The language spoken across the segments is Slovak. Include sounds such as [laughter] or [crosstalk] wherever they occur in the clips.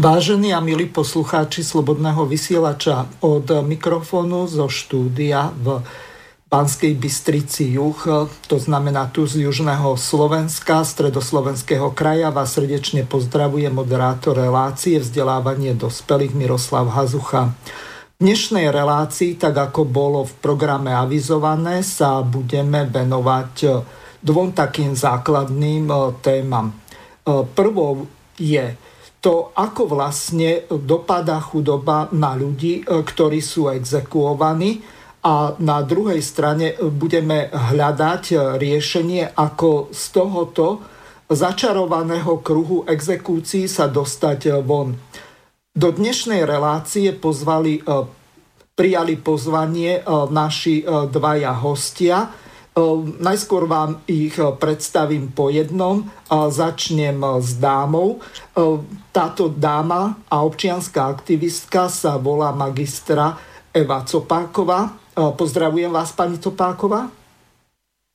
Vážení a milí poslucháči Slobodného vysielača, od mikrofónu zo štúdia v Banskej Bystrici juh, to znamená tu z južného Slovenska, stredoslovenského kraja, vás srdečne pozdravuje moderátor relácie vzdelávanie dospelých Miroslav Hazucha. V dnešnej relácii, tak ako bolo v programe avizované, sa budeme venovať dvom takým základným témam. Prvou je to, ako vlastne dopadá chudoba na ľudí, e, ktorí sú exekuovaní a na druhej strane budeme hľadať e, riešenie, ako z tohoto začarovaného kruhu exekúcií sa dostať e, von. Do dnešnej relácie pozvali, prijali pozvanie naši dvaja hostia. Najskôr vám ich predstavím po jednom. Začnem s dámou. Táto dáma a občianská aktivistka sa volá magistra Eva Copáková. Pozdravujem vás, pani Copáková.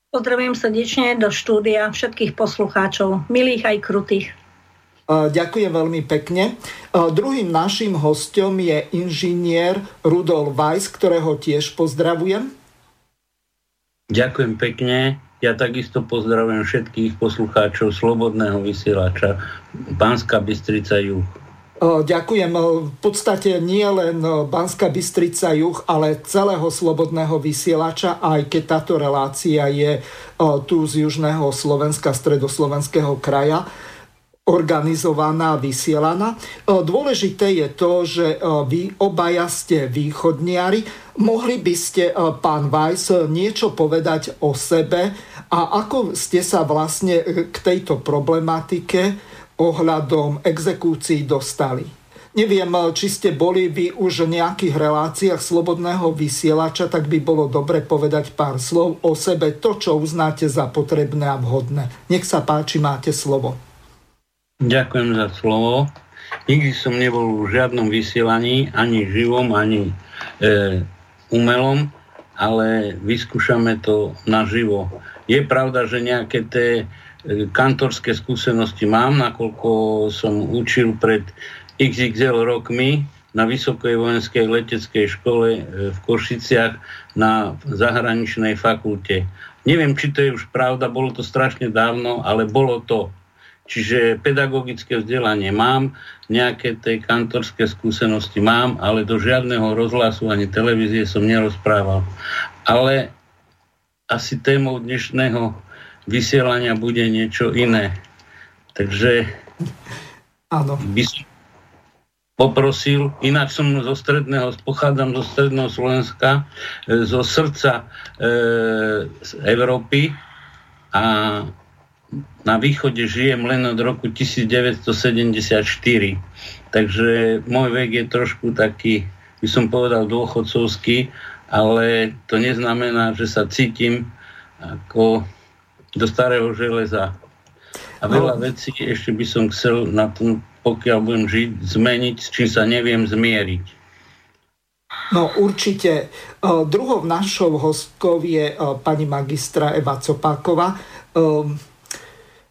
Pozdravujem srdečne do štúdia všetkých poslucháčov, milých aj krutých. Ďakujem veľmi pekne. Druhým našim hostom je inžinier Rudolf Weiss, ktorého tiež pozdravujem. Ďakujem pekne. Ja takisto pozdravujem všetkých poslucháčov Slobodného vysielača Banská Bystrica Juh. Ďakujem. V podstate nie len Banská Bystrica Juh, ale celého slobodného vysielača, aj keď táto relácia je tu z južného Slovenska, stredoslovenského kraja organizovaná, vysielaná. Dôležité je to, že vy obaja ste východniari. Mohli by ste, pán Weiss, niečo povedať o sebe a ako ste sa vlastne k tejto problematike ohľadom exekúcií dostali? Neviem, či ste boli vy už v nejakých reláciách slobodného vysielača, tak by bolo dobre povedať pár slov o sebe, to, čo uznáte za potrebné a vhodné. Nech sa páči, máte slovo. Ďakujem za slovo. Nikdy som nebol v žiadnom vysielaní, ani živom, ani e, umelom, ale vyskúšame to naživo. Je pravda, že nejaké tie kantorské skúsenosti mám, nakoľko som učil pred XXL rokmi na Vysokej vojenskej leteckej škole e, v Košiciach na zahraničnej fakulte. Neviem, či to je už pravda, bolo to strašne dávno, ale bolo to. Čiže pedagogické vzdelanie mám, nejaké tej kantorské skúsenosti mám, ale do žiadneho rozhlasu ani televízie som nerozprával. Ale asi témou dnešného vysielania bude niečo iné. Takže Áno. by som poprosil, inak som zo stredného, pochádzam zo stredného Slovenska, e, zo srdca e, z Európy a na východe žijem len od roku 1974. Takže môj vek je trošku taký, by som povedal, dôchodcovský, ale to neznamená, že sa cítim ako do starého železa. A veľa no. vecí ešte by som chcel na tom, pokiaľ budem žiť, zmeniť, s čím sa neviem zmieriť. No určite. Druhou našou hostkou je pani magistra Eva Copáková.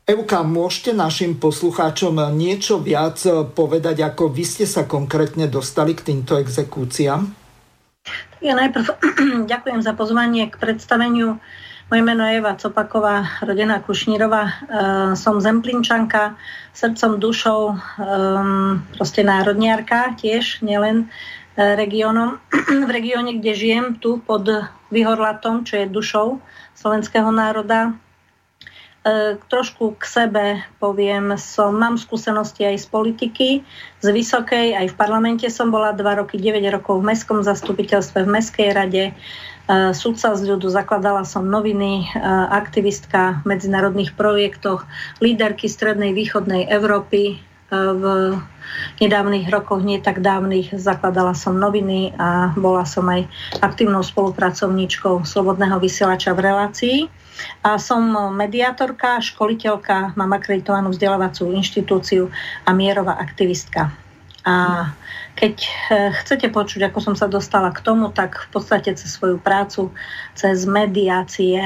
Evka, môžete našim poslucháčom niečo viac povedať, ako vy ste sa konkrétne dostali k týmto exekúciám? Ja najprv [clears throat] ďakujem za pozvanie k predstaveniu. Moje meno je Eva Copaková, rodená Kušnírova. E, som zemplinčanka, srdcom, dušou, e, proste národniarka tiež, nielen e, regiónom. [clears throat] v regióne, kde žijem, tu pod Vyhorlatom, čo je dušou slovenského národa, trošku k sebe poviem, som, mám skúsenosti aj z politiky, z vysokej, aj v parlamente som bola 2 roky, 9 rokov v mestskom zastupiteľstve, v Mestskej rade, uh, sudca z ľudu, zakladala som noviny, uh, aktivistka v medzinárodných projektoch, líderky Strednej východnej Európy, v nedávnych rokoch, nie tak dávnych, zakladala som noviny a bola som aj aktívnou spolupracovníčkou Slobodného vysielača v relácii. A som mediátorka, školiteľka, mám akreditovanú vzdelávacú inštitúciu a mierová aktivistka. A keď eh, chcete počuť, ako som sa dostala k tomu, tak v podstate cez svoju prácu, cez mediácie,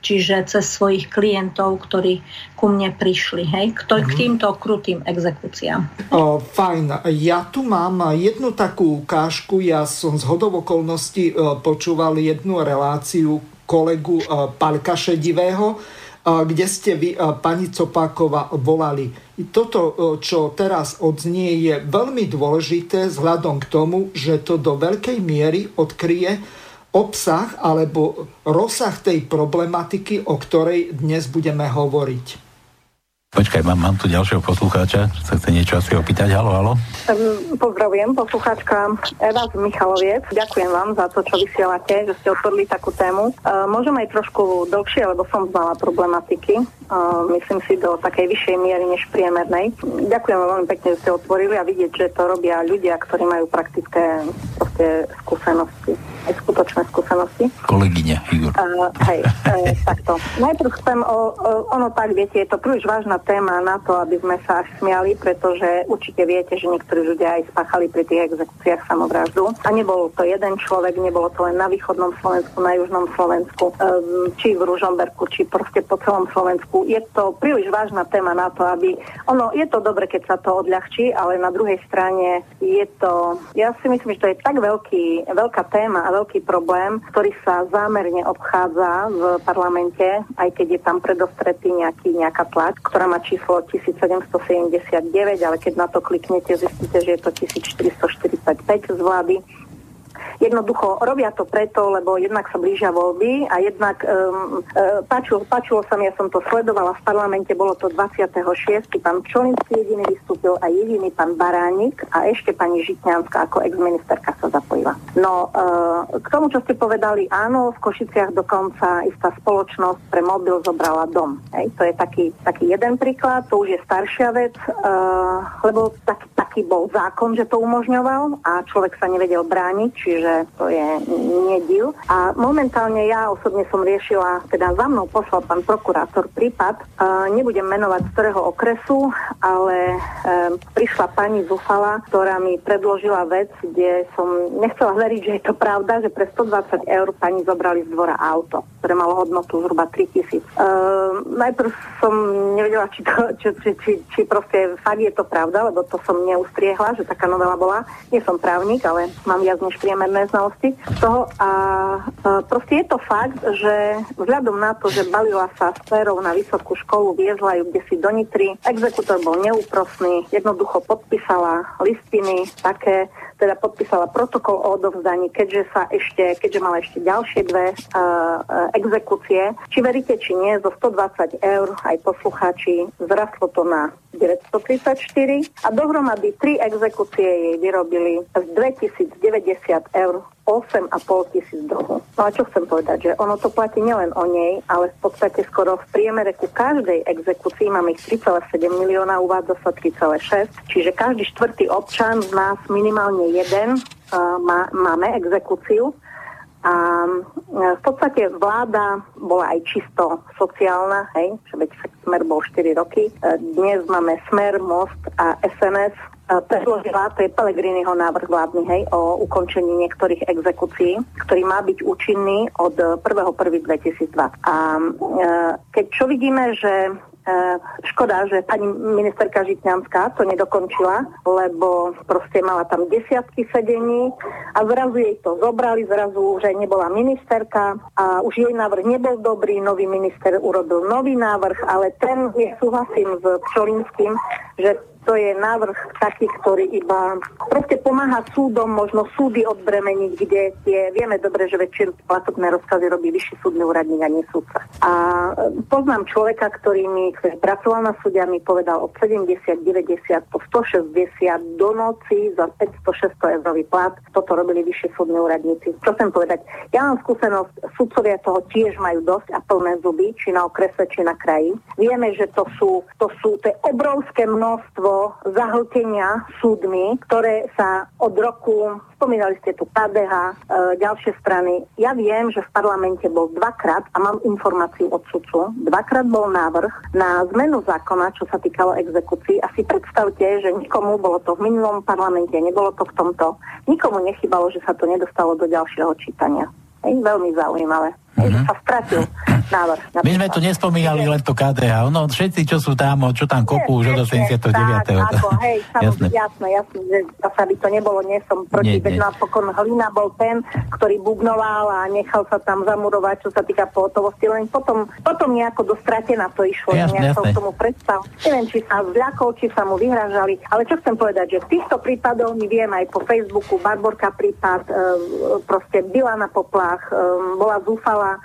čiže cez svojich klientov, ktorí ku mne prišli, hej, k, to, mm-hmm. k mhm. týmto krutým exekúciám. O, fajn. Ja tu mám jednu takú ukážku. Ja som z hodov okolností e, počúval jednu reláciu kolegu e, Palka Šedivého, e, kde ste vy, pani Copákova, volali. Toto, čo teraz odznie, je veľmi dôležité vzhľadom k tomu, že to do veľkej miery odkryje obsah alebo rozsah tej problematiky, o ktorej dnes budeme hovoriť. Počkaj, mám, mám tu ďalšieho poslucháča, sa chce niečo asi opýtať. Halo, halo. Pozdravujem, poslucháčka Eva z Michaloviec. Ďakujem vám za to, čo vysielate, že ste otvorili takú tému. Uh, môžem aj trošku dlhšie, lebo som znala problematiky. Uh, myslím si do takej vyššej miery než priemernej. Ďakujem vám veľmi pekne, že ste otvorili a vidieť, že to robia ľudia, ktorí majú praktické proste, skúsenosti aj skutočné skúsenosti. Kolegyne, Igor. Uh, hej, uh, takto. Najprv chcem, o, o, ono tak, viete, je to príliš vážna téma na to, aby sme sa až smiali, pretože určite viete, že niektorí ľudia aj spáchali pri tých exekúciách samovraždu. A nebol to jeden človek, nebolo to len na východnom Slovensku, na južnom Slovensku, um, či v Ružomberku, či proste po celom Slovensku. Je to príliš vážna téma na to, aby... Ono, je to dobre, keď sa to odľahčí, ale na druhej strane je to... Ja si myslím, že to je tak veľký, veľká téma a veľký problém, ktorý sa zámerne obchádza v parlamente, aj keď je tam predostretý nejaký, nejaká tlač, ktorá má číslo 1779, ale keď na to kliknete, zistíte, že je to 1445 z vlády Jednoducho robia to preto, lebo jednak sa blížia voľby a jednak um, uh, páčilo, páčilo sa mi, ja som to sledovala v parlamente, bolo to 26. Pán Čolinský jediný vystúpil a jediný pán Baránik a ešte pani Žitňanská ako exministerka sa zapojila. No uh, k tomu, čo ste povedali, áno, v Košiciach dokonca istá spoločnosť pre mobil zobrala dom. Hej, to je taký, taký jeden príklad, to už je staršia vec, uh, lebo taký, taký bol zákon, že to umožňoval a človek sa nevedel brániť, čiže že to je nedil. A momentálne ja osobne som riešila, teda za mnou poslal pán prokurátor prípad, uh, nebudem menovať z ktorého okresu, ale uh, prišla pani Zufala, ktorá mi predložila vec, kde som nechcela veriť, že je to pravda, že pre 120 eur pani zobrali z dvora auto, ktoré malo hodnotu zhruba 3000. Uh, najprv som nevedela, či, to, či, či, či, či proste fakt je to pravda, lebo to som neustriehla, že taká novela bola. Nie som právnik, ale mám viac než priemerné odborné znalosti toho a proste je to fakt, že vzhľadom na to, že balila sa sférov na vysokú školu, viezla ju kde si do Nitry, exekutor bol neúprosný, jednoducho podpísala listiny také, teda podpísala protokol o odovzdaní, keďže sa ešte, keďže mala ešte ďalšie dve uh, exekúcie. Či veríte, či nie, zo 120 eur aj poslucháči zrastlo to na 934 a dohromady tri exekúcie jej vyrobili z 2090 eur 8,5 tisíc dlhu. No a čo chcem povedať, že ono to platí nielen o nej, ale v podstate skoro v priemere ku každej exekúcii máme ich 3,7 milióna, uvádza sa 3,6, čiže každý štvrtý občan z nás minimálne jeden uh, má, máme exekúciu. A uh, v podstate vláda bola aj čisto sociálna, hej, že veď Smer bol 4 roky. Uh, dnes máme Smer, Most a SNS, predložila, to je Pelegriniho návrh vládny, hej, o ukončení niektorých exekúcií, ktorý má byť účinný od 1.1.2002. A e, keď čo vidíme, že E, škoda, že pani ministerka Žitňanská to nedokončila, lebo proste mala tam desiatky sedení a zrazu jej to zobrali, zrazu že nebola ministerka a už jej návrh nebol dobrý, nový minister urobil nový návrh, ale ten, ja súhlasím s Pčolinským, že to je návrh taký, ktorý iba proste pomáha súdom možno súdy odbremeniť, kde tie, vieme dobre, že väčšinu platobné rozkazy robí vyšší súdny úradník a nie súdca. A e, poznám človeka, ktorý mi, ktorý pracoval na súde mi povedal od 70, 90 po 160 do noci za 500-600 eurový plat. Toto robili vyšší súdni úradníci. Čo chcem povedať? Ja mám skúsenosť, sudcovia toho tiež majú dosť a plné zuby, či na okrese, či na kraji. Vieme, že to sú, to sú to obrovské množstvo zahltenia súdmi, ktoré sa od roku Spomínali ste tu KDH, e, ďalšie strany. Ja viem, že v parlamente bol dvakrát, a mám informáciu od sudcu, dvakrát bol návrh na zmenu zákona, čo sa týkalo exekúcií. A si predstavte, že nikomu, bolo to v minulom parlamente, nebolo to v tomto, nikomu nechybalo, že sa to nedostalo do ďalšieho čítania. Hej, veľmi zaujímavé. Mm-hmm. sa stratil návrh. My sme tu nespomínali len to KDH. No, všetci, čo sú tam, čo tam kopú už od 89. Tak, ako, hej, [laughs] jasné. jasné, jasné, že zase by to nebolo, nie som proti, nie, veď napokon Hlina bol ten, ktorý bubnoval a nechal sa tam zamurovať, čo sa týka pohotovosti, len potom, potom nejako dostratená to išlo, jasné, jasné. tomu predstav. Neviem, či sa zľakol, či sa mu vyhražali, ale čo chcem povedať, že v týchto prípadoch my viem aj po Facebooku, Barborka prípad, e, proste byla na poplach, e, bola zúfala, e,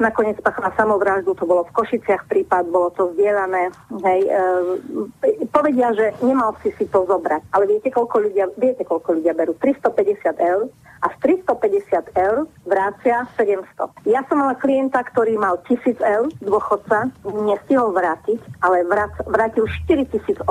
nakoniec spáchala samovraždu, to bolo v Košiciach prípad, bolo to vzdielané. Hej, e, povedia, že nemal si si to zobrať, ale viete, koľko ľudia, viete, koľko ľudia berú? 350 eur a z 350 eur vrácia 700. Ja som mala klienta, ktorý mal 1000 eur, dôchodca, nestihol vrátiť, ale vrát, vrátil 4800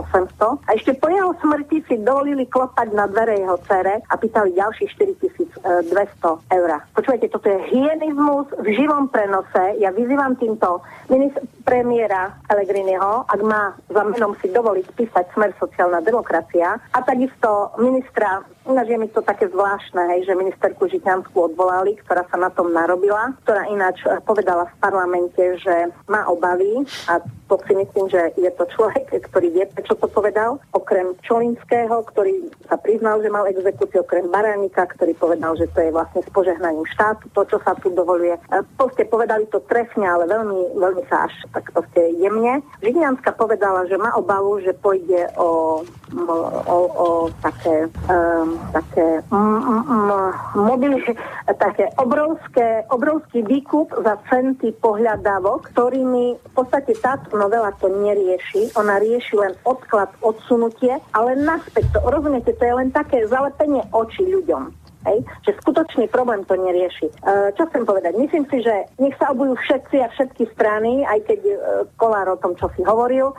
a ešte po jeho smrti si dovolili klopať na dvere jeho cere a pýtali ďalších 4200 eur. Počúvajte, toto je hyenizmus v živom prenose. Ja vyzývam týmto ministr premiéra Pellegriniho, ak má za menom si dovoliť písať Smer sociálna demokracia a takisto ministra Ináč je mi to také zvláštne, hej, že ministerku Žitňanskú odvolali, ktorá sa na tom narobila, ktorá ináč eh, povedala v parlamente, že má obavy a to si myslím, že je to človek, ktorý vie, prečo to povedal, okrem Čolinského, ktorý sa priznal, že mal exekúciu, okrem Baránika, ktorý povedal, že to je vlastne s požehnaním štátu, to, čo sa tu dovoluje. Eh, proste povedali to trefne, ale veľmi, veľmi sa až tak proste jemne. Žitňanská povedala, že má obavu, že pôjde o, o, o, o také um, také, mm, mm, mm, mobili, [laughs] také obrovské, obrovský výkup za centy pohľadávok, ktorými v podstate táto novela to nerieši. Ona rieši len odklad, odsunutie, ale naspäť to, rozumiete, to je len také zalepenie očí ľuďom. Hej? Že skutočný problém to nerieši. E, čo chcem povedať? Myslím si, že nech sa obujú všetci a všetky strany, aj keď e, Kolár o tom, čo si hovoril. E,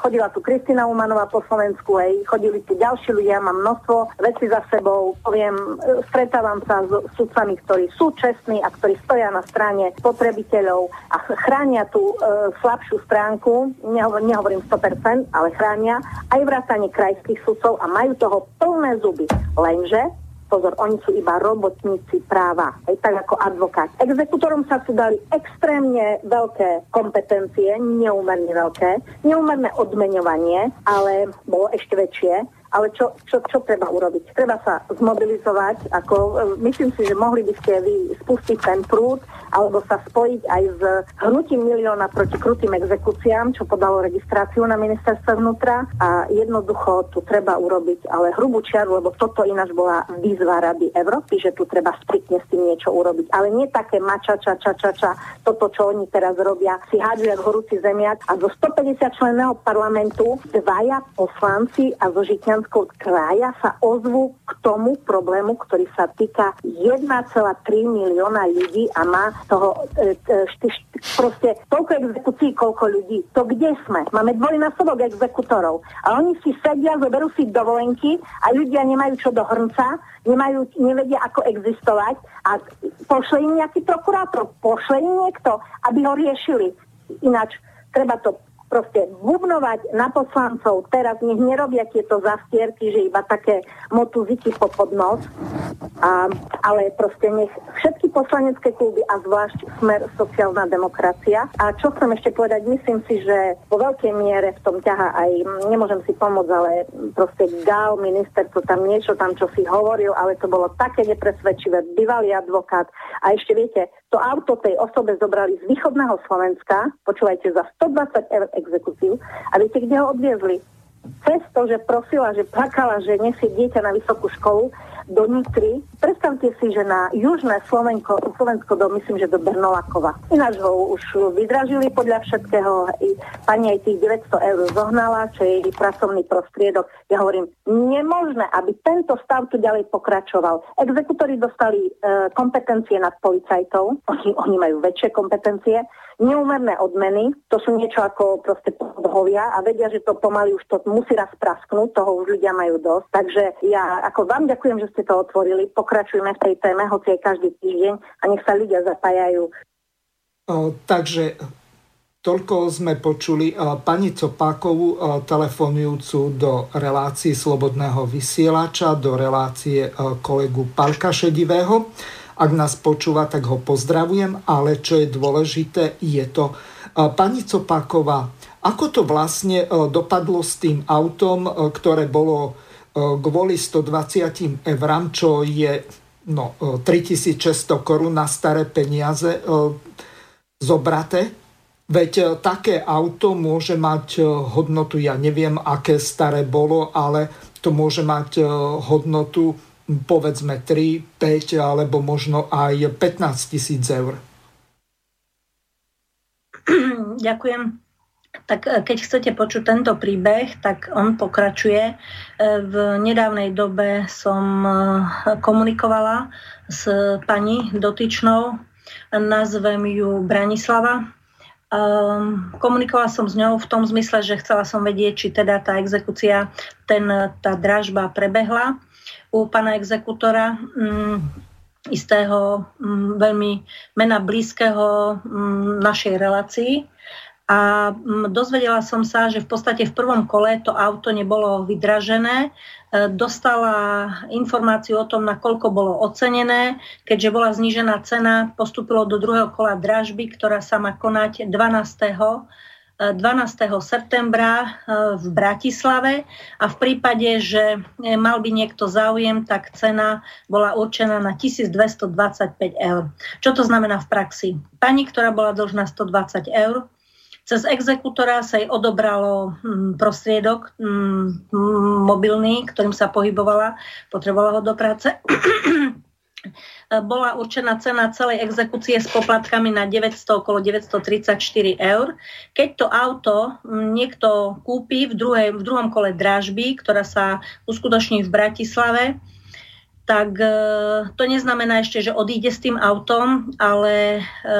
chodila tu Kristina Umanová po Slovensku, hej, chodili tu ďalší ľudia, mám množstvo veci za sebou. Poviem, e, stretávam sa s sudcami, ktorí sú čestní a ktorí stoja na strane spotrebiteľov a chránia tú e, slabšiu stránku, nehovor, nehovorím 100%, ale chránia aj vrátanie krajských sudcov a majú toho plné zuby. Lenže pozor, oni sú iba robotníci práva, aj tak ako advokát. Exekutorom sa tu dali extrémne veľké kompetencie, neúmerne veľké, neúmerné odmeňovanie, ale bolo ešte väčšie ale čo, čo, čo treba urobiť? Treba sa zmobilizovať, ako e, myslím si, že mohli by ste vy spustiť ten prúd, alebo sa spojiť aj s hnutím milióna proti krutým exekúciám, čo podalo registráciu na ministerstve vnútra a jednoducho tu treba urobiť ale hrubú čiaru, lebo toto ináč bola výzva Rady Európy, že tu treba striktne s tým niečo urobiť. Ale nie také mača, ča, ča, ča, toto, čo oni teraz robia, si hádžu jak horúci zemiak a zo 150 členného parlamentu dvaja poslanci a zo Žitňan Banského kraja sa ozvú k tomu problému, ktorý sa týka 1,3 milióna ľudí a má toho e, e, šty, šty, proste toľko exekúcií, koľko ľudí. To kde sme? Máme dvojnásobok exekutorov. A oni si sedia, zoberú si dovolenky a ľudia nemajú čo do hrnca, nemajú, nevedia, ako existovať a pošle im nejaký prokurátor, pošle im niekto, aby ho riešili. Ináč treba to proste bubnovať na poslancov, teraz nech nerobia tieto zastierky, že iba také motuziky po podnos, a, ale proste nech všetky poslanecké kluby a zvlášť smer sociálna demokracia. A čo chcem ešte povedať, myslím si, že vo veľkej miere v tom ťaha aj, nemôžem si pomôcť, ale proste Gál, minister, to tam niečo tam, čo si hovoril, ale to bolo také nepresvedčivé, bývalý advokát. A ešte viete, to auto tej osobe zobrali z východného Slovenska, počúvajte, za 120 eur exekúciu a viete, kde ho odviezli? cez to, že prosila, že plakala, že nesie dieťa na vysokú školu, do Nitry. Predstavte si, že na južné Slovenko, Slovensko do, myslím, že do Bernolakova. Ináč ho už vydražili podľa všetkého. I pani aj tých 900 eur zohnala, čo je jej pracovný prostriedok. Ja hovorím, nemožné, aby tento stav tu ďalej pokračoval. Exekutori dostali e, kompetencie nad policajtov, oni, oni majú väčšie kompetencie, Neúmerné odmeny, to sú niečo ako proste podhovia a vedia, že to pomaly už to musí raz prasknúť, toho už ľudia majú dosť. Takže ja ako vám ďakujem, že ste to otvorili, pokračujeme v tej téme, hoci aj každý týždeň a nech sa ľudia zapájajú. O, takže Toľko sme počuli pani Copákovú telefonujúcu do relácie Slobodného vysielača, do relácie kolegu Palka Šedivého. Ak nás počúva, tak ho pozdravujem, ale čo je dôležité, je to pani Copáková, ako to vlastne dopadlo s tým autom, ktoré bolo kvôli 120 eurám, čo je no, 3600 korún na staré peniaze zobraté. Veď také auto môže mať hodnotu, ja neviem, aké staré bolo, ale to môže mať hodnotu povedzme 3, 5 alebo možno aj 15 tisíc eur. Ďakujem. Tak e, keď chcete počuť tento príbeh, tak on pokračuje. E, v nedávnej dobe som e, komunikovala s pani dotyčnou, nazvem ju Branislava. Komunikovala som s ňou v tom zmysle, že chcela som vedieť, či teda tá exekúcia, ten, tá dražba prebehla u pána exekutora mm, istého mm, veľmi mena blízkeho mm, našej relácii. A dozvedela som sa, že v podstate v prvom kole to auto nebolo vydražené. E, dostala informáciu o tom, nakoľko bolo ocenené. Keďže bola znížená cena, postupilo do druhého kola dražby, ktorá sa má konať 12 12. septembra e, v Bratislave a v prípade, že e, mal by niekto záujem, tak cena bola určená na 1225 eur. Čo to znamená v praxi? Pani, ktorá bola dlžná 120 eur, cez exekutora sa jej odobralo hm, prostriedok hm, mobilný, ktorým sa pohybovala, potrebovala ho do práce [clears throat] bola určená cena celej exekúcie s poplatkami na 900, okolo 934 eur. Keď to auto niekto kúpi v, druhej, v druhom kole dražby, ktorá sa uskutoční v Bratislave, tak e, to neznamená ešte, že odíde s tým autom, ale e,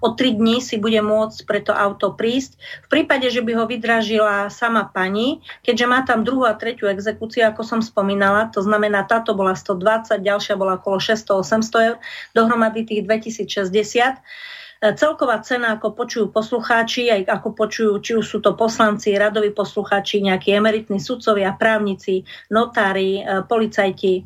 o tri dní si bude môcť pre to auto prísť. V prípade, že by ho vydražila sama pani, keďže má tam druhú a tretiu exekúciu, ako som spomínala, to znamená, táto bola 120, ďalšia bola okolo 600-800 eur, dohromady tých 2060, Celková cena, ako počujú poslucháči, aj ako počujú, či už sú to poslanci, radoví poslucháči, nejakí emeritní sudcovia, právnici, notári, e, policajti, e,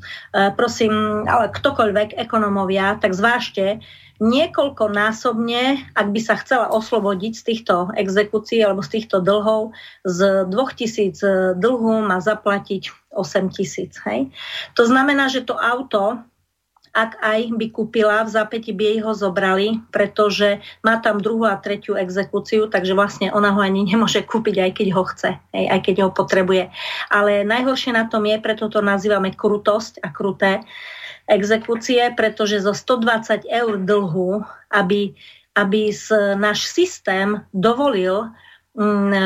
prosím, ale ktokoľvek, ekonomovia, tak zvážte, niekoľkonásobne, ak by sa chcela oslobodiť z týchto exekúcií alebo z týchto dlhov, z 2000 dlhu má zaplatiť 8000. Hej? To znamená, že to auto ak aj by kúpila, v zápäti by jej ho zobrali, pretože má tam druhú a tretiu exekúciu, takže vlastne ona ho ani nemôže kúpiť, aj keď ho chce, aj keď ho potrebuje. Ale najhoršie na tom je, preto to nazývame krutosť a kruté exekúcie, pretože zo 120 eur dlhu, aby, aby náš systém dovolil mm, e,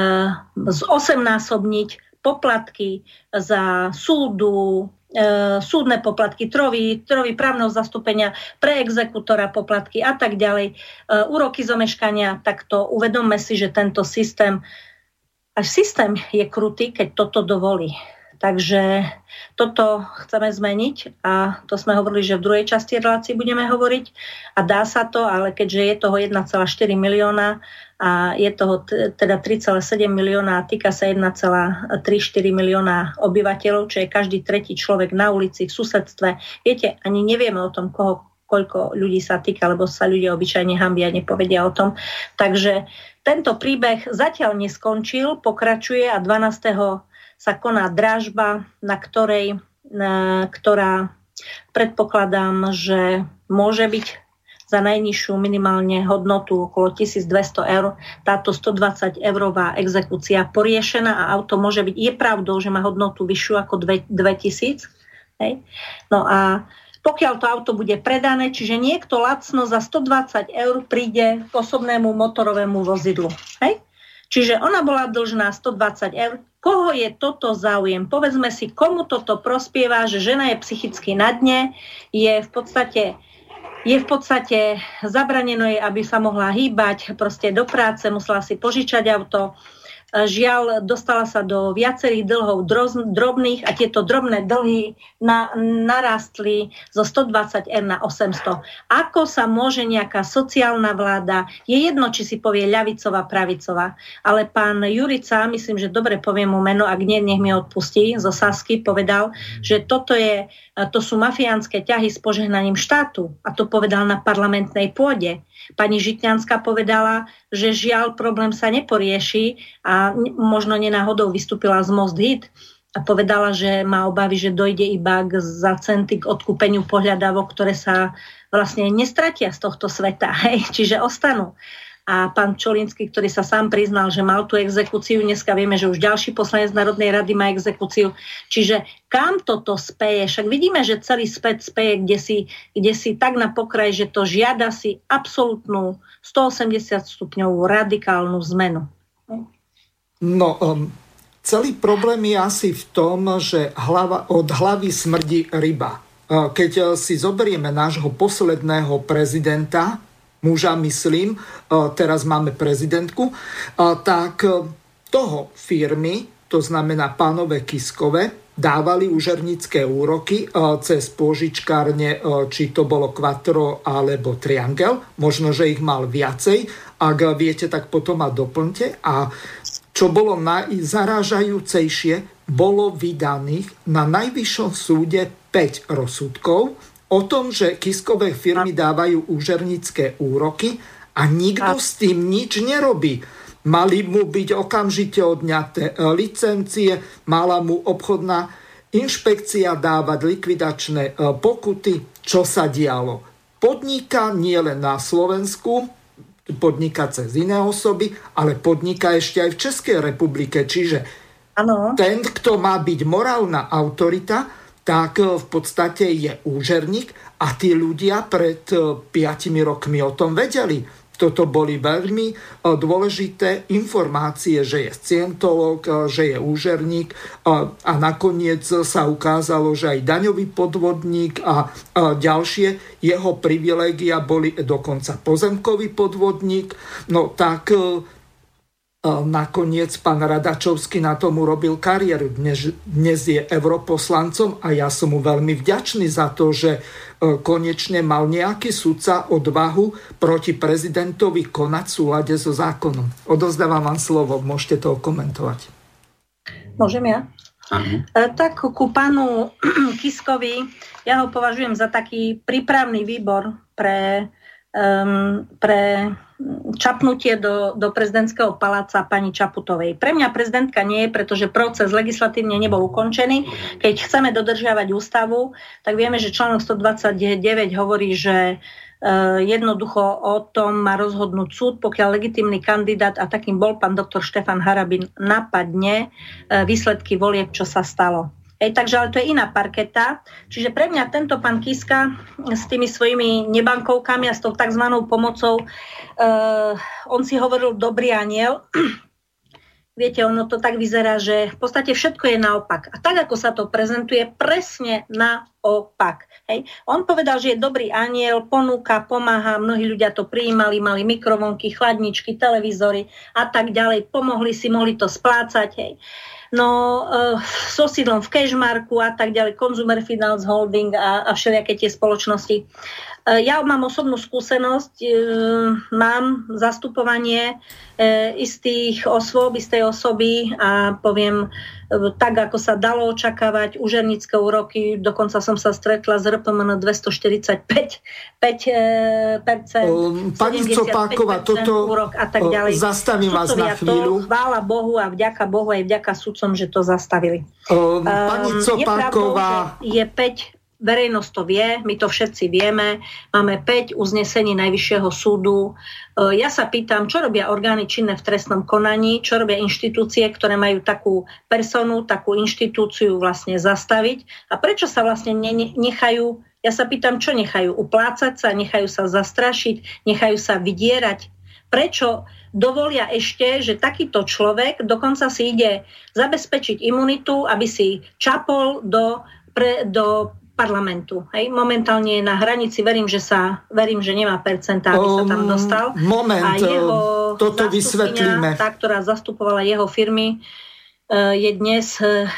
z osemnásobniť poplatky za súdu, súdne poplatky, trovy, trovy právneho zastúpenia pre exekutora poplatky a tak ďalej, e, úroky zomeškania, tak to uvedomme si, že tento systém, až systém je krutý, keď toto dovolí. Takže toto chceme zmeniť a to sme hovorili, že v druhej časti relácii budeme hovoriť a dá sa to, ale keďže je toho 1,4 milióna a je toho teda 3,7 milióna a týka sa 1,34 milióna obyvateľov, čo je každý tretí človek na ulici, v susedstve. Viete, ani nevieme o tom, koho, koľko ľudí sa týka, lebo sa ľudia obyčajne hambia, nepovedia o tom. Takže tento príbeh zatiaľ neskončil, pokračuje a 12 sa koná dražba, na ktorej, na, ktorá predpokladám, že môže byť za najnižšiu minimálne hodnotu okolo 1200 eur táto 120 eurová exekúcia poriešená a auto môže byť, je pravdou, že má hodnotu vyššiu ako 2000. Hej? No a pokiaľ to auto bude predané, čiže niekto lacno za 120 eur príde k osobnému motorovému vozidlu. Hej? Čiže ona bola dlžná 120 eur. Koho je toto záujem? Povedzme si, komu toto prospieva, že žena je psychicky na dne, je v podstate je v podstate zabraneno jej, aby sa mohla hýbať proste do práce, musela si požičať auto, Žiaľ, dostala sa do viacerých dlhov drobných a tieto drobné dlhy na, narastli zo 120 R na 800. Ako sa môže nejaká sociálna vláda, je jedno, či si povie ľavicová, pravicová, ale pán Jurica, myslím, že dobre poviem mu meno, ak nie, nech mi odpustí, zo Sasky povedal, že toto je, to sú mafiánske ťahy s požehnaním štátu a to povedal na parlamentnej pôde. Pani Žitňanská povedala, že žiaľ problém sa neporieši a možno nenáhodou vystúpila z Most Hit a povedala, že má obavy, že dojde iba k, za centy k odkúpeniu pohľadávok, ktoré sa vlastne nestratia z tohto sveta, [laughs] hej, čiže ostanú a pán Čolinsky, ktorý sa sám priznal, že mal tú exekúciu, dneska vieme, že už ďalší poslanec Národnej rady má exekúciu. Čiže kam toto speje? Však vidíme, že celý späť speje kde si, kde si tak na pokraj, že to žiada si absolútnu 180 stupňovú radikálnu zmenu. No, um, celý problém je asi v tom, že hlava, od hlavy smrdí ryba. Uh, keď uh, si zoberieme nášho posledného prezidenta, muža, myslím, e, teraz máme prezidentku, e, tak e, toho firmy, to znamená pánové Kiskové, dávali užernické úroky cez pôžičkárne, či to bolo Quattro alebo Triangel. Možno, že ich mal viacej. Ak viete, tak potom ma doplňte. A čo bolo najzarážajúcejšie, bolo vydaných na najvyššom súde 5 rozsudkov, o tom, že kiskové firmy dávajú úžernické úroky a nikto s tým nič nerobí. Mali mu byť okamžite odňaté e, licencie, mala mu obchodná inšpekcia dávať likvidačné e, pokuty. Čo sa dialo? Podniká nie len na Slovensku, podniká cez iné osoby, ale podniká ešte aj v Českej republike. Čiže ano. ten, kto má byť morálna autorita, tak e, v podstate je úžerník a tí ľudia pred 5 e, rokmi o tom vedeli. Toto boli veľmi e, dôležité informácie, že je scientolog, že je úžerník a nakoniec sa ukázalo, že aj daňový podvodník a ďalšie jeho privilégia boli dokonca pozemkový podvodník. No tak Nakoniec pán Radačovský na tom urobil kariéru. Dnes, dnes je europoslancom a ja som mu veľmi vďačný za to, že e, konečne mal nejaký sudca odvahu proti prezidentovi konať v súlade so zákonom. Odozdávam vám slovo, môžete to komentovať. Môžem ja? Uh-huh. Tak ku pánu [clears throat] Kiskovi, ja ho považujem za taký prípravný výbor pre, um, pre čapnutie do, do prezidentského paláca pani Čaputovej. Pre mňa prezidentka nie je, pretože proces legislatívne nebol ukončený. Keď chceme dodržiavať ústavu, tak vieme, že článok 129 hovorí, že uh, jednoducho o tom má rozhodnúť súd, pokiaľ legitimný kandidát, a takým bol pán doktor Štefan Harabin, napadne uh, výsledky volieb, čo sa stalo. Ej, takže ale to je iná parketa. Čiže pre mňa tento pán Kiska s tými svojimi nebankovkami a s tou tzv. pomocou, uh, on si hovoril dobrý aniel. [clears throat] Viete, ono to tak vyzerá, že v podstate všetko je naopak. A tak, ako sa to prezentuje, presne naopak. Hej. On povedal, že je dobrý aniel, ponúka, pomáha, mnohí ľudia to prijímali, mali mikrovonky, chladničky, televízory a tak ďalej, pomohli si, mohli to splácať. Hej. Uh, no uh, so sídlom v Cashmarku a tak ďalej, Consumer Finance Holding a, a všelijaké tie spoločnosti. Uh, ja mám osobnú skúsenosť, uh, mám zastupovanie uh, istých osôb, istej osoby a poviem, tak, ako sa dalo očakávať, užernické úroky, dokonca som sa stretla s RPM na 245 5%, Pani Copáková, toto úrok a tak ďalej. zastavím vás na chvíľu. To, chvála Bohu a vďaka Bohu aj vďaka sudcom, že to zastavili. Um, pani Copáková... Je, pravdou, je 5 verejnosť to vie, my to všetci vieme. Máme 5 uznesení Najvyššieho súdu. E, ja sa pýtam, čo robia orgány činné v trestnom konaní, čo robia inštitúcie, ktoré majú takú personu, takú inštitúciu vlastne zastaviť a prečo sa vlastne nechajú, ja sa pýtam, čo nechajú uplácať sa, nechajú sa zastrašiť, nechajú sa vydierať. Prečo dovolia ešte, že takýto človek dokonca si ide zabezpečiť imunitu, aby si čapol do, pre, do parlamentu. Hej? Momentálne je na hranici, verím, že sa, verím, že nemá percentá, aby sa tam dostal. Moment, a jeho toto vysvetlíme. Tá, ktorá zastupovala jeho firmy, Eh, je dnes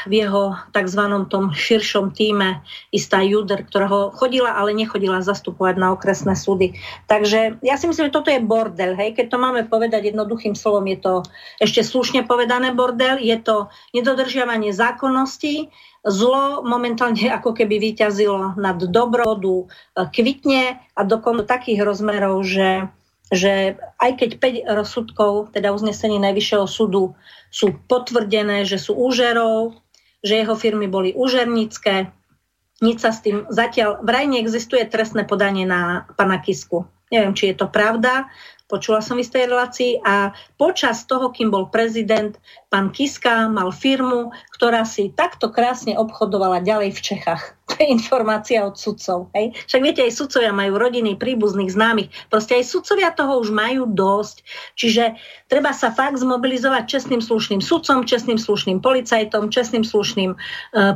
v jeho tzv. tom širšom týme istá Juder, ktorá ho chodila, ale nechodila zastupovať na okresné súdy. Takže ja si myslím, že toto je bordel. Hej? Keď to máme povedať jednoduchým slovom, je to ešte slušne povedané bordel, je to nedodržiavanie zákonností, zlo momentálne ako keby vyťazilo nad dobrodu, eh, kvitne a dokonca takých rozmerov, že že aj keď 5 rozsudkov, teda uznesení Najvyššieho súdu, sú potvrdené, že sú úžerov, že jeho firmy boli úžernícke, nič sa s tým zatiaľ, vraj neexistuje trestné podanie na pana Kisku. Neviem, či je to pravda, počula som v istej relácii a počas toho, kým bol prezident, pán Kiska mal firmu, ktorá si takto krásne obchodovala ďalej v Čechách. To [laughs] je informácia od sudcov. Hej? Však viete, aj sudcovia majú rodiny, príbuzných, známych. Proste aj sudcovia toho už majú dosť. Čiže treba sa fakt zmobilizovať čestným slušným sudcom, čestným slušným policajtom, čestným slušným e,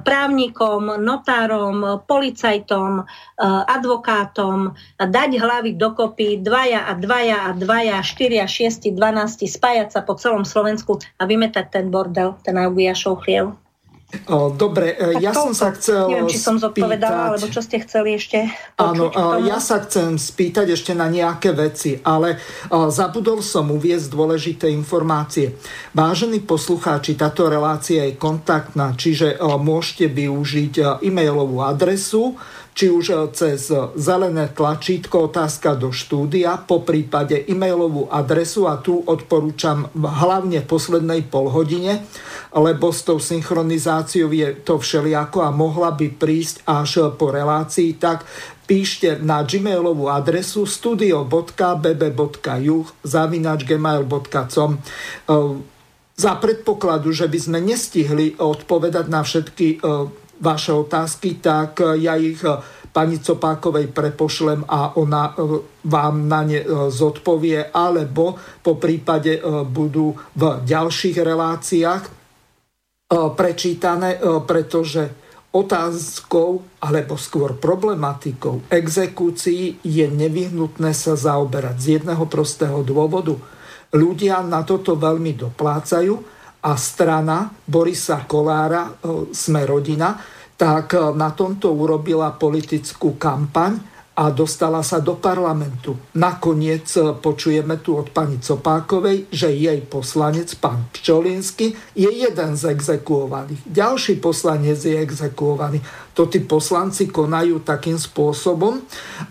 právnikom, notárom, policajtom, e, advokátom, dať hlavy dokopy dvaja a dvaja a dvaja, štyria, šiesti, dvanácti, spájať sa po celom Slovensku a vymetať ten bordel, ten Augiašov chliev. Dobre, tak ja som sa chcel Neviem, či som zodpovedala, alebo čo ste chceli ešte Áno, ja sa chcem spýtať ešte na nejaké veci, ale zabudol som uviezť dôležité informácie. Vážení poslucháči, táto relácia je kontaktná, čiže môžete využiť e-mailovú adresu či už eh, cez zelené tlačítko otázka do štúdia, po prípade e-mailovú adresu a tu odporúčam hlavne poslednej polhodine, lebo s tou synchronizáciou je to všelijako a mohla by prísť až po relácii, tak píšte na gmailovú adresu studio.bb.juh zavinač gmail.com za predpokladu, že by sme nestihli odpovedať na všetky vaše otázky, tak e, ja ich e, pani Copákovej prepošlem a ona e, vám na ne zodpovie, alebo po prípade budú v ďalších reláciách prečítané, pretože otázkou, alebo skôr problematikou exekúcií je nevyhnutné sa zaoberať z jedného prostého dôvodu. Ľudia na toto veľmi doplácajú, a strana Borisa Kolára, e, sme rodina, tak e, na tomto urobila politickú kampaň a dostala sa do parlamentu. Nakoniec e, počujeme tu od pani Copákovej, že jej poslanec, pán Pčolinsky, je jeden z exekuovaných. Ďalší poslanec je exekuovaný. To tí poslanci konajú takým spôsobom,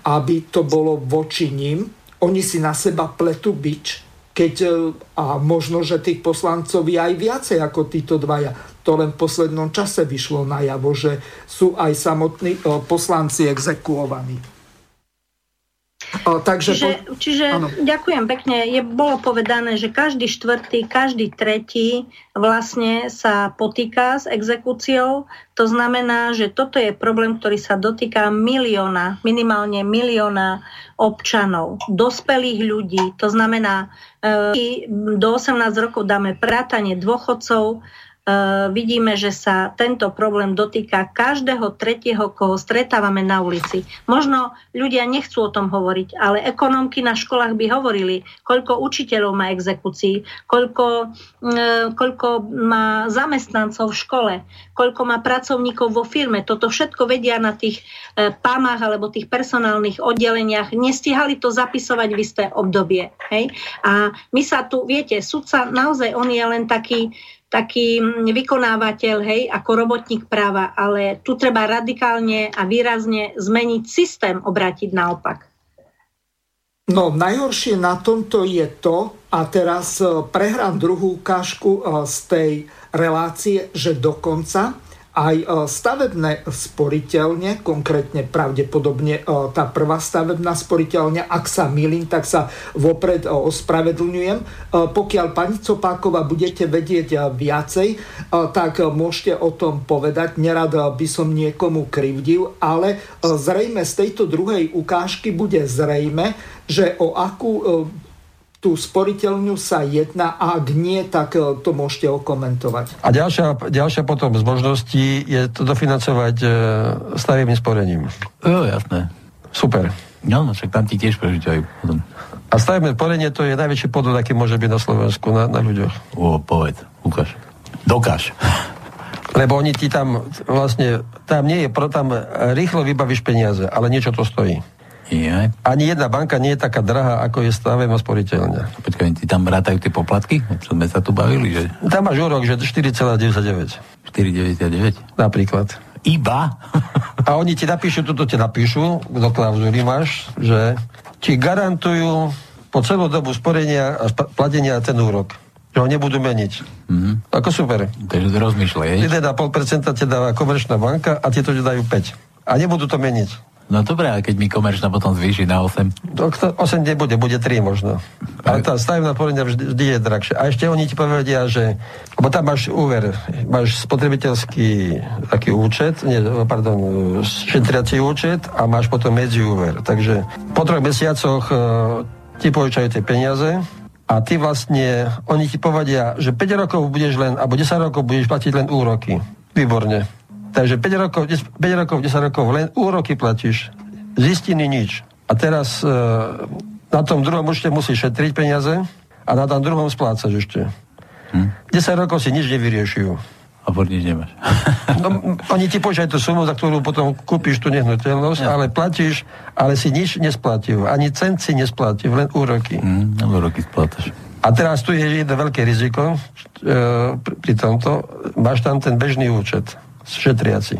aby to bolo voči ním. Oni si na seba pletu bič keď, e, a možno, že tých poslancov je aj viacej ako títo dvaja. To len v poslednom čase vyšlo najavo, že sú aj samotní e, poslanci exekuovaní. Takže čiže, po... čiže ďakujem pekne. Je, bolo povedané, že každý štvrtý, každý tretí vlastne sa potýka s exekúciou. To znamená, že toto je problém, ktorý sa dotýka milióna, minimálne milióna občanov, dospelých ľudí. To znamená, e, do 18 rokov dáme prátanie dôchodcov, vidíme, že sa tento problém dotýka každého tretieho, koho stretávame na ulici. Možno ľudia nechcú o tom hovoriť, ale ekonómky na školách by hovorili, koľko učiteľov má exekúcií, koľko, eh, koľko má zamestnancov v škole, koľko má pracovníkov vo firme. Toto všetko vedia na tých eh, pámach alebo tých personálnych oddeleniach. Nestihali to zapisovať v isté obdobie. Hej? A my sa tu, viete, sudca naozaj on je len taký, taký vykonávateľ, hej, ako robotník práva, ale tu treba radikálne a výrazne zmeniť systém, obrátiť naopak. No, najhoršie na tomto je to, a teraz e, prehrám druhú ukážku e, z tej relácie, že dokonca aj stavebné sporiteľne, konkrétne pravdepodobne tá prvá stavebná sporiteľňa, ak sa milím, tak sa vopred ospravedlňujem. Pokiaľ pani Copáková budete vedieť viacej, tak môžete o tom povedať. Nerad by som niekomu krivdil, ale zrejme z tejto druhej ukážky bude zrejme, že o akú tú sporiteľňu sa jedná a ak nie, tak e, to môžete okomentovať. A ďalšia, ďalšia potom z možností je to dofinancovať e, stavebným sporením. Jo, jasné. Super. No, no však tam ti tiež prežiťajú potom. A stavebné sporenie to je najväčší podvod, aký môže byť na Slovensku, na, na ľuďoch. O, povedz, ukáž. Dokáž. Lebo oni ti tam vlastne, tam nie je, tam rýchlo vybavíš peniaze, ale niečo to stojí. Je. Ani jedna banka nie je taká drahá, ako je stavebná sporiteľňa. Počkaj, ti tam rátajú tie poplatky? Čo sme sa tu bavili? Že... Tam máš úrok, že 4,99. 4,99? Napríklad. Iba? A oni ti napíšu, toto ti napíšu, do klauzuly máš, že ti garantujú po celú dobu sporenia a platenia ten úrok. Že ho nebudú meniť. Mm-hmm. Ako super. Takže rozmýšľaj. 1,5% ti dáva komerčná banka a ti to dajú 5. A nebudú to meniť. No dobré, a keď mi komerčná potom zvýši na 8? To, 8 nebude, bude 3 možno. Ale tá stavebná poradňa vždy, vždy je drahšia. A ešte oni ti povedia, že... Lebo tam máš úver, máš spotrebiteľský taký účet, nie, pardon, šetriací účet a máš potom medziúver. Takže po troch mesiacoch uh, ti požičajú tie peniaze a ty vlastne, oni ti povedia, že 5 rokov budeš len, alebo 10 rokov budeš platiť len úroky. Výborne. Takže 5 rokov, 5 rokov, 10 rokov len úroky platíš. Zistiny nič. A teraz e, na tom druhom účte musíš šetriť peniaze a na tom druhom splácaš ešte. Hm. 10 rokov si nič nevyriešujú. A nič nemáš. [laughs] no, oni ti požiajú tú sumu, za ktorú potom kúpiš tú nehnuteľnosť, ja. ale platíš, ale si nič nesplatil. Ani cent si nesplatil, len úroky. Hm, úroky splátaš. A teraz tu je jedno veľké riziko e, pri tomto. Máš tam ten bežný účet šetriaci,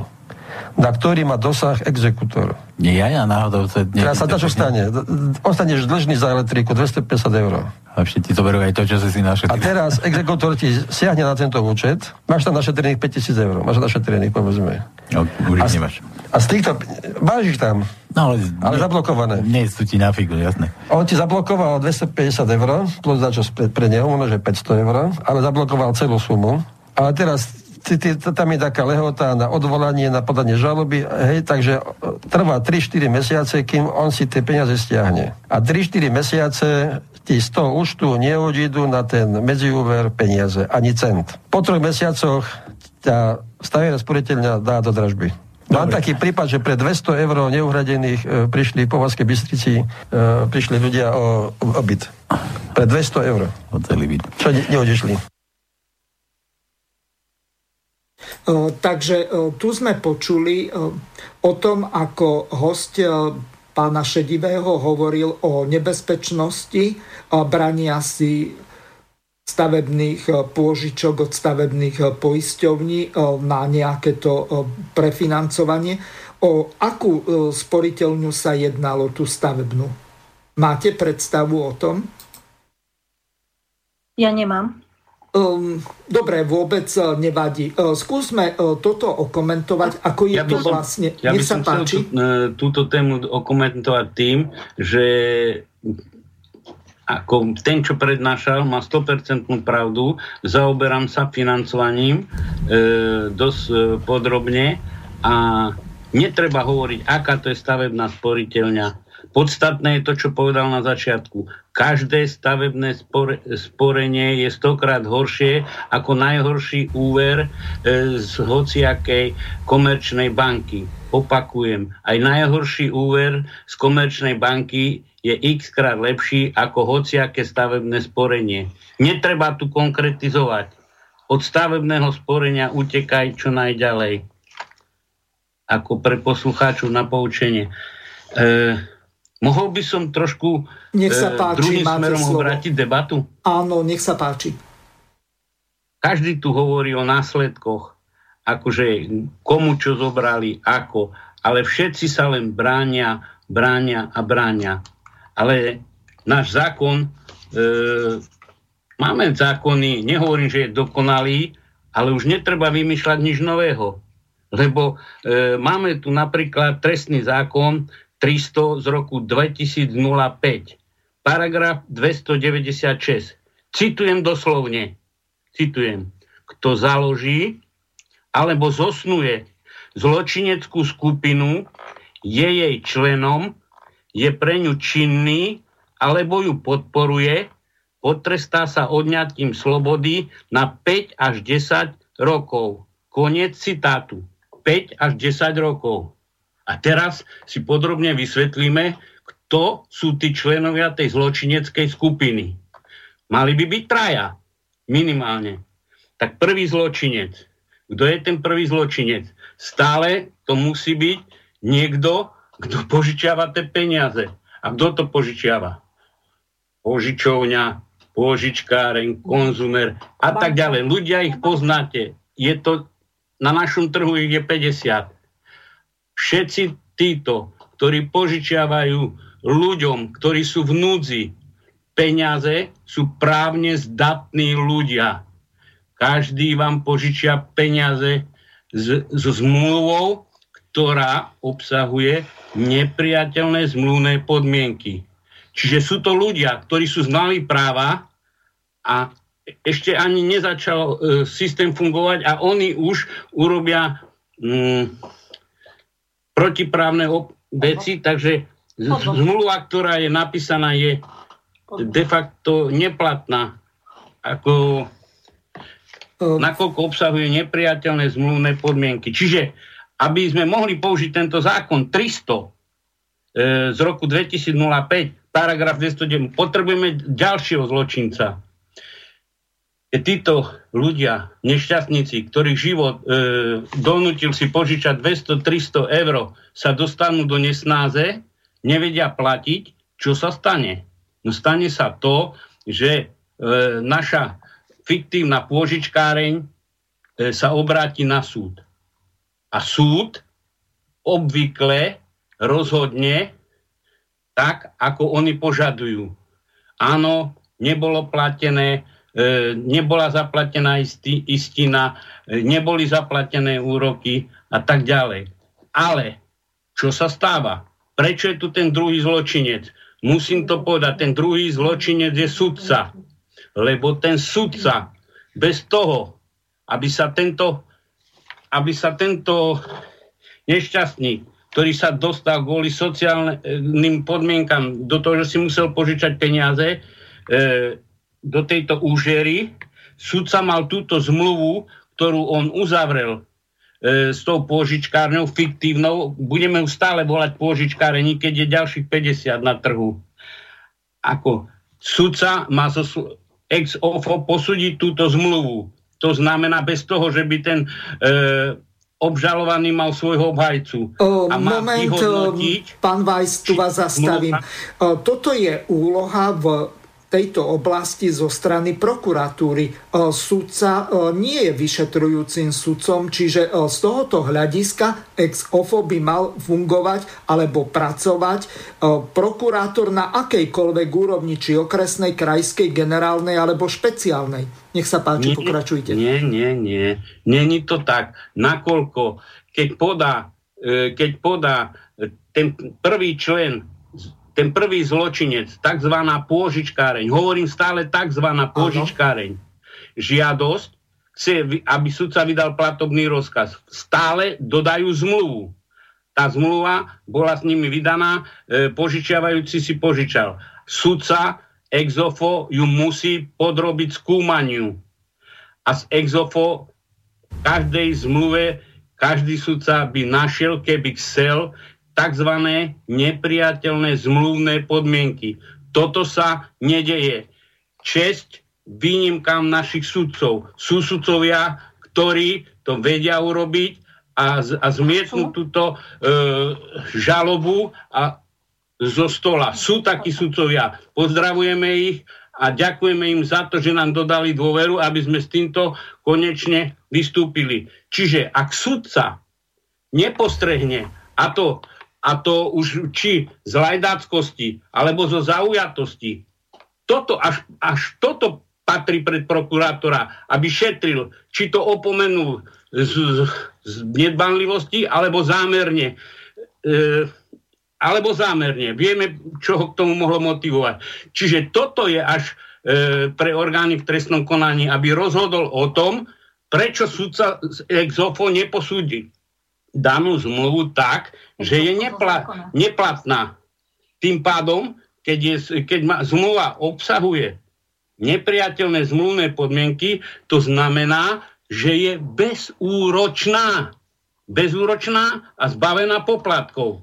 na ktorý má dosah exekutor. Nie, ja, ja náhodou... Sa Teraz sa to, čo stane? Ostaneš dlžný za elektriku 250 eur. A všetci to berú aj to, čo si si našetril. A teraz exekutor ti siahne na tento účet, máš tam našetrených 5000 eur, máš našetrených, povedzme. No, a, nemáš. A z týchto, máš ich tam, no, ale, ale ne, zablokované. Nie sú ti na figu, jasné. On ti zablokoval 250 eur, plus za čo pre, pre neho, možno, že 500 eur, ale zablokoval celú sumu. Ale teraz tam je taká lehota na odvolanie, na podanie žaloby, hej, takže e, trvá 3-4 mesiace, kým on si tie peniaze stiahne. A 3-4 mesiace ti z toho účtu neodídu na ten medziúver peniaze, ani cent. Po troch mesiacoch ťa stavená sporiteľňa dá do dražby. Dobre. Mám taký prípad, že pre 200 eur neuhradených e, prišli po Vaskej Bystrici, e, prišli ľudia o, o byt. Pre 200 eur. O celý byt. Čo ne, neodišli. E, takže tu sme počuli o tom, ako host pána Šedivého hovoril o nebezpečnosti brania si stavebných pôžičok od stavebných poisťovní na nejaké to prefinancovanie. O akú sporiteľňu sa jednalo tú stavebnú? Máte predstavu o tom? Ja nemám. Um, dobre, vôbec uh, nevadí. Uh, skúsme uh, toto okomentovať, ako je ja to som, vlastne. Ja by sa som páči. Chcel tú, túto tému okomentovať tým, že ako ten, čo prednášal, má 100% pravdu, zaoberám sa financovaním e, dosť e, podrobne a netreba hovoriť, aká to je stavebná sporiteľňa, Podstatné je to, čo povedal na začiatku. Každé stavebné spore, sporenie je stokrát horšie ako najhorší úver e, z hociakej komerčnej banky. Opakujem, aj najhorší úver z komerčnej banky je x krát lepší ako hociaké stavebné sporenie. Netreba tu konkretizovať. Od stavebného sporenia utekaj čo najďalej. Ako pre poslucháčov na poučenie. E, Mohol by som trošku nech sa e, páči, druhým smerom slovo. obrátiť debatu? Áno, nech sa páči. Každý tu hovorí o následkoch, akože komu čo zobrali, ako, ale všetci sa len bránia, bránia a bránia. Ale náš zákon, e, máme zákony, nehovorím, že je dokonalý, ale už netreba vymýšľať nič nového. Lebo e, máme tu napríklad trestný zákon 300 z roku 2005, paragraf 296. Citujem doslovne. Citujem. Kto založí alebo zosnuje zločineckú skupinu, je jej členom, je pre ňu činný alebo ju podporuje, potrestá sa odňatím slobody na 5 až 10 rokov. Koniec citátu. 5 až 10 rokov. A teraz si podrobne vysvetlíme, kto sú tí členovia tej zločineckej skupiny. Mali by byť traja, minimálne. Tak prvý zločinec. Kto je ten prvý zločinec? Stále to musí byť niekto, kto požičiava tie peniaze. A kto to požičiava? Požičovňa, požičkáren, konzumer a tak ďalej. Ľudia ich poznáte. Je to, na našom trhu ich je 50. Všetci títo, ktorí požičiavajú ľuďom, ktorí sú v núdzi, peniaze, sú právne zdatní ľudia. Každý vám požičia peniaze so zmluvou, ktorá obsahuje nepriateľné zmluvné podmienky. Čiže sú to ľudia, ktorí sú znali práva a ešte ani nezačal e, systém fungovať a oni už urobia mm, protiprávne op- veci, takže zmluva, ktorá je napísaná, je de facto neplatná. Ako Ehm. nakoľko obsahuje nepriateľné zmluvné podmienky. Čiže, aby sme mohli použiť tento zákon 300 e, z roku 2005, paragraf 209, potrebujeme ďalšieho zločinca. E, títo ľudia, nešťastníci, ktorých život e, donútil si požičať 200-300 eur, sa dostanú do nesnáze, nevedia platiť, čo sa stane? No stane sa to, že e, naša fiktívna pôžičkáreň e, sa obráti na súd. A súd obvykle rozhodne tak, ako oni požadujú. Áno, nebolo platené, nebola zaplatená istina, e, neboli zaplatené úroky a tak ďalej. Ale čo sa stáva? Prečo je tu ten druhý zločinec? Musím to povedať, ten druhý zločinec je sudca lebo ten sudca bez toho, aby sa tento, aby sa tento nešťastník, ktorý sa dostal kvôli sociálnym podmienkam do toho, že si musel požičať peniaze e, do tejto úžery, sudca mal túto zmluvu, ktorú on uzavrel e, s tou pôžičkárňou fiktívnou, budeme ju stále volať pôžičkárení, keď je ďalších 50 na trhu. Ako sudca má zo, ex ofo posúdiť túto zmluvu. To znamená bez toho, že by ten e, obžalovaný mal svojho obhajcu. O, a moment, pán Vajs, tu vás zastavím. O, toto je úloha v tejto oblasti zo strany prokuratúry. E, sudca e, nie je vyšetrujúcim sudcom, čiže e, z tohoto hľadiska ex ofo by mal fungovať alebo pracovať prokurátor na akejkoľvek úrovni, či okresnej, krajskej, generálnej alebo špeciálnej. Nech sa páči, nie, pokračujte. Nie, nie, nie. Není to tak. Nakoľko, keď podá, keď podá ten prvý člen ten prvý zločinec, tzv. pôžičkáreň, hovorím stále tzv. pôžičkáreň, žiadosť, chce, aby sudca vydal platobný rozkaz. Stále dodajú zmluvu. Tá zmluva bola s nimi vydaná, e, požičiavajúci si požičal. Sudca exofo ju musí podrobiť skúmaniu. A z exofo každej zmluve každý sudca by našiel, keby chcel, tzv. nepriateľné zmluvné podmienky. Toto sa nedeje. Česť výnimkám našich sudcov. Sú sudcovia, ktorí to vedia urobiť a, a zmietnú túto e, žalobu a zo stola. Sú takí sudcovia. Pozdravujeme ich a ďakujeme im za to, že nám dodali dôveru, aby sme s týmto konečne vystúpili. Čiže ak sudca nepostrehne, a to a to už či z lajdáckosti alebo zo zaujatosti. Toto, až, až toto patrí pred prokurátora, aby šetril, či to opomenul z, z, z nedbanlivosti alebo zámerne. E, alebo zámerne. Vieme, čo ho k tomu mohlo motivovať. Čiže toto je až e, pre orgány v trestnom konaní, aby rozhodol o tom, prečo sudca exofo neposúdi danú zmluvu tak, že je nepla- neplatná. Tým pádom, keď, je, keď ma, zmluva obsahuje nepriateľné zmluvné podmienky, to znamená, že je bezúročná. Bezúročná a zbavená poplatkov.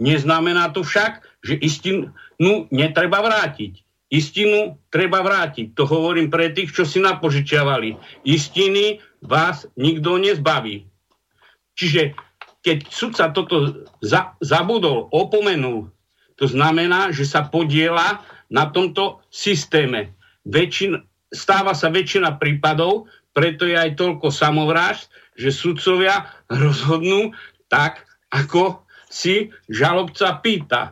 Neznamená to však, že istinu netreba vrátiť. Istinu treba vrátiť. To hovorím pre tých, čo si napožičiavali. Istiny vás nikto nezbaví. Čiže keď sudca toto za, zabudol, opomenul, to znamená, že sa podiela na tomto systéme. Väčšin, stáva sa väčšina prípadov, preto je aj toľko samovrážd, že sudcovia rozhodnú tak, ako si žalobca pýta.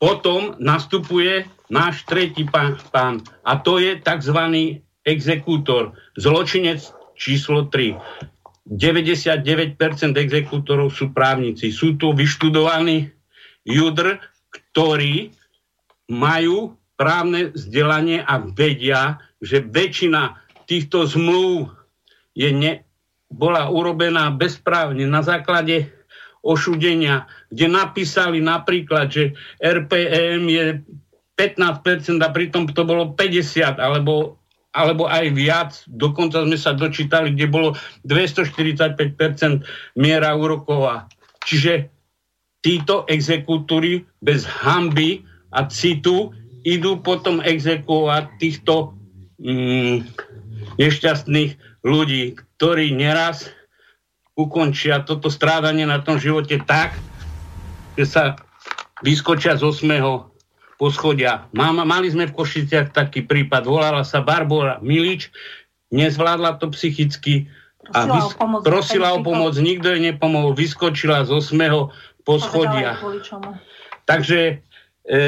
Potom nastupuje náš tretí pán, pán a to je tzv. exekútor, zločinec číslo 3. 99% exekútorov sú právnici. Sú to vyštudovaní judr, ktorí majú právne vzdelanie a vedia, že väčšina týchto zmluv je ne, bola urobená bezprávne na základe ošudenia, kde napísali napríklad, že RPM je 15% a pritom to bolo 50 alebo, alebo aj viac. Dokonca sme sa dočítali, kde bolo 245% miera úroková. Čiže títo exekutúry bez hamby a citu idú potom exekuovať týchto mm, nešťastných ľudí, ktorí neraz ukončia toto strádanie na tom živote tak, že sa vyskočia z 8. poschodia. Mali sme v Košiciach taký prípad, volala sa Barbara Milič, nezvládla to psychicky a prosila, vys- o, pomoc, prosila o pomoc, nikto jej nepomohol, vyskočila z 8. poschodia. Takže e,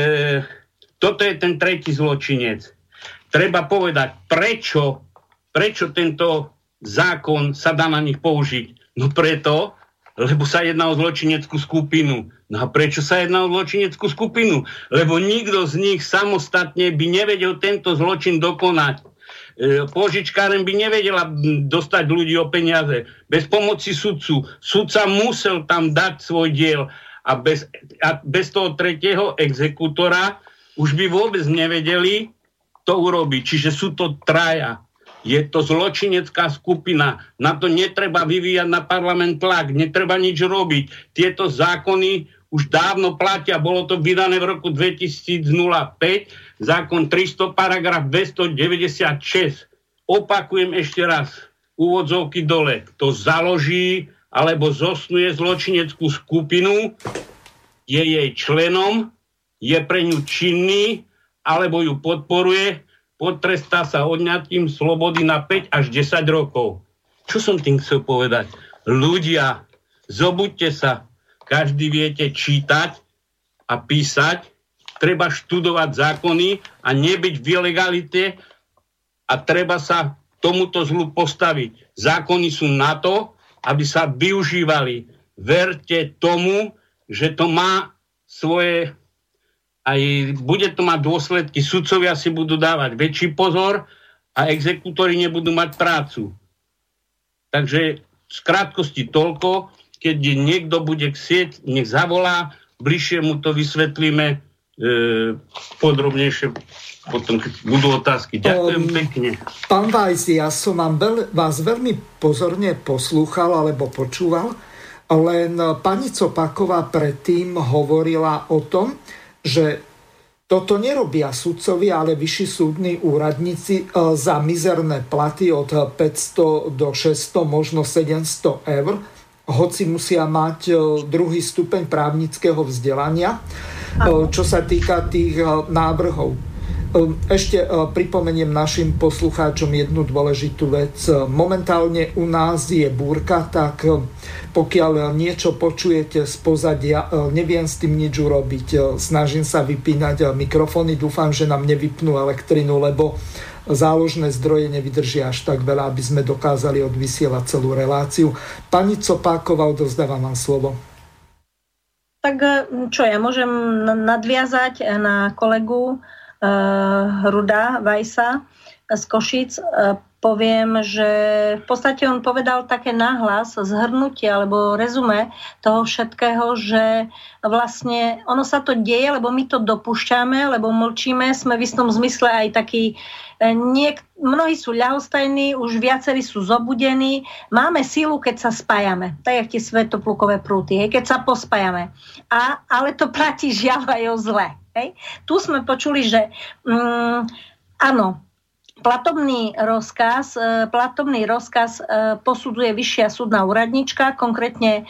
toto je ten tretí zločinec. Treba povedať, prečo, prečo tento zákon sa dá na nich použiť No preto, lebo sa jedná o zločineckú skupinu. No a prečo sa jedná o zločineckú skupinu? Lebo nikto z nich samostatne by nevedel tento zločin dokonať. E, požičkáren by nevedela dostať ľudí o peniaze. Bez pomoci sudcu. Sudca musel tam dať svoj diel a bez, a bez toho tretieho exekútora už by vôbec nevedeli to urobiť. Čiže sú to traja. Je to zločinecká skupina. Na to netreba vyvíjať na parlament tlak, netreba nič robiť. Tieto zákony už dávno platia. Bolo to vydané v roku 2005, zákon 300, paragraf 296. Opakujem ešte raz, úvodzovky dole. To založí alebo zosnuje zločineckú skupinu, je jej členom, je pre ňu činný, alebo ju podporuje, potrestá sa odňatím slobody na 5 až 10 rokov. Čo som tým chcel povedať? Ľudia, zobuďte sa, každý viete čítať a písať, treba študovať zákony a nebyť v ilegalite a treba sa tomuto zlu postaviť. Zákony sú na to, aby sa využívali. Verte tomu, že to má svoje aj bude to mať dôsledky. Sudcovia si budú dávať väčší pozor a exekútori nebudú mať prácu. Takže z krátkosti toľko, keď niekto bude chcieť, nech zavolá, bližšie mu to vysvetlíme e, podrobnejšie potom, keď budú otázky. Ďakujem um, pekne. Pán Vajs, ja som vám veľ, vás veľmi pozorne poslúchal alebo počúval, len pani Copaková predtým hovorila o tom, že toto nerobia sudcovia, ale vyšší súdni úradníci e, za mizerné platy od 500 do 600, možno 700 eur, hoci musia mať e, druhý stupeň právnického vzdelania, e, čo sa týka tých návrhov. Ehm, ešte eh, pripomeniem našim poslucháčom jednu dôležitú vec. Momentálne u nás je búrka, tak eh, pokiaľ niečo počujete z pozadia, neviem s tým nič urobiť. Snažím sa vypínať mikrofóny, dúfam, že nám nevypnú elektrinu, lebo záložné zdroje nevydržia až tak veľa, aby sme dokázali odvysielať celú reláciu. Pani Copáková, odozdávam vám slovo. Tak čo, ja môžem nadviazať na kolegu uh, Ruda Vajsa z Košic. Uh, poviem, že v podstate on povedal také náhlas, zhrnutie alebo rezume toho všetkého, že vlastne ono sa to deje, lebo my to dopúšťame, lebo mlčíme, sme v istom zmysle aj takí e, Niek- mnohí sú ľahostajní, už viacerí sú zobudení. Máme sílu, keď sa spájame. Tak jak tie svetoplukové prúty, keď sa pospájame. A, ale to platí žiaľ aj o zle. Hej. Tu sme počuli, že mm, áno, Platobný rozkaz, e, platobný rozkaz e, posudzuje vyššia súdna úradnička, konkrétne e,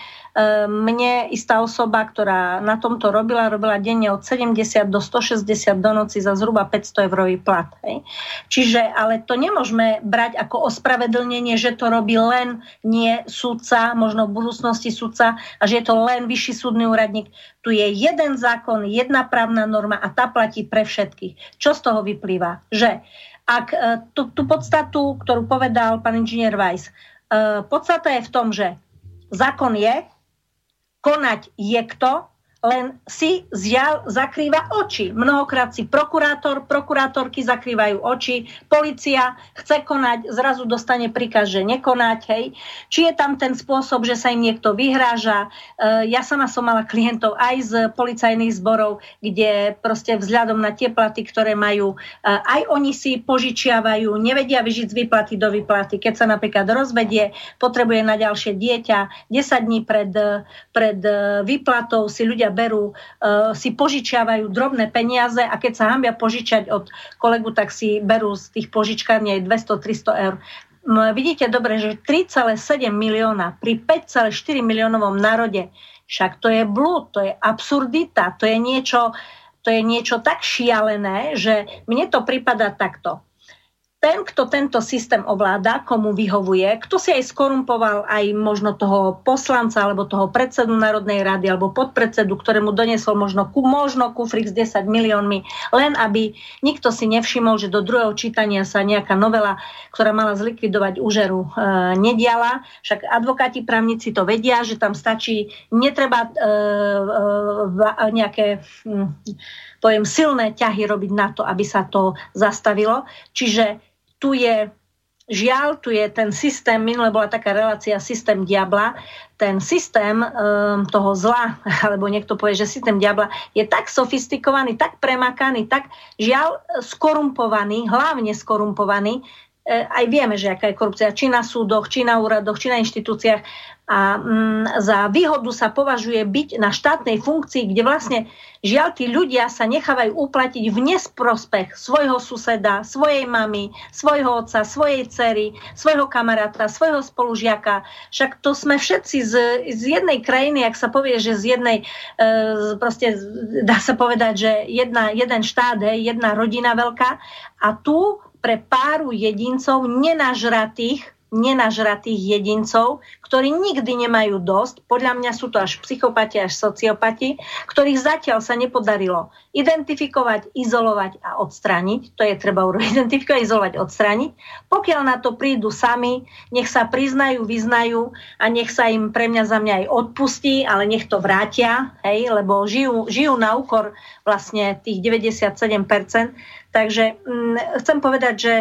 mne istá osoba, ktorá na tomto robila, robila denne od 70 do 160 do noci za zhruba 500 eurový plat. Hej. Čiže, ale to nemôžeme brať ako ospravedlnenie, že to robí len nie súdca, možno v budúcnosti súdca a že je to len vyšší súdny úradník. Tu je jeden zákon, jedna právna norma a tá platí pre všetkých. Čo z toho vyplýva? Že ak e, tú, tú podstatu, ktorú povedal pán inžinier Weiss, e, podstata je v tom, že zákon je, konať je kto, len si zjal zakrýva oči. Mnohokrát si prokurátor, prokurátorky zakrývajú oči, policia chce konať, zrazu dostane príkaz, že nekonať. Hej. Či je tam ten spôsob, že sa im niekto vyhráža. E, ja sama som mala klientov aj z policajných zborov, kde proste vzhľadom na tie platy, ktoré majú, e, aj oni si požičiavajú, nevedia vyžiť z výplaty do výplaty. Keď sa napríklad rozvedie, potrebuje na ďalšie dieťa, 10 dní pred, pred výplatou si ľudia berú, uh, si požičiavajú drobné peniaze a keď sa hambia požičať od kolegu, tak si berú z tých požičkární aj 200-300 eur. Vidíte dobre, že 3,7 milióna pri 5,4 miliónovom národe, však to je blúd, to je absurdita, to je niečo, to je niečo tak šialené, že mne to prípada takto ten, kto tento systém ovláda, komu vyhovuje, kto si aj skorumpoval aj možno toho poslanca alebo toho predsedu Národnej rady alebo podpredsedu, ktorému donesol možno, možno kufrik s 10 miliónmi, len aby nikto si nevšimol, že do druhého čítania sa nejaká novela, ktorá mala zlikvidovať úžeru, e, nediala. Však advokáti právnici to vedia, že tam stačí, netreba e, e, nejaké hm, poviem, silné ťahy robiť na to, aby sa to zastavilo. Čiže tu je Žiaľ, tu je ten systém, minule bola taká relácia systém diabla, ten systém um, toho zla, [laughs] alebo niekto povie, že systém diabla je tak sofistikovaný, tak premakaný, tak žiaľ skorumpovaný, hlavne skorumpovaný, aj vieme, že aká je korupcia, či na súdoch, či na úradoch, či na inštitúciách, a mm, za výhodu sa považuje byť na štátnej funkcii, kde vlastne žiaľ tí ľudia sa nechávajú uplatiť v nesprospech svojho suseda, svojej mamy, svojho otca, svojej cery, svojho kamaráta, svojho spolužiaka. Však to sme všetci z, z jednej krajiny, ak sa povie, že z jednej, e, proste dá sa povedať, že jedna, jeden štát, hej, jedna rodina veľká a tu pre páru jedincov nenažratých nenažratých jedincov, ktorí nikdy nemajú dosť, podľa mňa sú to až psychopati, až sociopati, ktorých zatiaľ sa nepodarilo identifikovať, izolovať a odstrániť. To je treba urobiť. [laughs] Identifikovať, izolovať, odstrániť. Pokiaľ na to prídu sami, nech sa priznajú, vyznajú a nech sa im pre mňa za mňa aj odpustí, ale nech to vrátia, hej, lebo žijú, žijú na úkor vlastne tých 97%. Takže hm, chcem povedať, že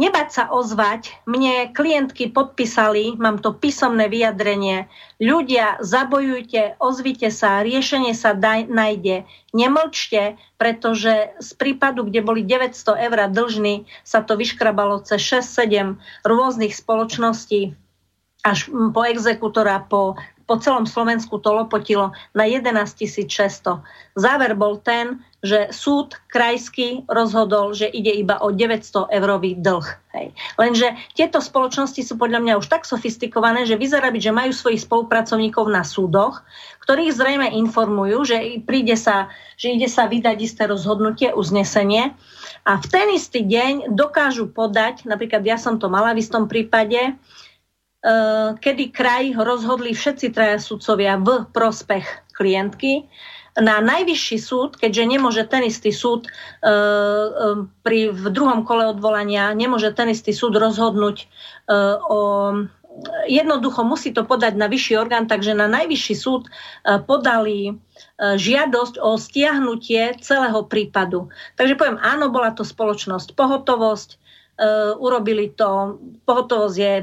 nebať sa ozvať. Mne klientky podpísali, mám to písomné vyjadrenie, ľudia, zabojujte, ozvite sa, riešenie sa daj, nájde. Nemlčte, pretože z prípadu, kde boli 900 eur dlžní, sa to vyškrabalo cez 6-7 rôznych spoločností až po exekutora, po po celom Slovensku to lopotilo na 11 600. Záver bol ten, že súd krajský rozhodol, že ide iba o 900 eurový dlh. Hej. Lenže tieto spoločnosti sú podľa mňa už tak sofistikované, že vyzerá byť, že majú svojich spolupracovníkov na súdoch, ktorých zrejme informujú, že, príde sa, že ide sa vydať isté rozhodnutie, uznesenie a v ten istý deň dokážu podať, napríklad ja som to mala v istom prípade, kedy kraj rozhodli všetci traja sudcovia v prospech klientky na najvyšší súd, keďže nemôže ten istý súd e, e, pri, v druhom kole odvolania, nemôže ten istý súd rozhodnúť o jednoducho musí to podať na vyšší orgán, takže na najvyšší súd podali žiadosť o stiahnutie celého prípadu. Takže poviem, áno, bola to spoločnosť pohotovosť, Uh, urobili to. Pohotovosť je,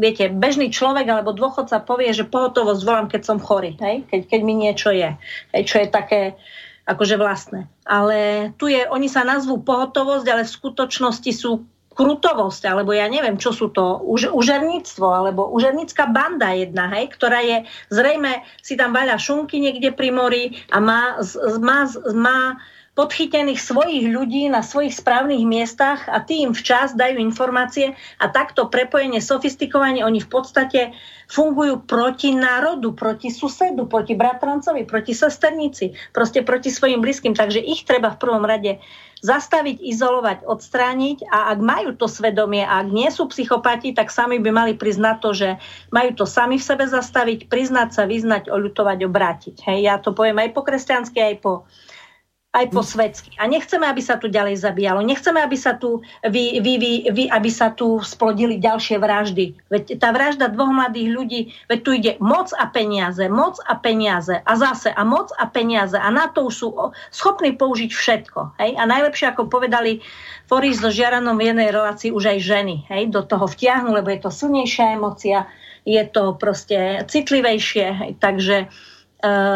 viete, bežný človek alebo dôchodca povie, že pohotovosť volám, keď som chorý, hej? Keď, keď mi niečo je, hej? čo je také akože vlastné. Ale tu je, oni sa nazvú pohotovosť, ale v skutočnosti sú krutovosť, alebo ja neviem, čo sú to, už, užerníctvo, alebo užernícka banda jedna, hej, ktorá je, zrejme si tam vaľa šunky niekde pri mori a má, má, má podchytených svojich ľudí na svojich správnych miestach a tí im včas dajú informácie a takto prepojenie sofistikovanie oni v podstate fungujú proti národu, proti susedu, proti bratrancovi, proti sesternici, proste proti svojim blízkym. Takže ich treba v prvom rade zastaviť, izolovať, odstrániť a ak majú to svedomie a ak nie sú psychopati, tak sami by mali priznať to, že majú to sami v sebe zastaviť, priznať sa, vyznať, oľutovať, obrátiť. Hej, ja to poviem aj po kresťansky, aj po aj po svetsky. A nechceme, aby sa tu ďalej zabíjalo. Nechceme, aby sa tu, vy, vy, vy, vy, aby sa tu splodili ďalšie vraždy. Veď tá vražda dvoch mladých ľudí, veď tu ide moc a peniaze, moc a peniaze a zase a moc a peniaze a na to sú schopní použiť všetko. Hej? A najlepšie, ako povedali Foris so Žiaranom v jednej relácii, už aj ženy hej? do toho vtiahnu, lebo je to silnejšia emocia, je to proste citlivejšie. Hej? Takže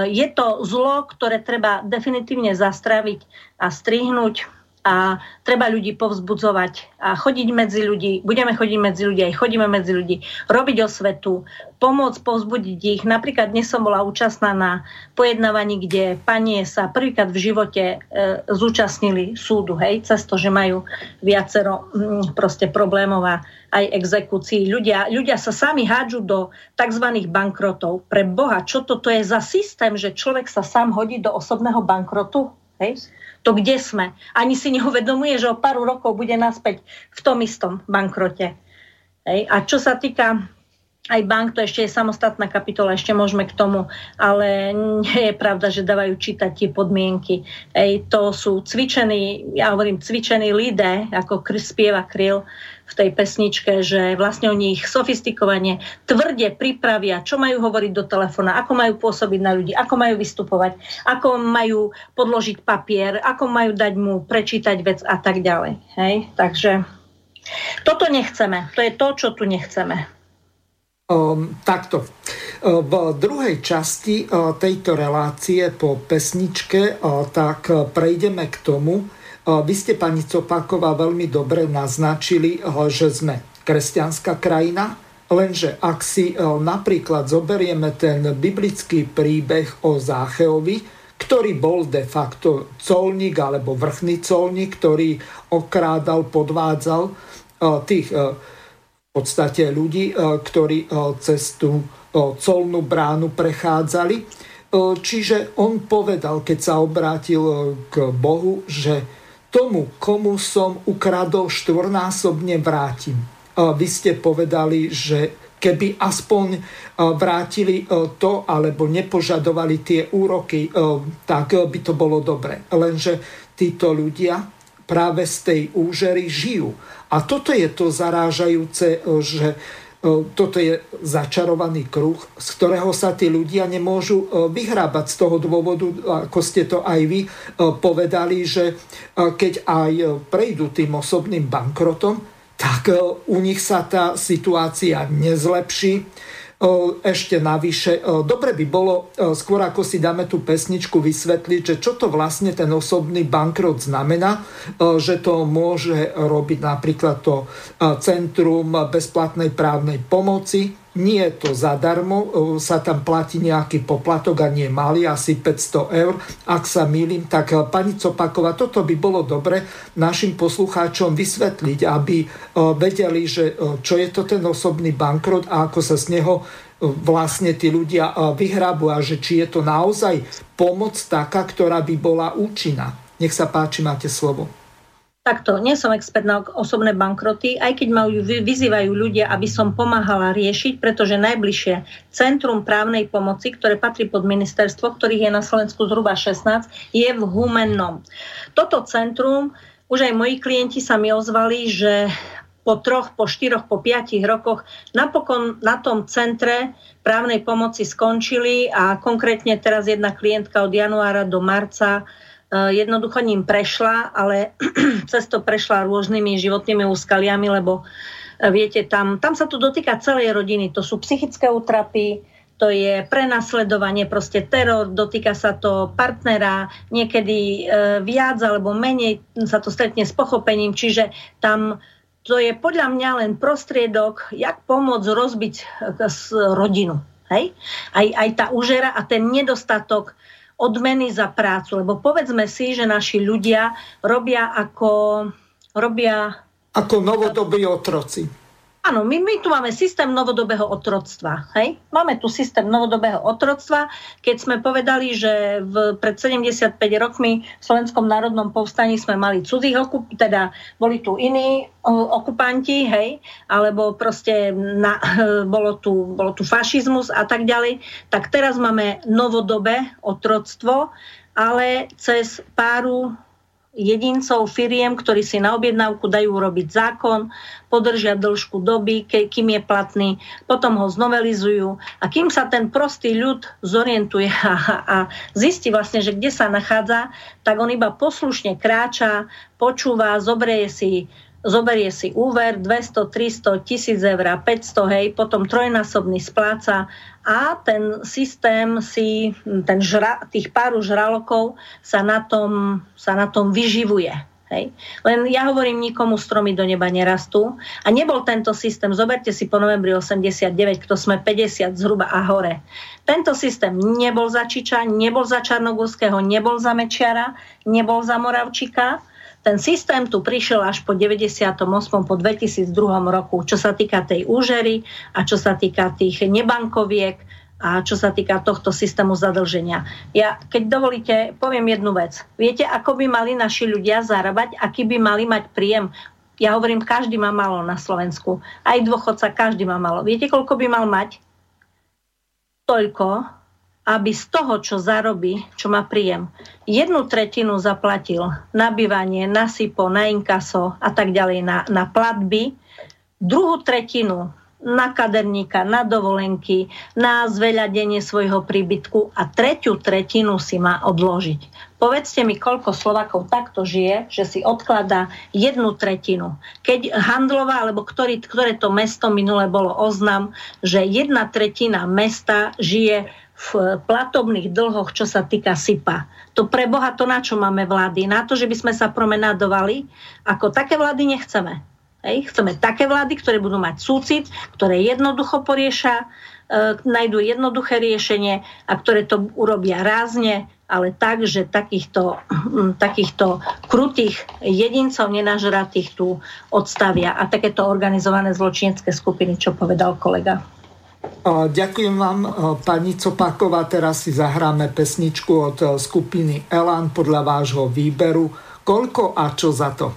je to zlo, ktoré treba definitívne zastraviť a strihnúť a treba ľudí povzbudzovať a chodiť medzi ľudí, budeme chodiť medzi ľudí, aj chodíme medzi ľudí, robiť osvetu, pomôcť, povzbudiť ich. Napríklad dnes som bola účastná na pojednávaní, kde panie sa prvýkrát v živote e, zúčastnili súdu, hej, cez to, že majú viacero m, mm, proste problémov a aj exekúcií. Ľudia, ľudia sa sami hádžu do tzv. bankrotov. Pre Boha, čo toto je za systém, že človek sa sám hodí do osobného bankrotu? Hej? To kde sme. Ani si neuvedomuje, že o pár rokov bude naspäť v tom istom bankrote. Hej? A čo sa týka aj bank, to ešte je samostatná kapitola, ešte môžeme k tomu, ale nie je pravda, že dávajú čítať tie podmienky. Ej, to sú cvičení, ja hovorím cvičení lidé, ako spieva Kryl v tej pesničke, že vlastne oni ich sofistikovane, tvrde pripravia, čo majú hovoriť do telefóna, ako majú pôsobiť na ľudí, ako majú vystupovať, ako majú podložiť papier, ako majú dať mu prečítať vec a tak ďalej. Hej? Takže toto nechceme. To je to, čo tu nechceme. Um, takto. Ehm, v druhej časti uh, tejto relácie po pesničke tak prejdeme k tomu, vy ste, pani Copáková, veľmi dobre naznačili, že sme kresťanská krajina, lenže ak si napríklad zoberieme ten biblický príbeh o Zácheovi, ktorý bol de facto colník alebo vrchný colník, ktorý okrádal, podvádzal tých v podstate ľudí, ktorí cez tú colnú bránu prechádzali. Čiže on povedal, keď sa obrátil k Bohu, že tomu, komu som ukradol, štvornásobne vrátim. Vy ste povedali, že keby aspoň vrátili to, alebo nepožadovali tie úroky, tak by to bolo dobre. Lenže títo ľudia práve z tej úžery žijú. A toto je to zarážajúce, e, že e, toto je začarovaný kruh, z ktorého sa tí ľudia nemôžu e, vyhrábať z toho dôvodu, ako ste to aj vy povedali, že keď aj prejdú tým osobným bankrotom, tak u nich sa tá situácia nezlepší ešte navyše. Dobre by bolo, skôr ako si dáme tú pesničku, vysvetliť, že čo to vlastne ten osobný bankrot znamená, že to môže robiť napríklad to Centrum bezplatnej právnej pomoci, nie je to zadarmo, sa tam platí nejaký poplatok a nie malý, asi 500 eur. Ak sa milím, tak pani Copaková, toto by bolo dobre našim poslucháčom vysvetliť, aby vedeli, že čo je to ten osobný bankrot a ako sa z neho vlastne tí ľudia vyhrabu a že či je to naozaj pomoc taká, ktorá by bola účinná. Nech sa páči, máte slovo. Takto, nie som expert na osobné bankroty, aj keď ma vyzývajú ľudia, aby som pomáhala riešiť, pretože najbližšie Centrum právnej pomoci, ktoré patrí pod ministerstvo, ktorých je na Slovensku zhruba 16, je v Humennom. Toto centrum, už aj moji klienti sa mi ozvali, že po troch, po štyroch, po piatich rokoch napokon na tom centre právnej pomoci skončili a konkrétne teraz jedna klientka od januára do marca jednoducho ním prešla, ale [clears throat] cez to prešla rôznymi životnými úskaliami, lebo eh, viete, tam, tam sa to dotýka celej rodiny. To sú psychické útrapy, to je prenasledovanie, proste teror, dotýka sa to partnera, niekedy e, viac alebo menej sa to stretne s pochopením, čiže tam to je podľa mňa len prostriedok, jak pomôcť rozbiť rodinu. Hej? Aj, aj tá úžera a ten nedostatok odmeny za prácu. Lebo povedzme si, že naši ľudia robia ako... Robia... Ako novodobí otroci. Áno, my, my tu máme systém novodobého otroctva. Hej? Máme tu systém novodobého otroctva. Keď sme povedali, že v, pred 75 rokmi v Slovenskom národnom povstaní sme mali cudzích okup, teda boli tu iní okupanti, hej, alebo proste na, [laughs] bolo, tu, bolo tu fašizmus a tak ďalej, tak teraz máme novodobé otroctvo, ale cez páru jedincov, firiem, ktorí si na objednávku dajú urobiť zákon, podržia dĺžku doby, kým je platný, potom ho znovelizujú. A kým sa ten prostý ľud zorientuje [laughs] a, a zistí vlastne, že kde sa nachádza, tak on iba poslušne kráča, počúva, zobrie si zoberie si úver 200, 300, 1000 eur, 500, hej, potom trojnásobný spláca a ten systém si, ten žra, tých pár žralokov sa na tom, sa na tom vyživuje. Hej. Len ja hovorím, nikomu stromy do neba nerastú. A nebol tento systém, zoberte si po novembri 89, kto sme 50 zhruba a hore. Tento systém nebol za Čiča, nebol za Čarnogórského, nebol za Mečiara, nebol za Moravčika, ten systém tu prišiel až po 98. po 2002 roku, čo sa týka tej úžery a čo sa týka tých nebankoviek a čo sa týka tohto systému zadlženia. Ja, keď dovolíte, poviem jednu vec. Viete, ako by mali naši ľudia zarábať, aký by mali mať príjem? Ja hovorím, každý má malo na Slovensku. Aj dôchodca, každý má malo. Viete, koľko by mal mať? Toľko, aby z toho, čo zarobí, čo má príjem, jednu tretinu zaplatil na bývanie, na SIPO, na inkaso a tak ďalej, na, na platby, druhú tretinu na kaderníka, na dovolenky, na zveľadenie svojho príbytku a tretiu tretinu si má odložiť. Povedzte mi, koľko Slovakov takto žije, že si odkladá jednu tretinu. Keď Handlova, alebo ktorý, ktoré to mesto minule bolo oznam, že jedna tretina mesta žije v platobných dlhoch, čo sa týka SIPA. To pre Boha to na čo máme vlády? Na to, že by sme sa promenádovali? Ako také vlády nechceme. Hej? Chceme také vlády, ktoré budú mať súcit, ktoré jednoducho poriešia, e, nájdú jednoduché riešenie a ktoré to urobia rázne, ale tak, že takýchto, takýchto krutých jedincov nenažratých tu odstavia a takéto organizované zločinecké skupiny, čo povedal kolega. Ďakujem vám, pani Copáková. Teraz si zahráme pesničku od skupiny Elan podľa vášho výberu. Koľko a čo za to?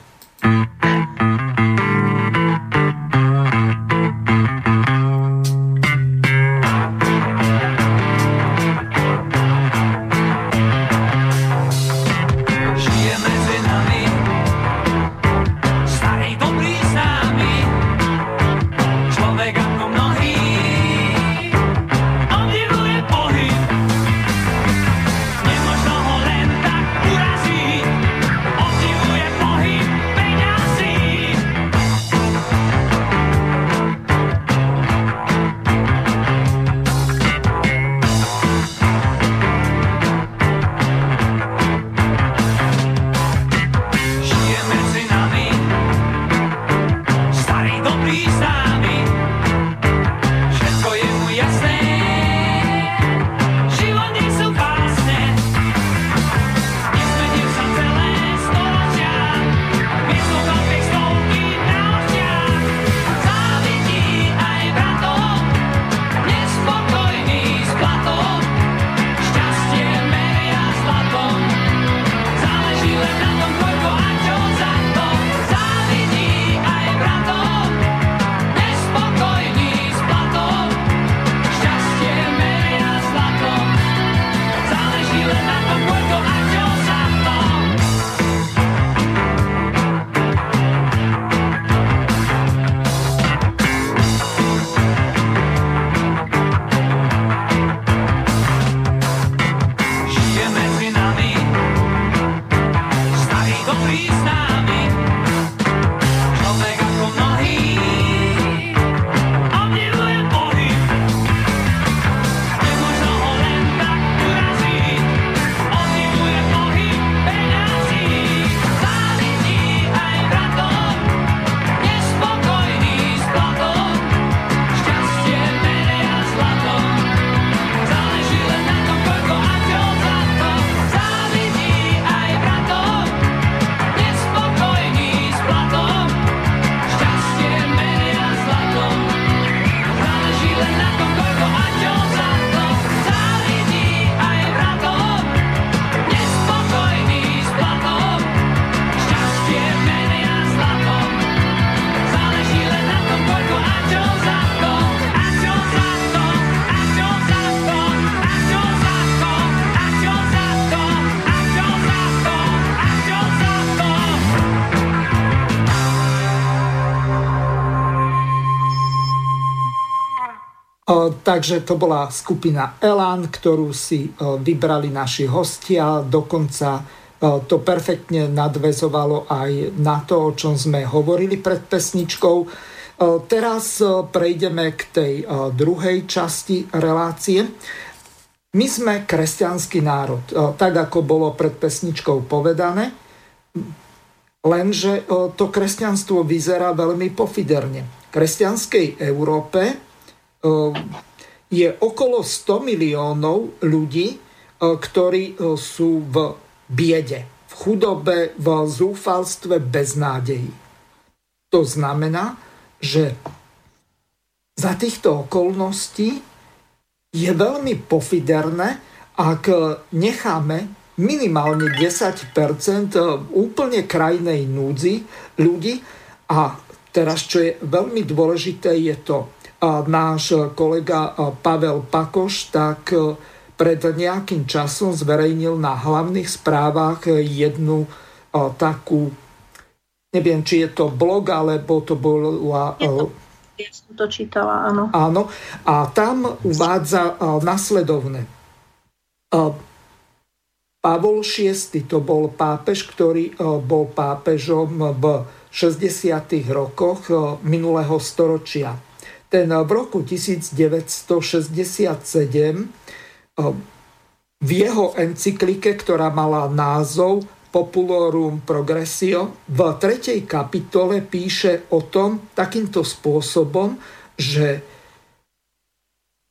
Takže to bola skupina Elan, ktorú si vybrali naši hostia. Dokonca to perfektne nadvezovalo aj na to, o čom sme hovorili pred pesničkou. Teraz prejdeme k tej druhej časti relácie. My sme kresťanský národ, tak ako bolo pred pesničkou povedané, lenže to kresťanstvo vyzerá veľmi pofiderne. V kresťanskej Európe je okolo 100 miliónov ľudí, e, ktorí e, sú v biede, v chudobe, v zúfalstve, bez nádeji. To znamená, že za týchto okolností je veľmi pofiderné, ak necháme minimálne 10% úplne krajnej núdzi ľudí. A teraz, čo je veľmi dôležité, je to náš kolega Pavel Pakoš tak e, pred nejakým časom zverejnil na hlavných správach jednu e, takú, neviem, či je to blog, alebo to bola... Ja som to čítala, áno. Áno, a tam uvádza nasledovné. Pavol VI to bol pápež, ktorý e, bol pápežom v 60. rokoch minulého storočia ten v roku 1967 v jeho encyklike, ktorá mala názov Populorum Progressio, v tretej kapitole píše o tom takýmto spôsobom, že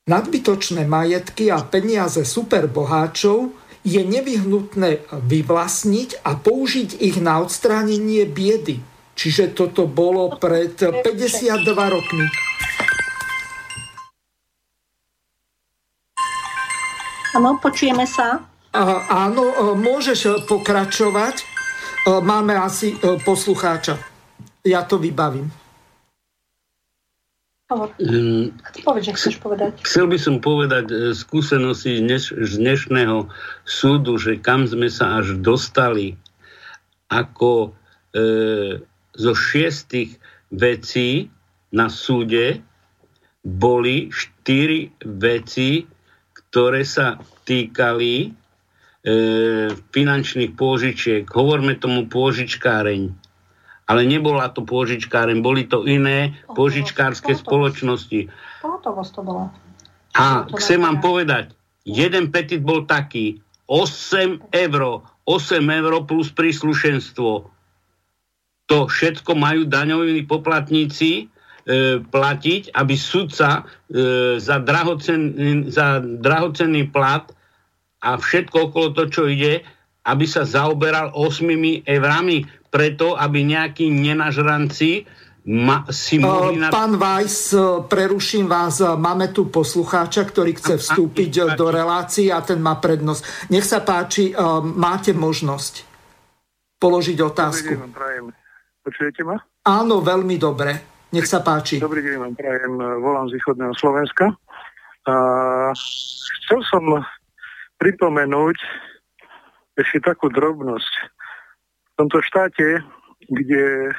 nadbytočné majetky a peniaze superboháčov je nevyhnutné vyvlastniť a použiť ich na odstránenie biedy. Čiže toto bolo pred 52 rokmi. Áno, počujeme sa. Áno, môžeš pokračovať. Máme asi poslucháča. Ja to vybavím. Um, Povedz, chceš povedať. Chcel by som povedať e, skúsenosti z dnešného súdu, že kam sme sa až dostali, ako e, zo šiestich vecí na súde boli štyri veci, ktoré sa týkali e, finančných pôžičiek. Hovorme tomu pôžičkáreň. Ale nebola to pôžičkáreň, boli to iné pôžičkárske spoločnosti. Pohotovosť to bola. A chcem vám povedať, jeden petit bol taký, 8 eur, 8 eur plus príslušenstvo. To všetko majú daňoví poplatníci platiť, aby sudca e, za, drahocenný, za drahocenný plat a všetko okolo to, čo ide, aby sa zaoberal 8 eurami, preto aby nejakí nenažranci ma, si mohli... Na... Pán Vajs, e, preruším vás, máme tu poslucháča, ktorý chce vstúpiť do relácie a ten má prednosť. Nech sa páči, e, máte možnosť položiť otázku. Počujete ma? Áno, veľmi dobre. Nech sa páči. Dobrý deň vám prajem, volám z východného Slovenska. A chcel som pripomenúť ešte takú drobnosť. V tomto štáte, kde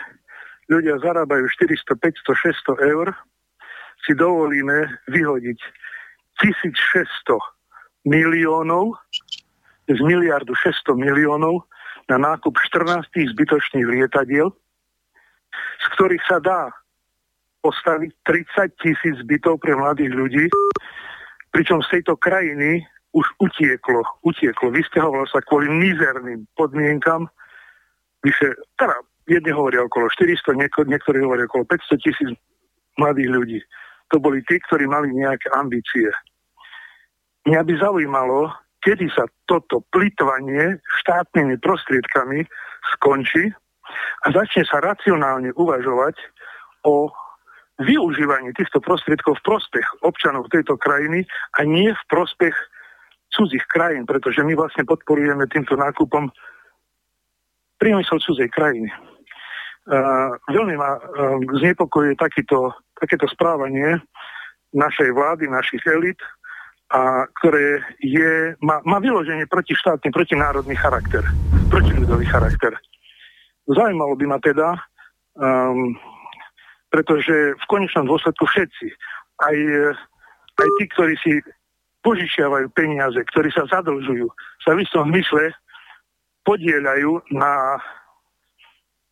ľudia zarábajú 400, 500, 600 eur, si dovolíme vyhodiť 1600 miliónov z miliardu 600 miliónov na nákup 14 zbytočných lietadiel, z ktorých sa dá postaviť 30 tisíc bytov pre mladých ľudí, pričom z tejto krajiny už utieklo, utieklo, vysťahovalo sa kvôli mizerným podmienkam, vyše, teda jedni hovoria okolo 400, nieko, niektorí hovoria okolo 500 tisíc mladých ľudí. To boli tí, ktorí mali nejaké ambície. Mňa by zaujímalo, kedy sa toto plitvanie štátnymi prostriedkami skončí a začne sa racionálne uvažovať o využívanie týchto prostriedkov v prospech občanov tejto krajiny a nie v prospech cudzích krajín, pretože my vlastne podporujeme týmto nákupom priemysel cudzej krajiny. Uh, veľmi ma uh, znepokojuje takýto, takéto správanie našej vlády, našich elit, a ktoré je, má, má vyloženie protištátny, protinárodný charakter, protiľudový charakter. Zaujímalo by ma teda, um, pretože v konečnom dôsledku všetci, aj aj tí, ktorí si požičiavajú peniaze, ktorí sa zadlžujú, sa v istom zmysle podielajú na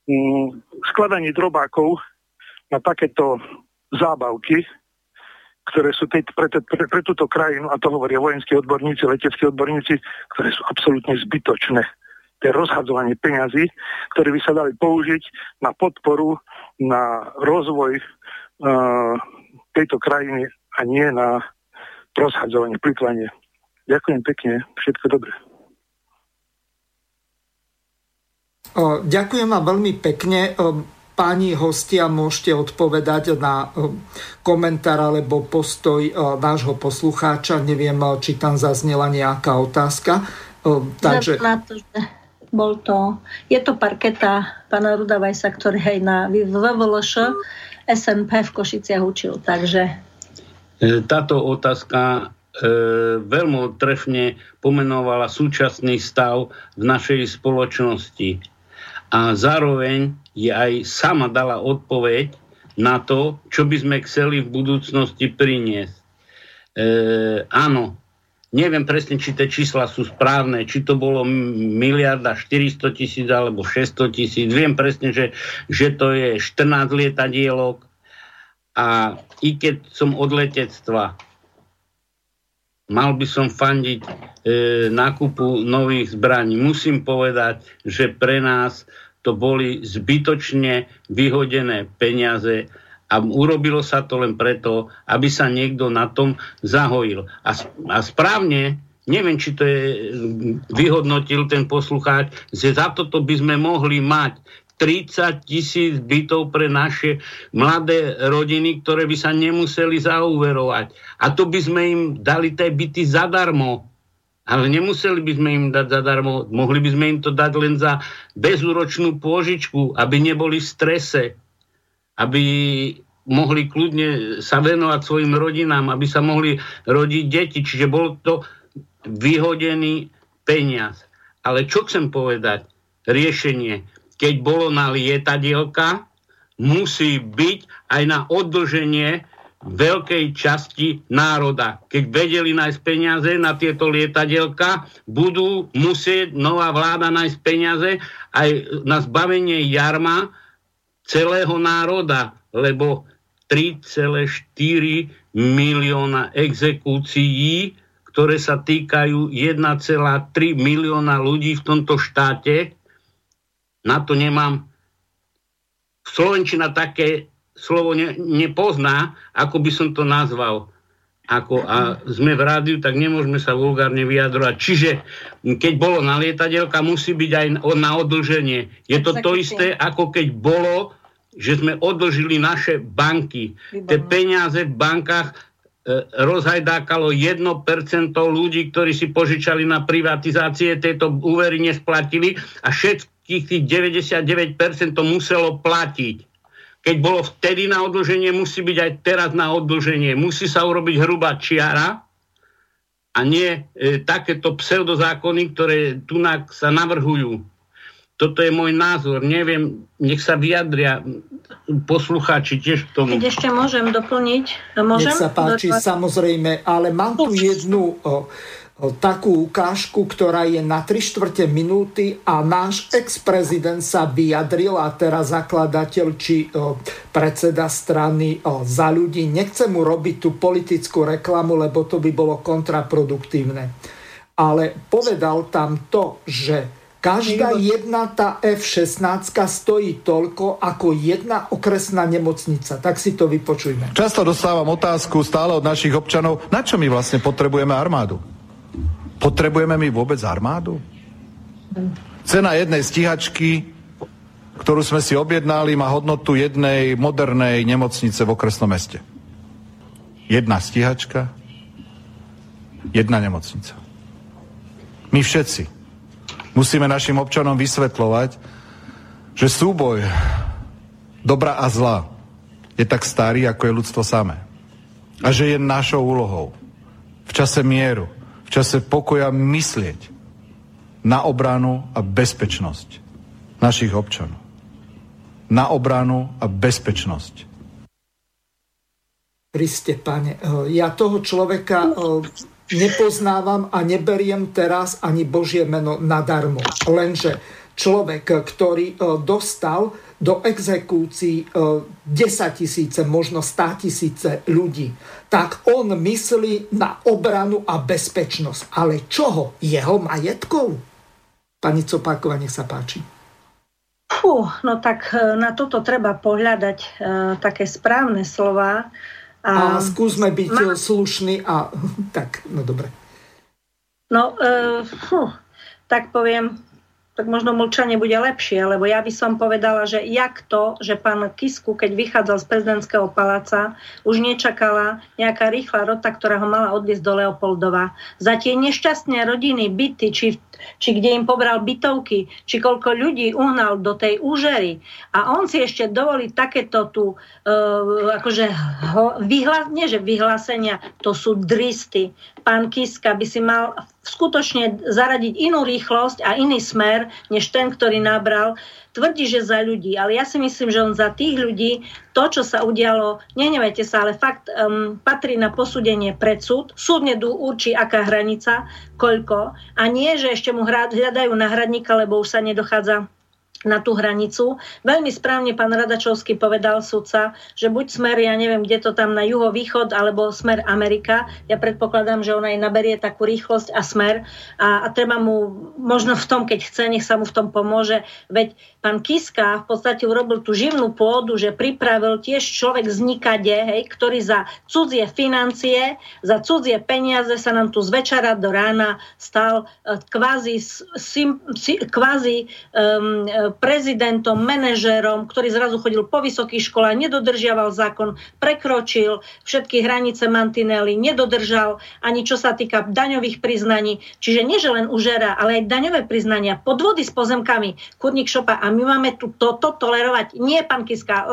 mm, skladaní drobákov na takéto zábavky, ktoré sú teď pre, pre, pre túto krajinu, a to hovoria vojenskí odborníci, leteckí odborníci, ktoré sú absolútne zbytočné. To je rozhadzovanie peňazí, ktoré by sa dali použiť na podporu, na rozvoj uh, tejto krajiny a nie na rozhadzovanie, plitvanie. Ďakujem pekne, všetko dobré. Ďakujem vám veľmi pekne. Páni hostia, môžete odpovedať na komentár alebo postoj nášho poslucháča. Neviem, či tam zaznela nejaká otázka. Takže... Bol to, je to parketa pána Rudavajsa, ktorý aj na VVLŠ SNP v Košiciach učil. Takže E, táto otázka e, veľmi trefne pomenovala súčasný stav v našej spoločnosti. A zároveň je aj sama dala odpoveď na to, čo by sme chceli v budúcnosti priniesť. E, áno, neviem presne, či tie čísla sú správne, či to bolo miliarda 400 tisíc alebo 600 tisíc. Viem presne, že, že to je 14 lietadielok, a i keď som od letectva, mal by som fandiť e, nákupu nových zbraní. Musím povedať, že pre nás to boli zbytočne vyhodené peniaze a urobilo sa to len preto, aby sa niekto na tom zahojil. A, a správne, neviem, či to je, vyhodnotil ten poslucháč, že za toto by sme mohli mať 30 tisíc bytov pre naše mladé rodiny, ktoré by sa nemuseli zauverovať. A to by sme im dali tie byty zadarmo. Ale nemuseli by sme im dať zadarmo, mohli by sme im to dať len za bezúročnú pôžičku, aby neboli v strese, aby mohli kľudne sa venovať svojim rodinám, aby sa mohli rodiť deti. Čiže bol to vyhodený peniaz. Ale čo chcem povedať? Riešenie keď bolo na lietadielka, musí byť aj na odlženie veľkej časti národa. Keď vedeli nájsť peniaze na tieto lietadielka, budú musieť nová vláda nájsť peniaze aj na zbavenie jarma celého národa, lebo 3,4 milióna exekúcií, ktoré sa týkajú 1,3 milióna ľudí v tomto štáte, na to nemám. Slovenčina také slovo ne, nepozná, ako by som to nazval. Ako, a sme v rádiu, tak nemôžeme sa vulgárne vyjadrovať. Čiže keď bolo na lietadielka, musí byť aj na odlženie. Je to to isté, ako keď bolo, že sme odlžili naše banky. Tie peniaze v bankách e, rozhajdákalo 1% ľudí, ktorí si požičali na privatizácie, tieto úvery nesplatili a všetko tých 99% to muselo platiť. Keď bolo vtedy na odlženie, musí byť aj teraz na odlženie. Musí sa urobiť hrubá čiara a nie e, takéto pseudozákony, ktoré tu sa navrhujú. Toto je môj názor. Neviem, nech sa vyjadria poslucháči tiež k tomu. Keď ešte môžem doplniť. Môžem? Nech sa páči, Do... samozrejme, ale mám tu jednu... O, takú ukážku, ktorá je na 3 štvrte minúty a náš ex-prezident sa vyjadril a teraz zakladateľ či predseda strany za ľudí. Nechcem mu robiť tú politickú reklamu, lebo to by bolo kontraproduktívne. Ale povedal tam to, že každá jedna tá F-16 stojí toľko ako jedna okresná nemocnica. Tak si to vypočujme. Často dostávam otázku stále od našich občanov, na čo my vlastne potrebujeme armádu? Potrebujeme my vôbec armádu? Cena jednej stíhačky, ktorú sme si objednali, má hodnotu jednej modernej nemocnice v okresnom meste. Jedna stíhačka, jedna nemocnica. My všetci musíme našim občanom vysvetľovať, že súboj dobra a zla je tak starý, ako je ľudstvo samé. A že je našou úlohou v čase mieru čase pokoja myslieť na obranu a bezpečnosť našich občanov. Na obranu a bezpečnosť Kriste, pane, ja toho človeka nepoznávam a neberiem teraz ani Božie meno nadarmo. Lenže človek, ktorý dostal do exekúcií 10 tisíce, možno 100 tisíce ľudí, tak on myslí na obranu a bezpečnosť. Ale čoho? Jeho majetkov? Pani Copáková, nech sa páči. Fú, no tak na toto treba pohľadať uh, také správne slova a, a skúsme byť ma... slušní a [laughs] tak, no dobre. No, uh, fú, tak poviem, tak možno mlčanie bude lepšie, lebo ja by som povedala, že jak to, že pán Kisku, keď vychádzal z prezidentského paláca, už nečakala nejaká rýchla rota, ktorá ho mala odviesť do Leopoldova. Za tie nešťastné rodiny, byty, či, či kde im pobral bytovky, či koľko ľudí uhnal do tej úžery. A on si ešte dovolí takéto tu, uh, akože vyhla, nie že vyhlásenia, to sú dristy. Pán Kiska by si mal skutočne zaradiť inú rýchlosť a iný smer, než ten, ktorý nabral. Tvrdí, že za ľudí, ale ja si myslím, že on za tých ľudí, to, čo sa udialo, nenevajte sa, ale fakt um, patrí na posúdenie pred súd. Súd určí, aká hranica, koľko. A nie, že ešte mu hľadajú náhradníka, lebo už sa nedochádza na tú hranicu. Veľmi správne pán Radačovský povedal sudca, že buď smer, ja neviem, kde to tam na juhovýchod, alebo smer Amerika. Ja predpokladám, že ona aj naberie takú rýchlosť a smer a, a treba mu možno v tom, keď chce, nech sa mu v tom pomôže. Veď pán Kiska v podstate urobil tú živnú pôdu, že pripravil tiež človek z nikade, hej, ktorý za cudzie financie, za cudzie peniaze sa nám tu z večera do rána stal uh, kvázi, sim, si, kvázi um, prezidentom, manažérom, ktorý zrazu chodil po vysokých školách, nedodržiaval zákon, prekročil všetky hranice mantinely, nedodržal ani čo sa týka daňových priznaní. Čiže nie, že len užera, ale aj daňové priznania, podvody s pozemkami, kurník šopa. A my máme tu toto tolerovať. Nie, pán Kiska,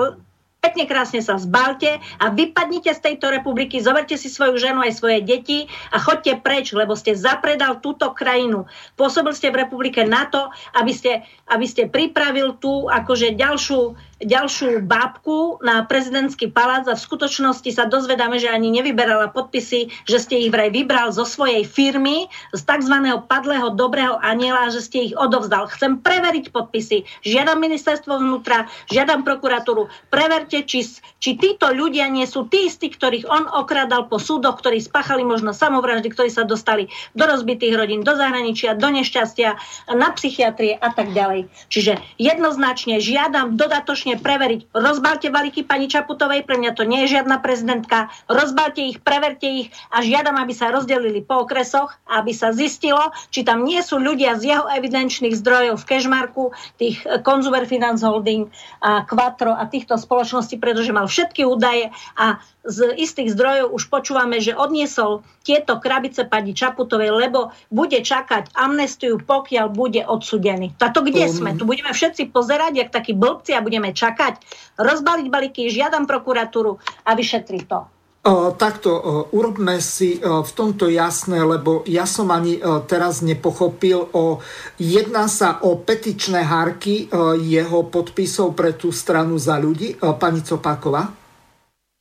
pekne krásne sa zbalte a vypadnite z tejto republiky, zoberte si svoju ženu aj svoje deti a chodte preč, lebo ste zapredal túto krajinu. Pôsobil ste v republike na to, aby ste, aby ste pripravil tú akože ďalšiu ďalšiu bábku na prezidentský palác a v skutočnosti sa dozvedáme, že ani nevyberala podpisy, že ste ich vraj vybral zo svojej firmy, z tzv. padlého dobrého aniela, že ste ich odovzdal. Chcem preveriť podpisy. Žiadam ministerstvo vnútra, žiadam prokuratúru. Preverte, či, či títo ľudia nie sú tí istí, ktorých on okradal po súdoch, ktorí spáchali možno samovraždy, ktorí sa dostali do rozbitých rodín, do zahraničia, do nešťastia, na psychiatrie a tak ďalej. Čiže jednoznačne žiadam dodatočne skutočne preveriť. Rozbalte balíky pani Čaputovej, pre mňa to nie je žiadna prezidentka. Rozbalte ich, preverte ich a žiadam, aby sa rozdelili po okresoch, aby sa zistilo, či tam nie sú ľudia z jeho evidenčných zdrojov v Kešmarku, tých eh, Consumer Finance Holding a Quattro a týchto spoločností, pretože mal všetky údaje a z istých zdrojov už počúvame, že odniesol tieto krabice pani Čaputovej, lebo bude čakať amnestiu, pokiaľ bude odsudený. Tato kde um. sme? Tu budeme všetci pozerať, jak takí blbci a budeme čakať, rozbaliť balíky, žiadam prokuratúru a vyšetriť to. Uh, takto, uh, urobme si uh, v tomto jasné, lebo ja som ani teraz nepochopil, o, jedná sa o petičné hárky jeho podpisov pre tú stranu za ľudí. Pani Copáková?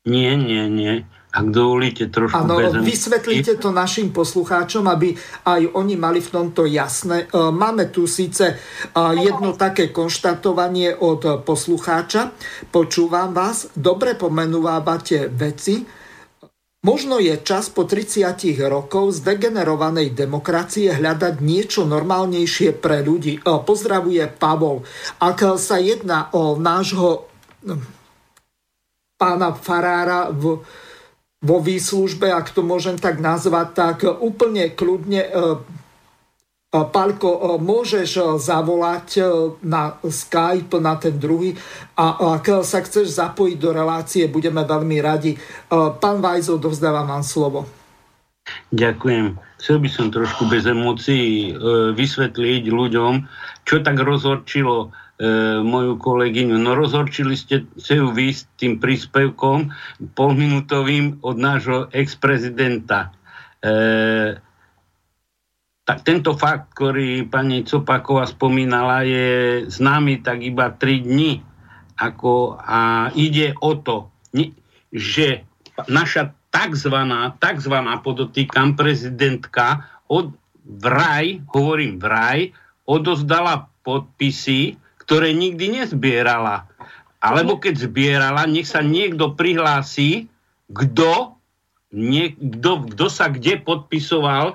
Nie, nie, nie. Ak dovolíte trošku Áno, vysvetlíte to našim poslucháčom, aby aj oni mali v tomto jasné. E, máme tu síce e, jedno také konštatovanie od poslucháča. Počúvam vás, dobre pomenúvate veci. Možno je čas po 30 rokov z degenerovanej demokracie hľadať niečo normálnejšie pre ľudí. E, pozdravuje Pavol. Ak sa jedná o nášho pána Farára v, vo výslužbe, ak to môžem tak nazvať, tak úplne kľudne e, e, Palko, e, môžeš zavolať na Skype, na ten druhý a ak sa chceš zapojiť do relácie, budeme veľmi radi. Pán Vajzo, dovzdávam vám slovo. Ďakujem. Chcel by som trošku bez emócií vysvetliť ľuďom, čo tak rozhorčilo moju kolegyňu. No rozhorčili ste ju vy s tým príspevkom polminútovým od nášho ex-prezidenta. E, tak tento fakt, ktorý pani Copaková spomínala, je známy tak iba 3 dní. Ako, a ide o to, že naša takzvaná, takzvaná podotýkam prezidentka od vraj, hovorím vraj, odozdala podpisy, ktoré nikdy nezbierala. Alebo keď zbierala, nech sa niekto prihlási, kto kto, kto sa kde podpisoval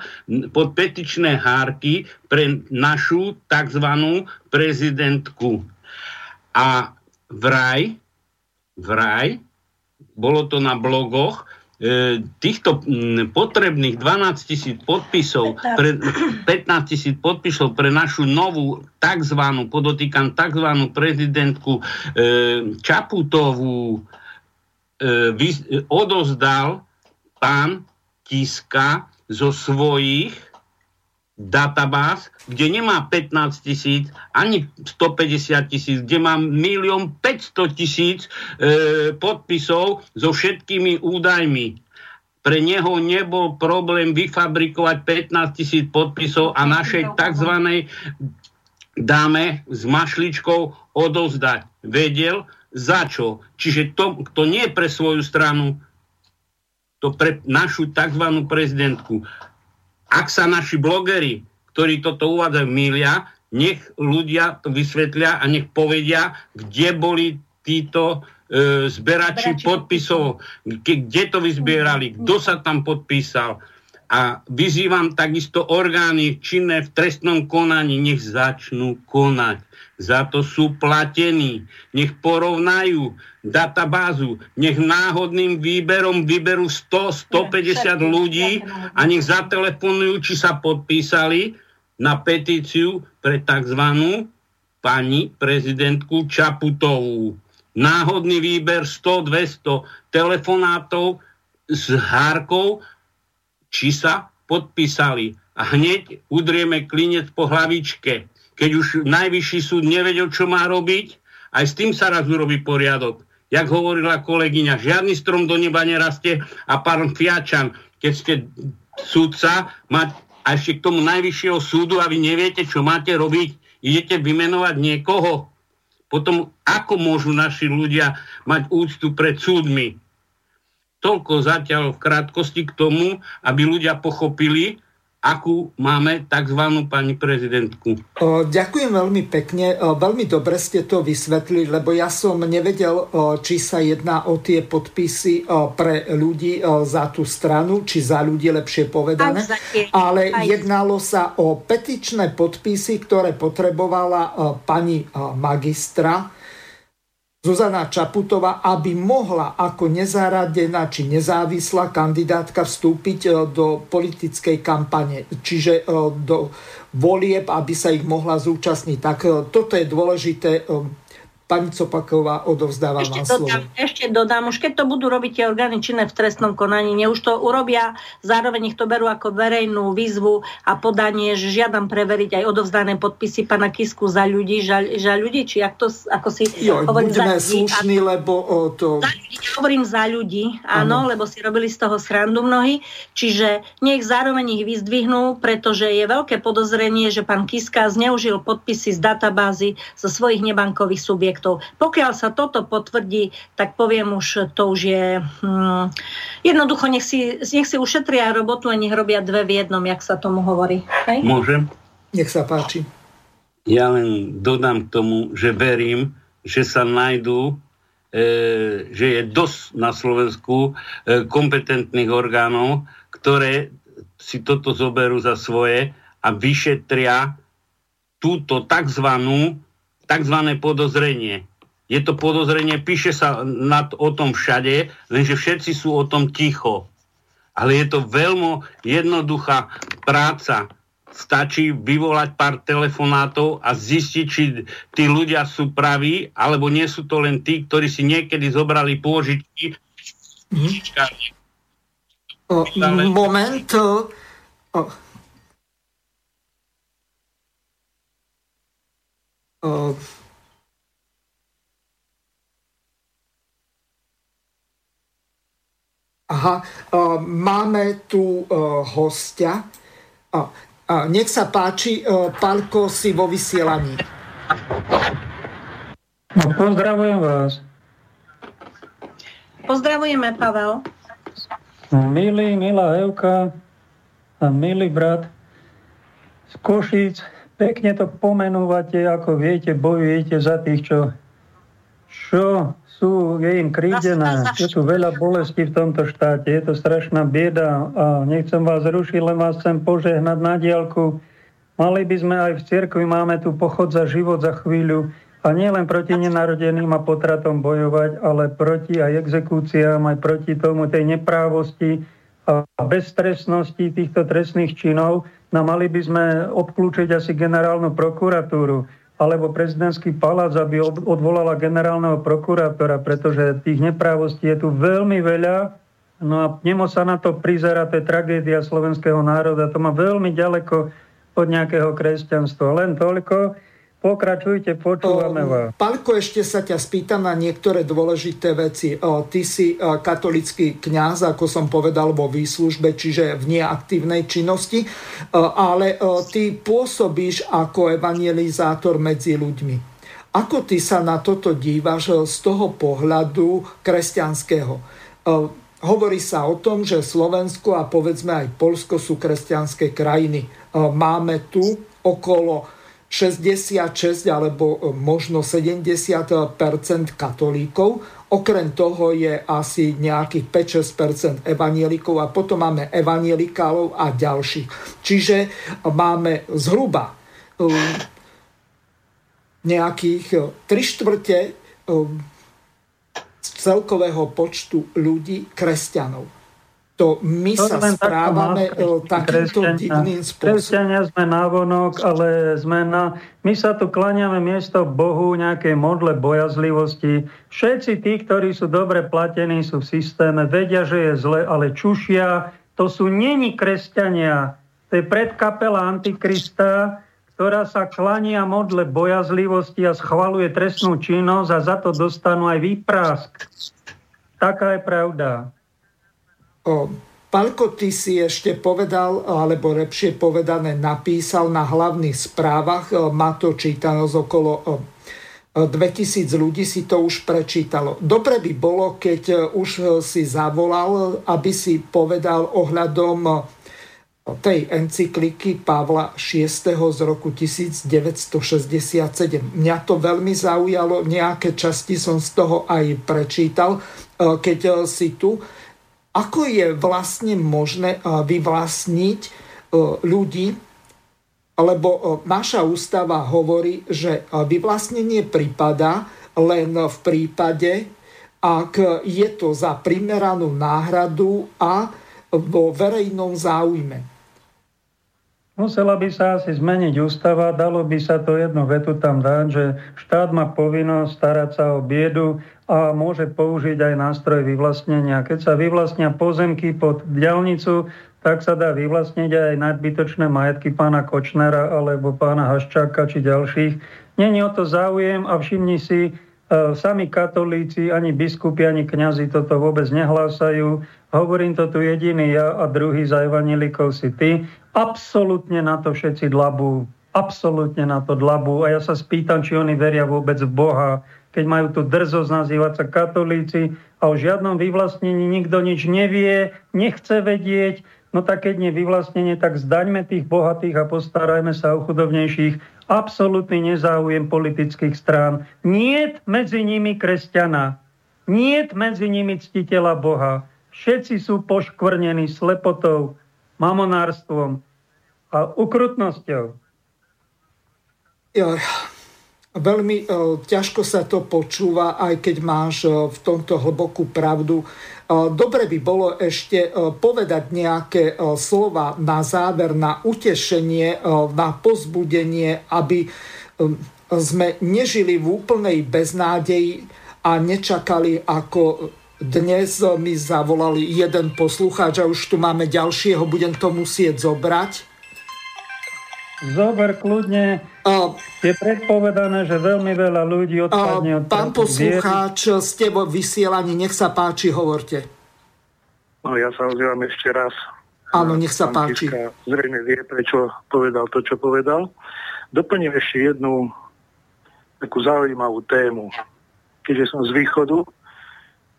pod petičné hárky pre našu tzv. prezidentku. A vraj, vraj, bolo to na blogoch, týchto potrebných 12 tisíc podpisov, pre, 15 tisíc podpisov pre našu novú tzv. podotýkam tzv. prezidentku e, Čaputovú e, odozdal pán Kiska zo svojich databáz, kde nemá 15 tisíc ani 150 tisíc, kde má milión 500 tisíc e, podpisov so všetkými údajmi. Pre neho nebol problém vyfabrikovať 15 tisíc podpisov a našej tzv. dáme s mašličkou odozdať. Vedel, za čo. Čiže to, kto nie je pre svoju stranu, to pre našu tzv. prezidentku. Ak sa naši blogery, ktorí toto uvádzajú, milia, nech ľudia to vysvetlia a nech povedia, kde boli títo e, zberači podpisov, kde to vyzbierali, kto sa tam podpísal. A vyzývam takisto orgány činné v trestnom konaní, nech začnú konať za to sú platení. Nech porovnajú databázu, nech náhodným výberom vyberú 100, 150 ľudí a nech zatelefonujú, či sa podpísali na petíciu pre tzv. pani prezidentku Čaputovú. Náhodný výber 100-200 telefonátov s hárkou, či sa podpísali. A hneď udrieme klinec po hlavičke keď už najvyšší súd nevedel, čo má robiť, aj s tým sa raz urobí poriadok. Jak hovorila kolegyňa, žiadny strom do neba nerastie a pán Fiačan, keď ste súdca, mať a ešte k tomu najvyššieho súdu a vy neviete, čo máte robiť, idete vymenovať niekoho. Potom ako môžu naši ľudia mať úctu pred súdmi? Toľko zatiaľ v krátkosti k tomu, aby ľudia pochopili, akú máme tzv. pani prezidentku. Ďakujem veľmi pekne. Veľmi dobre ste to vysvetlili, lebo ja som nevedel, či sa jedná o tie podpisy pre ľudí za tú stranu, či za ľudí lepšie povedané. Ale jednalo sa o petičné podpisy, ktoré potrebovala pani magistra Zuzana Čaputová, aby mohla ako nezaradená či nezávislá kandidátka vstúpiť e, do politickej kampane, čiže e, do volieb, aby sa ich mohla zúčastniť. Tak e, toto je dôležité Pani Copaková, odovzdávam ešte vám dodám, slovo. Ešte dodám, už keď to budú robiť tie orgány činné v trestnom konaní, ne už to urobia, zároveň ich to berú ako verejnú výzvu a podanie, že žiadam preveriť aj odovzdané podpisy pana Kisku za ľudí, za, za ľudí, či ak to, ako si jo, hovorím za ľudí. slušní, a, lebo o, to... Za ľudí, hovorím za ľudí, áno, ano. lebo si robili z toho srandu mnohí, čiže nech zároveň ich vyzdvihnú, pretože je veľké podozrenie, že pán Kiska zneužil podpisy z databázy zo svojich nebankových subjektov projektov. Pokiaľ sa toto potvrdí, tak poviem už, to už je... Hm, jednoducho, nech si, nech si ušetria robotu a nech robia dve v jednom, jak sa tomu hovorí. Hej? Môžem? Nech sa páči. Ja len dodám k tomu, že verím, že sa nájdú e, že je dosť na Slovensku e, kompetentných orgánov, ktoré si toto zoberú za svoje a vyšetria túto takzvanú tzv. podozrenie. Je to podozrenie, píše sa nad, o tom všade, lenže všetci sú o tom ticho. Ale je to veľmi jednoduchá práca. Stačí vyvolať pár telefonátov a zistiť, či tí ľudia sú praví, alebo nie sú to len tí, ktorí si niekedy zobrali pôžičky. Mm. Moment. O, Uh, aha, uh, máme tu uh, hostia. Uh, uh, nech sa páči, uh, Palko si vo vysielaní. No, pozdravujem vás. Pozdravujeme, Pavel. Milý, milá Evka a milý brat z Košíc, pekne to pomenúvate, ako viete, bojujete za tých, čo, čo sú, je im krídené. Je tu veľa bolesti v tomto štáte, je to strašná bieda a nechcem vás rušiť, len vás chcem požehnať na diálku. Mali by sme aj v cirkvi, máme tu pochod za život za chvíľu, a nie len proti nenarodeným a potratom bojovať, ale proti aj exekúciám, aj proti tomu tej neprávosti a bezstresnosti týchto trestných činov. No mali by sme obklúčiť asi generálnu prokuratúru alebo prezidentský palác, aby odvolala generálneho prokurátora, pretože tých neprávostí je tu veľmi veľa. No a nemo sa na to prizera, to je tragédia slovenského národa. To má veľmi ďaleko od nejakého kresťanstva. Len toľko. Pokračujte, počúvame vás. Palko, ešte sa ťa spýtam na niektoré dôležité veci. Ty si katolický kňaz, ako som povedal, vo výslužbe, čiže v neaktívnej činnosti, ale ty pôsobíš ako evangelizátor medzi ľuďmi. Ako ty sa na toto dívaš z toho pohľadu kresťanského? Hovorí sa o tom, že Slovensko a povedzme aj Polsko sú kresťanské krajiny. Máme tu okolo 66 alebo e, možno 70% katolíkov. Okrem toho je asi nejakých 5-6 evanielikov a potom máme evanielikálov a ďalších. Čiže máme zhruba e, nejakých 3 e, štvrte z celkového počtu ľudí kresťanov to my to sa správame e, takýmto divným spôsobom. Kresťania sme návonok, ale sme na... My sa tu klaniame miesto Bohu, nejakej modle bojazlivosti. Všetci tí, ktorí sú dobre platení, sú v systéme, vedia, že je zle, ale čušia. To sú není kresťania. To je predkapela Antikrista, ktorá sa klania modle bojazlivosti a schvaluje trestnú činnosť a za to dostanú aj výprask. Taká je pravda. Palko, ty si ešte povedal, alebo lepšie povedané napísal na hlavných správach, má to čítanosť okolo 2000 ľudí si to už prečítalo. Dobre by bolo, keď už si zavolal, aby si povedal ohľadom tej encykliky Pavla VI. z roku 1967. Mňa to veľmi zaujalo, nejaké časti som z toho aj prečítal, keď si tu ako je vlastne možné vyvlastniť eh, ľudí, lebo eh, naša ústava hovorí, že vyvlastnenie prípada len v prípade, ak je to za primeranú náhradu a vo verejnom záujme. Musela by sa asi zmeniť ústava, dalo by sa to jednu vetu tam dať, že štát má povinnosť starať sa o biedu a môže použiť aj nástroj vyvlastnenia. Keď sa vyvlastnia pozemky pod diálnicu, tak sa dá vyvlastniť aj nadbytočné majetky pána Kočnera alebo pána Haščáka či ďalších. Není o to záujem a všimni si, e, sami katolíci, ani biskupy, ani kňazi toto vôbec nehlásajú. Hovorím to tu jediný ja a druhý za evanelikov si ty. Absolútne na to všetci dlabú. Absolútne na to dlabú. A ja sa spýtam, či oni veria vôbec v Boha, keď majú tu drzosť nazývať sa katolíci a o žiadnom vyvlastnení nikto nič nevie, nechce vedieť, no tak keď nie vyvlastnenie, tak zdaňme tých bohatých a postarajme sa o chudobnejších. Absolutný nezáujem politických strán. Niet medzi nimi kresťana. Niet medzi nimi ctiteľa Boha. Všetci sú poškvrnení slepotou, mamonárstvom a ukrutnosťou. Ja, Veľmi e, ťažko sa to počúva, aj keď máš e, v tomto hlbokú pravdu. E, dobre by bolo ešte povedať nejaké slova na záver, na utešenie, na pozbudenie, aby sme nežili v úplnej beznádeji a nečakali ako dnes mi zavolali jeden poslucháč a už tu máme ďalšieho, budem to musieť zobrať. Zober kľudne. A, je predpovedané, že veľmi veľa ľudí odpadne od Pán poslucháč, ste vo vysielaní, nech sa páči, hovorte. No ja sa ozývam ešte raz. Áno, nech sa pán páči. Kiska zrejme vie, prečo povedal to, čo povedal. Doplním ešte jednu takú zaujímavú tému. Keďže som z východu,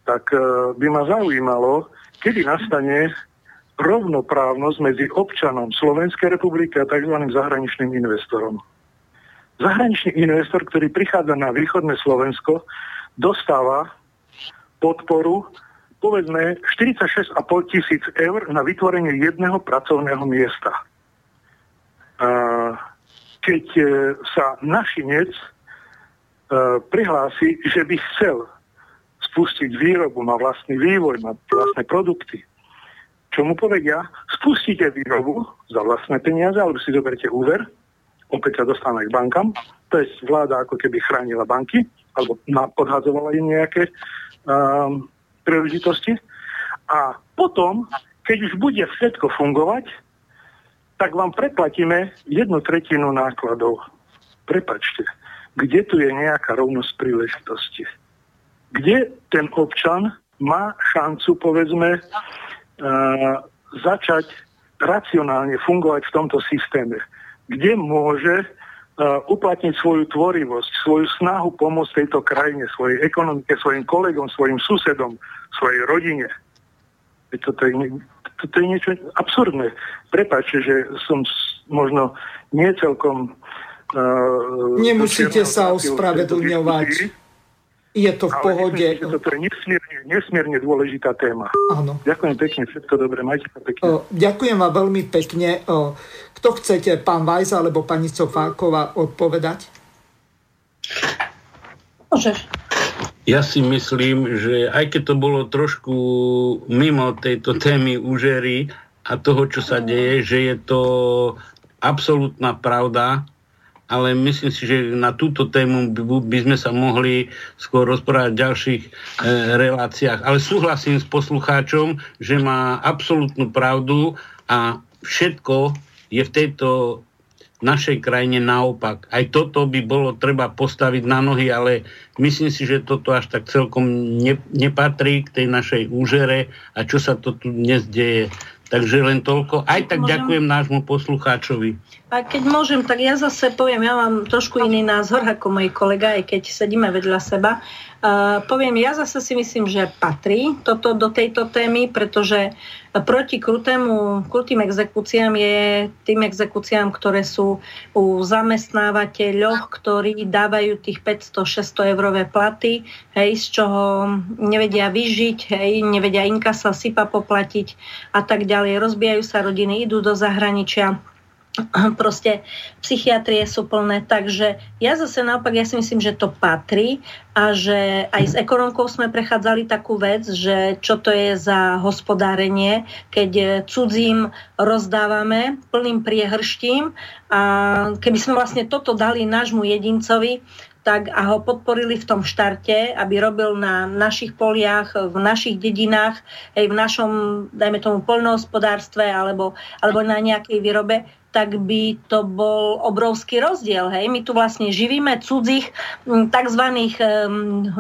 tak e, by ma zaujímalo, kedy nastane rovnoprávnosť medzi občanom Slovenskej republiky a tzv. zahraničným investorom. Zahraničný investor, ktorý prichádza na východné Slovensko, dostáva podporu povedzme 46,5 tisíc eur na vytvorenie jedného pracovného miesta. Keď e, sa našinec e, prihlási, že by chcel spustiť výrobu, má vlastný vývoj, má vlastné produkty, čo mu povedia, spustíte výrobu za vlastné peniaze, alebo si zoberte úver, opäť sa dostane k bankám, to je vláda ako keby chránila banky, alebo podhadzovala im nejaké um, príležitosti. A potom, keď už bude všetko fungovať, tak vám preplatíme jednu tretinu nákladov. Prepačte, kde tu je nejaká rovnosť príležitosti? Kde ten občan má šancu, povedzme, začať racionálne fungovať v tomto systéme? Kde môže uplatniť svoju tvorivosť, svoju snahu pomôcť tejto krajine, svojej ekonomike, svojim kolegom, svojim susedom, svojej rodine. Toto je, toto je niečo absurdné. Prepáčte, že som možno nie celkom... Uh, Nemusíte sa ospravedlňovať. Je to v pohode. Myslím, že toto je nesmierne, nesmierne dôležitá téma. Áno. Ďakujem pekne, všetko dobré, majte sa pekne. O, ďakujem vám veľmi pekne. O, kto chcete, pán Vajza alebo pani Sofáková odpovedať? Môžeš. Ja si myslím, že aj keď to bolo trošku mimo tejto témy užery a toho, čo sa deje, že je to absolútna pravda, ale myslím si, že na túto tému by sme sa mohli skôr rozprávať v ďalších e, reláciách. Ale súhlasím s poslucháčom, že má absolútnu pravdu a všetko je v tejto našej krajine naopak. Aj toto by bolo treba postaviť na nohy, ale myslím si, že toto až tak celkom ne, nepatrí k tej našej úžere a čo sa to tu dnes deje. Takže len toľko. Aj tak môžem... ďakujem nášmu poslucháčovi. A keď môžem, tak ja zase poviem, ja mám trošku iný názor ako môj kolega, aj keď sedíme vedľa seba. Uh, poviem, ja zase si myslím, že patrí toto do tejto témy, pretože proti krutému, krutým exekúciám je tým exekúciám, ktoré sú u zamestnávateľoch, ktorí dávajú tých 500-600 eurové platy, hej, z čoho nevedia vyžiť, hej, nevedia inkasa, sypa poplatiť a tak ďalej. Rozbijajú sa rodiny, idú do zahraničia [clears throat] proste psychiatrie sú plné, takže ja zase naopak, ja si myslím, že to patrí a že aj s ekonomkou sme prechádzali takú vec, že čo to je za hospodárenie, keď cudzím rozdávame plným priehrštím a keby sme vlastne toto dali nášmu jedincovi, tak a ho podporili v tom štarte, aby robil na našich poliach, v našich dedinách, aj v našom, dajme tomu, poľnohospodárstve alebo, alebo na nejakej výrobe, tak by to bol obrovský rozdiel. Hej? My tu vlastne živíme cudzích tzv.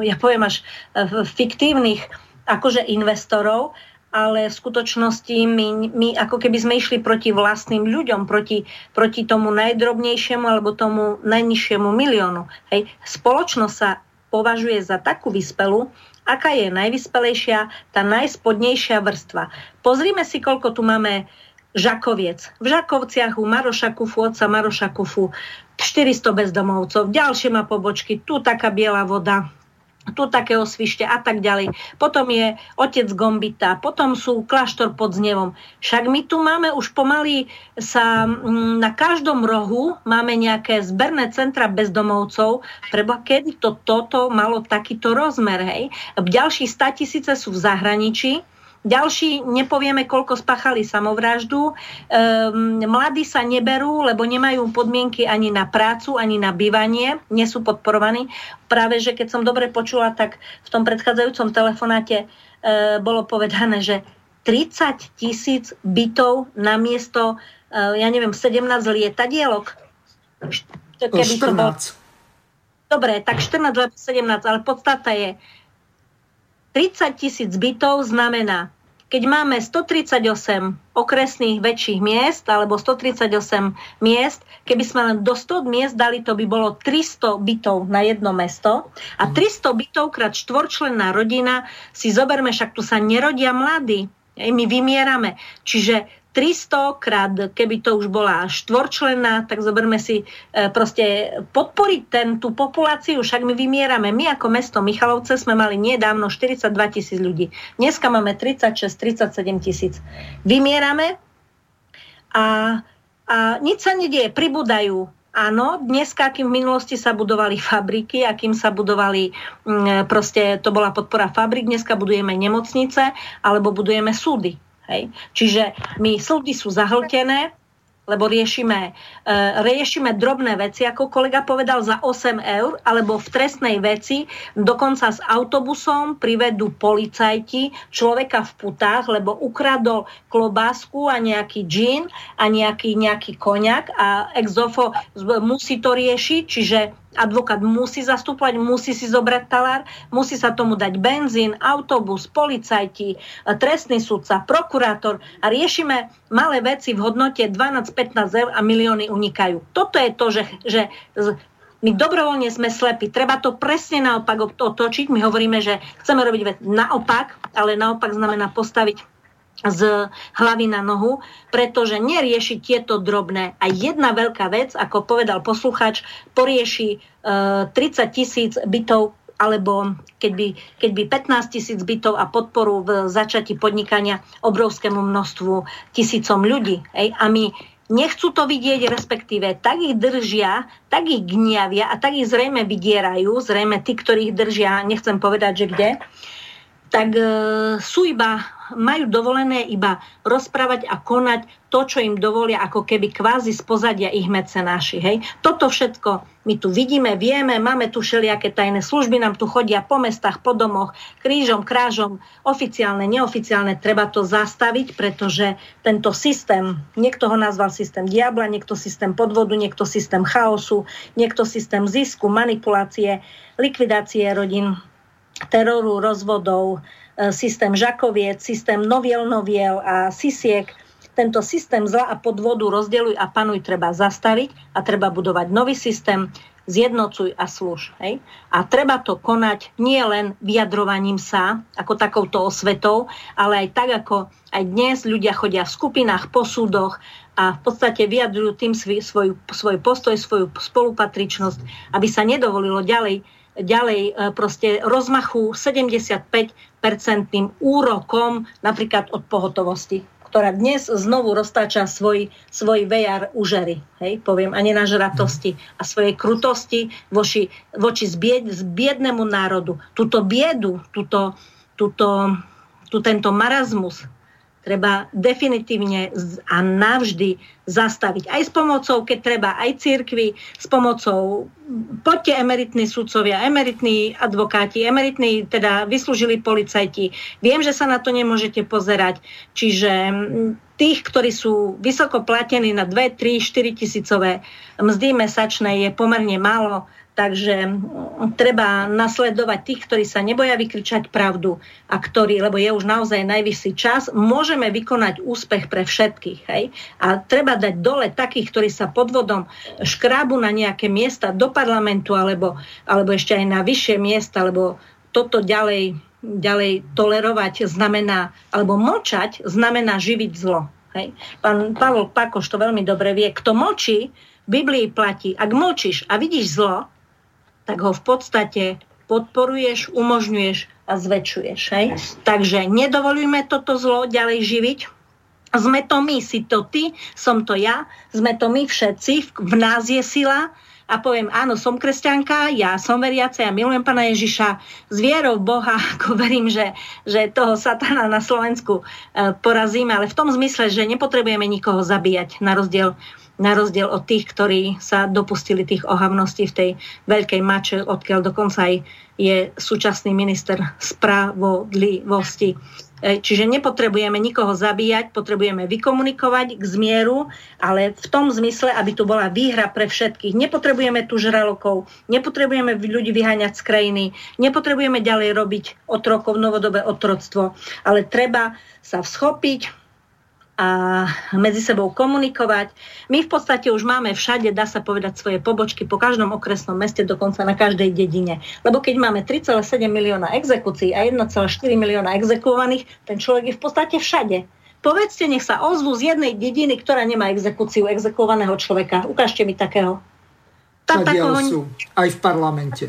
ja poviem až e, fiktívnych akože investorov, ale v skutočnosti my, my ako keby sme išli proti vlastným ľuďom, proti, proti tomu najdrobnejšiemu alebo tomu najnižšiemu miliónu. Hej. Spoločnosť sa považuje za takú vyspelú, aká je najvyspelejšia, tá najspodnejšia vrstva. Pozrime si, koľko tu máme Žakoviec. V Žakovciach u Maroša Kufu, otca Maroša Kufu, 400 bezdomovcov, ďalšie má pobočky, tu taká biela voda, tu také osvište a tak ďalej. Potom je otec Gombita, potom sú kláštor pod Znevom. Však my tu máme už pomaly sa mm, na každom rohu máme nejaké zberné centra bezdomovcov, preba kedy to toto malo takýto rozmer, hej. Ďalší 100 tisíce sú v zahraničí, ďalší nepovieme, koľko spáchali samovraždu. Ehm, mladí sa neberú, lebo nemajú podmienky ani na prácu, ani na bývanie, nie sú podporovaní. Práve, že keď som dobre počula, tak v tom predchádzajúcom telefonáte e, bolo povedané, že 30 tisíc bytov na miesto, e, ja neviem, 17 lietadielok. Keby 14. To bol... Dobre, tak 14 alebo 17, ale podstata je, 30 tisíc bytov znamená, keď máme 138 okresných väčších miest alebo 138 miest, keby sme len do 100 miest dali, to by bolo 300 bytov na jedno mesto. A 300 bytov krát štvorčlenná rodina, si zoberme, však tu sa nerodia mladí, my vymierame. Čiže 300 krát, keby to už bola štvorčlenná, tak zoberme si e, proste podporiť ten, tú populáciu, však my vymierame. My ako mesto Michalovce sme mali nedávno 42 tisíc ľudí. Dneska máme 36-37 tisíc. Vymierame a, a nič sa nedieje, pribúdajú Áno, dneska, akým v minulosti sa budovali fabriky, akým sa budovali, mm, proste to bola podpora fabrik, dneska budujeme nemocnice alebo budujeme súdy. Hej. Čiže my súdy sú zahltené, lebo riešime, uh, riešime drobné veci, ako kolega povedal, za 8 eur, alebo v trestnej veci dokonca s autobusom privedú policajti človeka v putách, lebo ukradol klobásku a nejaký džín a nejaký, nejaký koniak a exofo musí to riešiť, čiže advokát musí zastupovať, musí si zobrať talár, musí sa tomu dať benzín, autobus, policajti, trestný sudca, prokurátor a riešime malé veci v hodnote 12-15 eur a milióny unikajú. Toto je to, že, že my dobrovoľne sme slepí. Treba to presne naopak otočiť. My hovoríme, že chceme robiť vec naopak, ale naopak znamená postaviť z hlavy na nohu, pretože nerieši tieto drobné. A jedna veľká vec, ako povedal posluchač, porieši e, 30 tisíc bytov alebo keď by, keď by 15 tisíc bytov a podporu v začati podnikania obrovskému množstvu tisícom ľudí. Ej? A my nechcú to vidieť, respektíve tak ich držia, tak ich gniavia a tak ich zrejme vydierajú, zrejme tí, ktorí ich držia, nechcem povedať, že kde, tak e, sú iba majú dovolené iba rozprávať a konať to, čo im dovolia, ako keby kvázi z pozadia ich mecenáši. Hej? Toto všetko my tu vidíme, vieme, máme tu všelijaké tajné služby, nám tu chodia po mestách, po domoch, krížom, krážom, oficiálne, neoficiálne, treba to zastaviť, pretože tento systém, niekto ho nazval systém diabla, niekto systém podvodu, niekto systém chaosu, niekto systém zisku, manipulácie, likvidácie rodín, teroru, rozvodov, systém žakoviec, systém noviel-noviel a sisiek. Tento systém zla a podvodu rozdeluj a panuj treba zastaviť a treba budovať nový systém, zjednocuj a slúž. Hej? A treba to konať nie len vyjadrovaním sa, ako takouto osvetou, ale aj tak, ako aj dnes ľudia chodia v skupinách, po súdoch a v podstate vyjadrujú tým svoj, svoj, svoj postoj, svoju spolupatričnosť, aby sa nedovolilo ďalej ďalej e, proste rozmachu 75-percentným úrokom napríklad od pohotovosti ktorá dnes znovu roztáča svoj, svoj vejar užery, hej, poviem, a nenažratosti a svojej krutosti voči, voči zbied, zbiednému národu. Tuto biedu, tuto, tuto, tu tento marazmus treba definitívne a navždy zastaviť. Aj s pomocou, keď treba, aj církvy, s pomocou, poďte emeritní sudcovia, emeritní advokáti, emeritní, teda vyslúžili policajti. Viem, že sa na to nemôžete pozerať. Čiže tých, ktorí sú vysoko platení na 2, 3, 4 tisícové mzdy mesačné je pomerne málo Takže treba nasledovať tých, ktorí sa neboja vykričať pravdu a ktorí, lebo je už naozaj najvyšší čas, môžeme vykonať úspech pre všetkých. Hej? A treba dať dole takých, ktorí sa podvodom škrábu na nejaké miesta do parlamentu alebo, alebo ešte aj na vyššie miesta, lebo toto ďalej, ďalej tolerovať znamená, alebo močať znamená živiť zlo. Hej? Pán Pavol Pakoš to veľmi dobre vie. Kto močí, v Biblii platí, ak močíš a vidíš zlo, tak ho v podstate podporuješ, umožňuješ a zväčšuješ. Hej? Takže nedovolujme toto zlo ďalej živiť. Sme to my, si to ty, som to ja, sme to my všetci, v nás je sila a poviem, áno, som kresťanka, ja som veriaca, ja milujem Pana Ježiša, s vierou Boha, [laughs] ako verím, že, že toho satana na Slovensku e, porazíme, ale v tom zmysle, že nepotrebujeme nikoho zabíjať, na rozdiel na rozdiel od tých, ktorí sa dopustili tých ohavností v tej veľkej mače, odkiaľ dokonca aj je súčasný minister spravodlivosti. E, čiže nepotrebujeme nikoho zabíjať, potrebujeme vykomunikovať k zmieru, ale v tom zmysle, aby tu bola výhra pre všetkých. Nepotrebujeme tu žralokov, nepotrebujeme ľudí vyháňať z krajiny, nepotrebujeme ďalej robiť otrokov, novodobé otroctvo, ale treba sa всchopiť, a medzi sebou komunikovať. My v podstate už máme všade, dá sa povedať, svoje pobočky po každom okresnom meste, dokonca na každej dedine. Lebo keď máme 3,7 milióna exekúcií a 1,4 milióna exekovaných, ten človek je v podstate všade. Povedzte, nech sa ozvu z jednej dediny, ktorá nemá exekúciu exekovaného človeka. Ukážte mi takého. Tá, takoho... sú, aj v parlamente.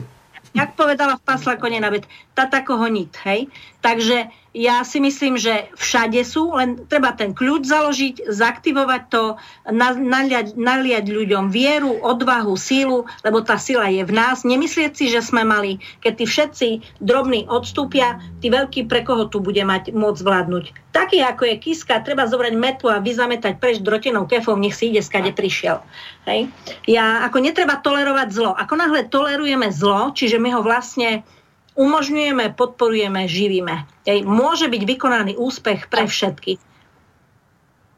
Jak povedala v Pasla Konena, tá takoho nit, hej? Takže ja si myslím, že všade sú, len treba ten kľúč založiť, zaktivovať to, naliať, naliať ľuďom vieru, odvahu, sílu, lebo tá sila je v nás. Nemyslieť si, že sme mali, keď tí všetci drobní odstúpia, tí veľkí pre koho tu bude mať môcť vládnuť. Taký ako je Kiska, treba zobrať metu a vyzametať preč drotenou kefou, nech si ide, skade prišiel. Hej? Ja, ako netreba tolerovať zlo. Ako náhle tolerujeme zlo, čiže my ho vlastne umožňujeme, podporujeme, živíme. Ej, môže byť vykonaný úspech pre všetky.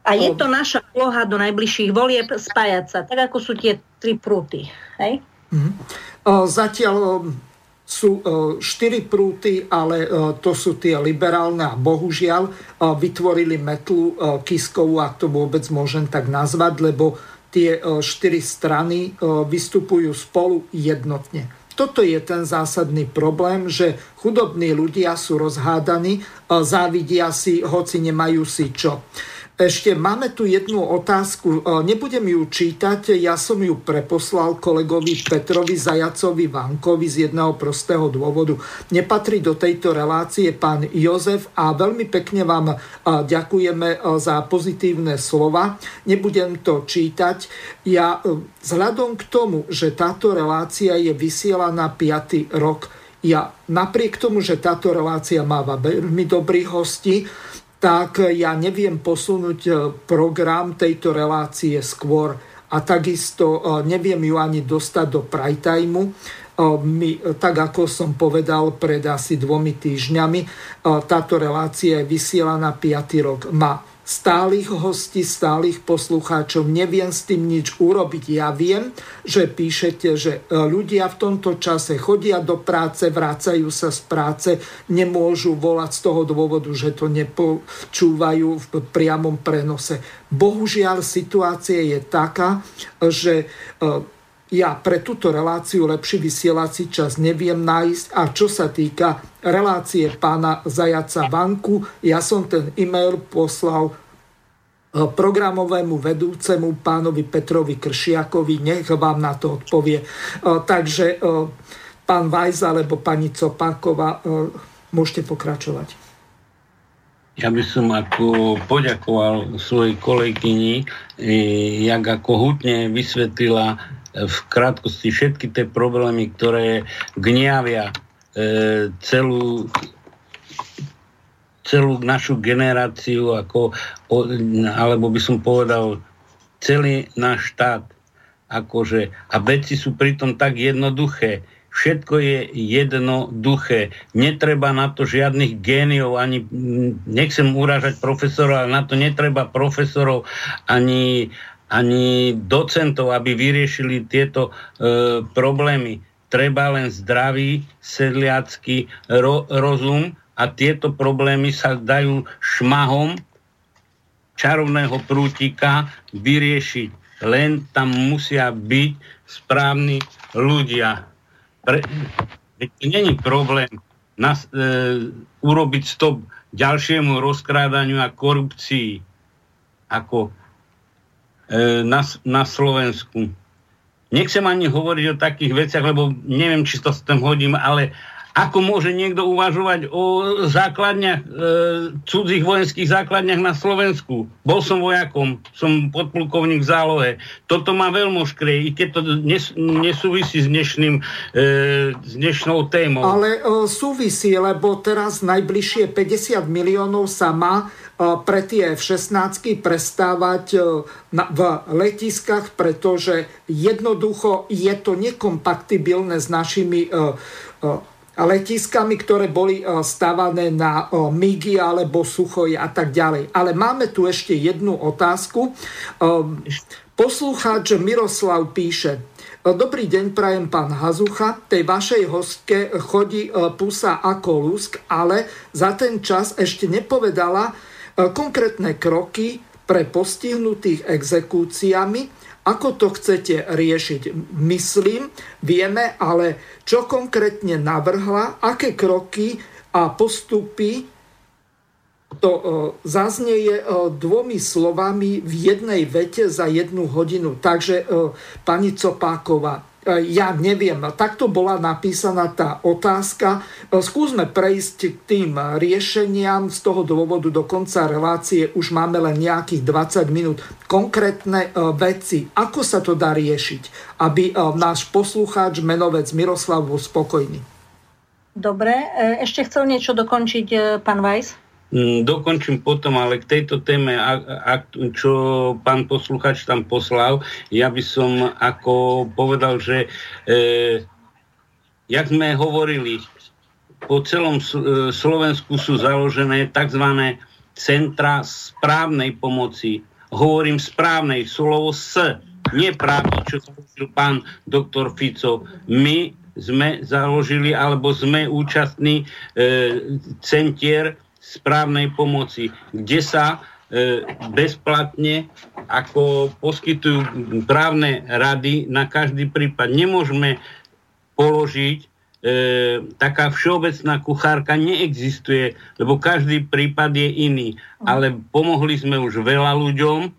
A je to naša úloha do najbližších volieb spájať sa, tak ako sú tie tri prúty. Hej? Mm-hmm. Zatiaľ sú štyri prúty, ale to sú tie liberálne a bohužiaľ vytvorili metlu Kiskovú, ak to vôbec môžem tak nazvať, lebo tie štyri strany vystupujú spolu jednotne. Toto je ten zásadný problém, že chudobní ľudia sú rozhádaní, závidia si, hoci nemajú si čo. Ešte máme tu jednu otázku, e, nebudem ju čítať, ja som ju preposlal kolegovi Petrovi Zajacovi Vankovi z jedného prostého dôvodu. Nepatrí do tejto relácie pán Jozef a veľmi pekne vám e, ďakujeme e, za pozitívne slova. Nebudem to čítať. Ja vzhľadom k tomu, že táto relácia je vysielaná 5. rok, ja napriek tomu, že táto relácia máva veľmi dobrých hostí, tak ja neviem posunúť e, program tejto relácie skôr a takisto e, neviem ju ani dostať do prime time. My, tak ako som povedal pred asi dvomi týždňami, e, táto relácia je vysielaná 5. rok. Má stálych hostí, stálych poslucháčov. Neviem s tým nič urobiť. Ja viem, že píšete, že e, ľudia v tomto čase chodia do práce, vracajú sa z práce, nemôžu volať z toho dôvodu, že to nepočúvajú v priamom prenose. Bohužiaľ, situácia je taká, že e, ja pre túto reláciu lepší vysielací čas neviem nájsť a čo sa týka relácie pána Zajaca Vanku, ja som ten e-mail poslal e, programovému vedúcemu pánovi Petrovi Kršiakovi, nech vám na to odpovie. E, takže e, pán Vajs alebo pani Copáková, môžete pokračovať. Ja by som ako poďakoval svojej kolegyni, jak ako hutne vysvetlila v krátkosti všetky tie problémy, ktoré gniavia e, celú celú našu generáciu, ako, alebo by som povedal, celý náš štát. Akože, a veci sú pritom tak jednoduché. Všetko je jednoduché. Netreba na to žiadnych géniov, ani nechcem uražať profesorov, ale na to netreba profesorov, ani, ani docentov, aby vyriešili tieto e, problémy. Treba len zdravý sedliacký ro- rozum a tieto problémy sa dajú šmahom čarovného prútika vyriešiť. Len tam musia byť správni ľudia. Pre, není problém nas, e, urobiť stop ďalšiemu rozkrádaniu a korupcii. Ako na, na Slovensku. Nechcem ani hovoriť o takých veciach, lebo neviem, či to s tým hodím, ale ako môže niekto uvažovať o základniach, e, cudzích vojenských základniach na Slovensku? Bol som vojakom, som podplukovník v zálohe. Toto má veľmi škrej, i keď to nes, nesúvisí s, dnešným, e, s dnešnou témou. Ale e, súvisí, lebo teraz najbližšie 50 miliónov sa má pre tie F-16 prestávať e, v letiskách, pretože jednoducho je to nekompatibilné s našimi e, e, letiskami, ktoré boli stavané na MIGI alebo Suchoj a tak ďalej. Ale máme tu ešte jednu otázku. Poslucháč Miroslav píše, Dobrý deň, prajem pán Hazucha. Tej vašej hostke chodí pusa ako lusk, ale za ten čas ešte nepovedala konkrétne kroky pre postihnutých exekúciami ako to chcete riešiť? Myslím, vieme, ale čo konkrétne navrhla, aké kroky a postupy to e, zaznieje e, dvomi slovami v jednej vete za jednu hodinu. Takže pani Copáková, ja neviem, takto bola napísaná tá otázka. Skúsme prejsť k tým riešeniam. Z toho dôvodu do konca relácie už máme len nejakých 20 minút. Konkrétne e, veci, ako sa to dá riešiť, aby e, náš poslucháč, menovec Miroslav bol spokojný. Dobre, e, ešte chcel niečo dokončiť pán Weiss? Mm, dokončím potom, ale k tejto téme, čo pán posluchač tam poslal, ja by som ako povedal, že e, jak sme hovorili, po celom e, Slovensku sú založené tzv. centra správnej pomoci. Hovorím správnej, slovo S, nie právne, čo založil pán doktor Fico. My sme založili, alebo sme účastní e, centier, správnej pomoci, kde sa e, bezplatne ako poskytujú právne rady na každý prípad. Nemôžeme položiť e, taká všeobecná kuchárka neexistuje, lebo každý prípad je iný. Ale pomohli sme už veľa ľuďom,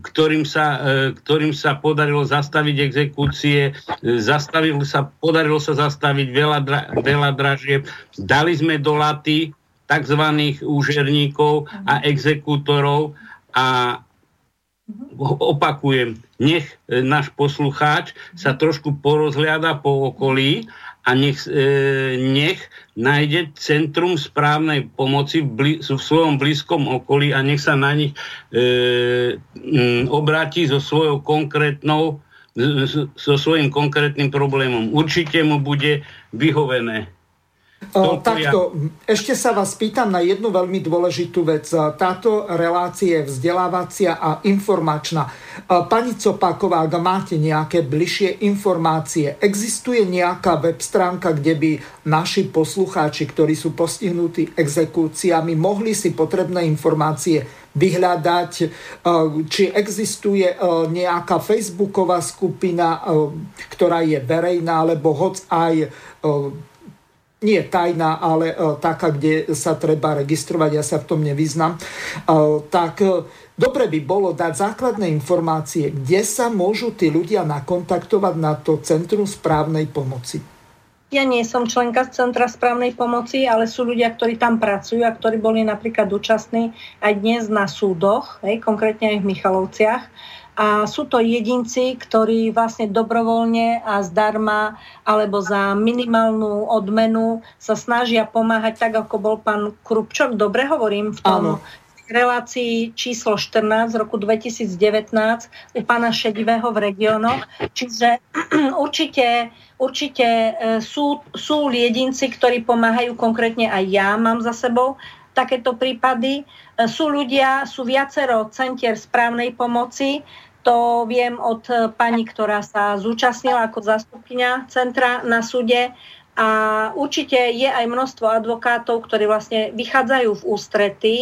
ktorým sa, e, ktorým sa podarilo zastaviť exekúcie, e, zastavil sa, podarilo sa zastaviť veľa, dra, veľa dražieb. Dali sme do laty tzv. úžerníkov a exekútorov a opakujem, nech e, náš poslucháč sa trošku porozhliada po okolí a nech, e, nech nájde centrum správnej pomoci v, bli, v svojom blízkom okolí a nech sa na nich e, m, obráti so svojou konkrétnou so svojím konkrétnym problémom. Určite mu bude vyhovené. O, takto, ešte sa vás pýtam na jednu veľmi dôležitú vec. Táto relácia je vzdelávacia a informačná. Pani Copáková, ak máte nejaké bližšie informácie, existuje nejaká web stránka, kde by naši poslucháči, ktorí sú postihnutí exekúciami, mohli si potrebné informácie vyhľadať, či existuje nejaká facebooková skupina, ktorá je verejná, alebo hoc aj nie tajná, ale uh, taká, kde sa treba registrovať, ja sa v tom nevyznam, uh, tak uh, dobre by bolo dať základné informácie, kde sa môžu tí ľudia nakontaktovať na to Centrum správnej pomoci. Ja nie som členka Centra správnej pomoci, ale sú ľudia, ktorí tam pracujú a ktorí boli napríklad účastní aj dnes na súdoch, hej, konkrétne aj v Michalovciach a sú to jedinci, ktorí vlastne dobrovoľne a zdarma alebo za minimálnu odmenu sa snažia pomáhať tak, ako bol pán Krupčok. Dobre hovorím v tom Áno. relácii číslo 14 z roku 2019 u pána Šedivého v regiónoch. Čiže [clears throat] určite, určite e, sú, sú jedinci, ktorí pomáhajú, konkrétne aj ja mám za sebou takéto prípady. E, sú ľudia, sú viacero centier správnej pomoci, to viem od eh, pani, ktorá sa zúčastnila ako zastupkynia centra na súde. A určite je aj množstvo advokátov, ktorí vlastne vychádzajú v ústrety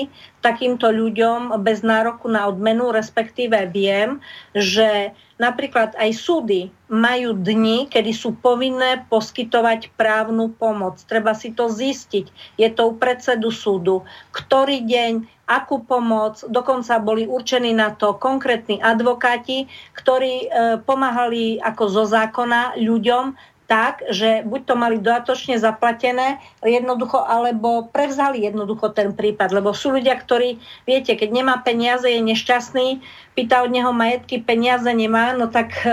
takýmto ľuďom bez nároku na odmenu, respektíve viem, že napríklad aj súdy majú dni, kedy sú povinné poskytovať právnu pomoc. Treba si to zistiť. Je to u predsedu súdu. Ktorý deň, akú pomoc, dokonca boli určení na to konkrétni advokáti, ktorí e, pomáhali ako zo zákona ľuďom tak, že buď to mali dodatočne zaplatené jednoducho, alebo prevzali jednoducho ten prípad. Lebo sú ľudia, ktorí, viete, keď nemá peniaze, je nešťastný, pýta od neho majetky, peniaze nemá, no tak e,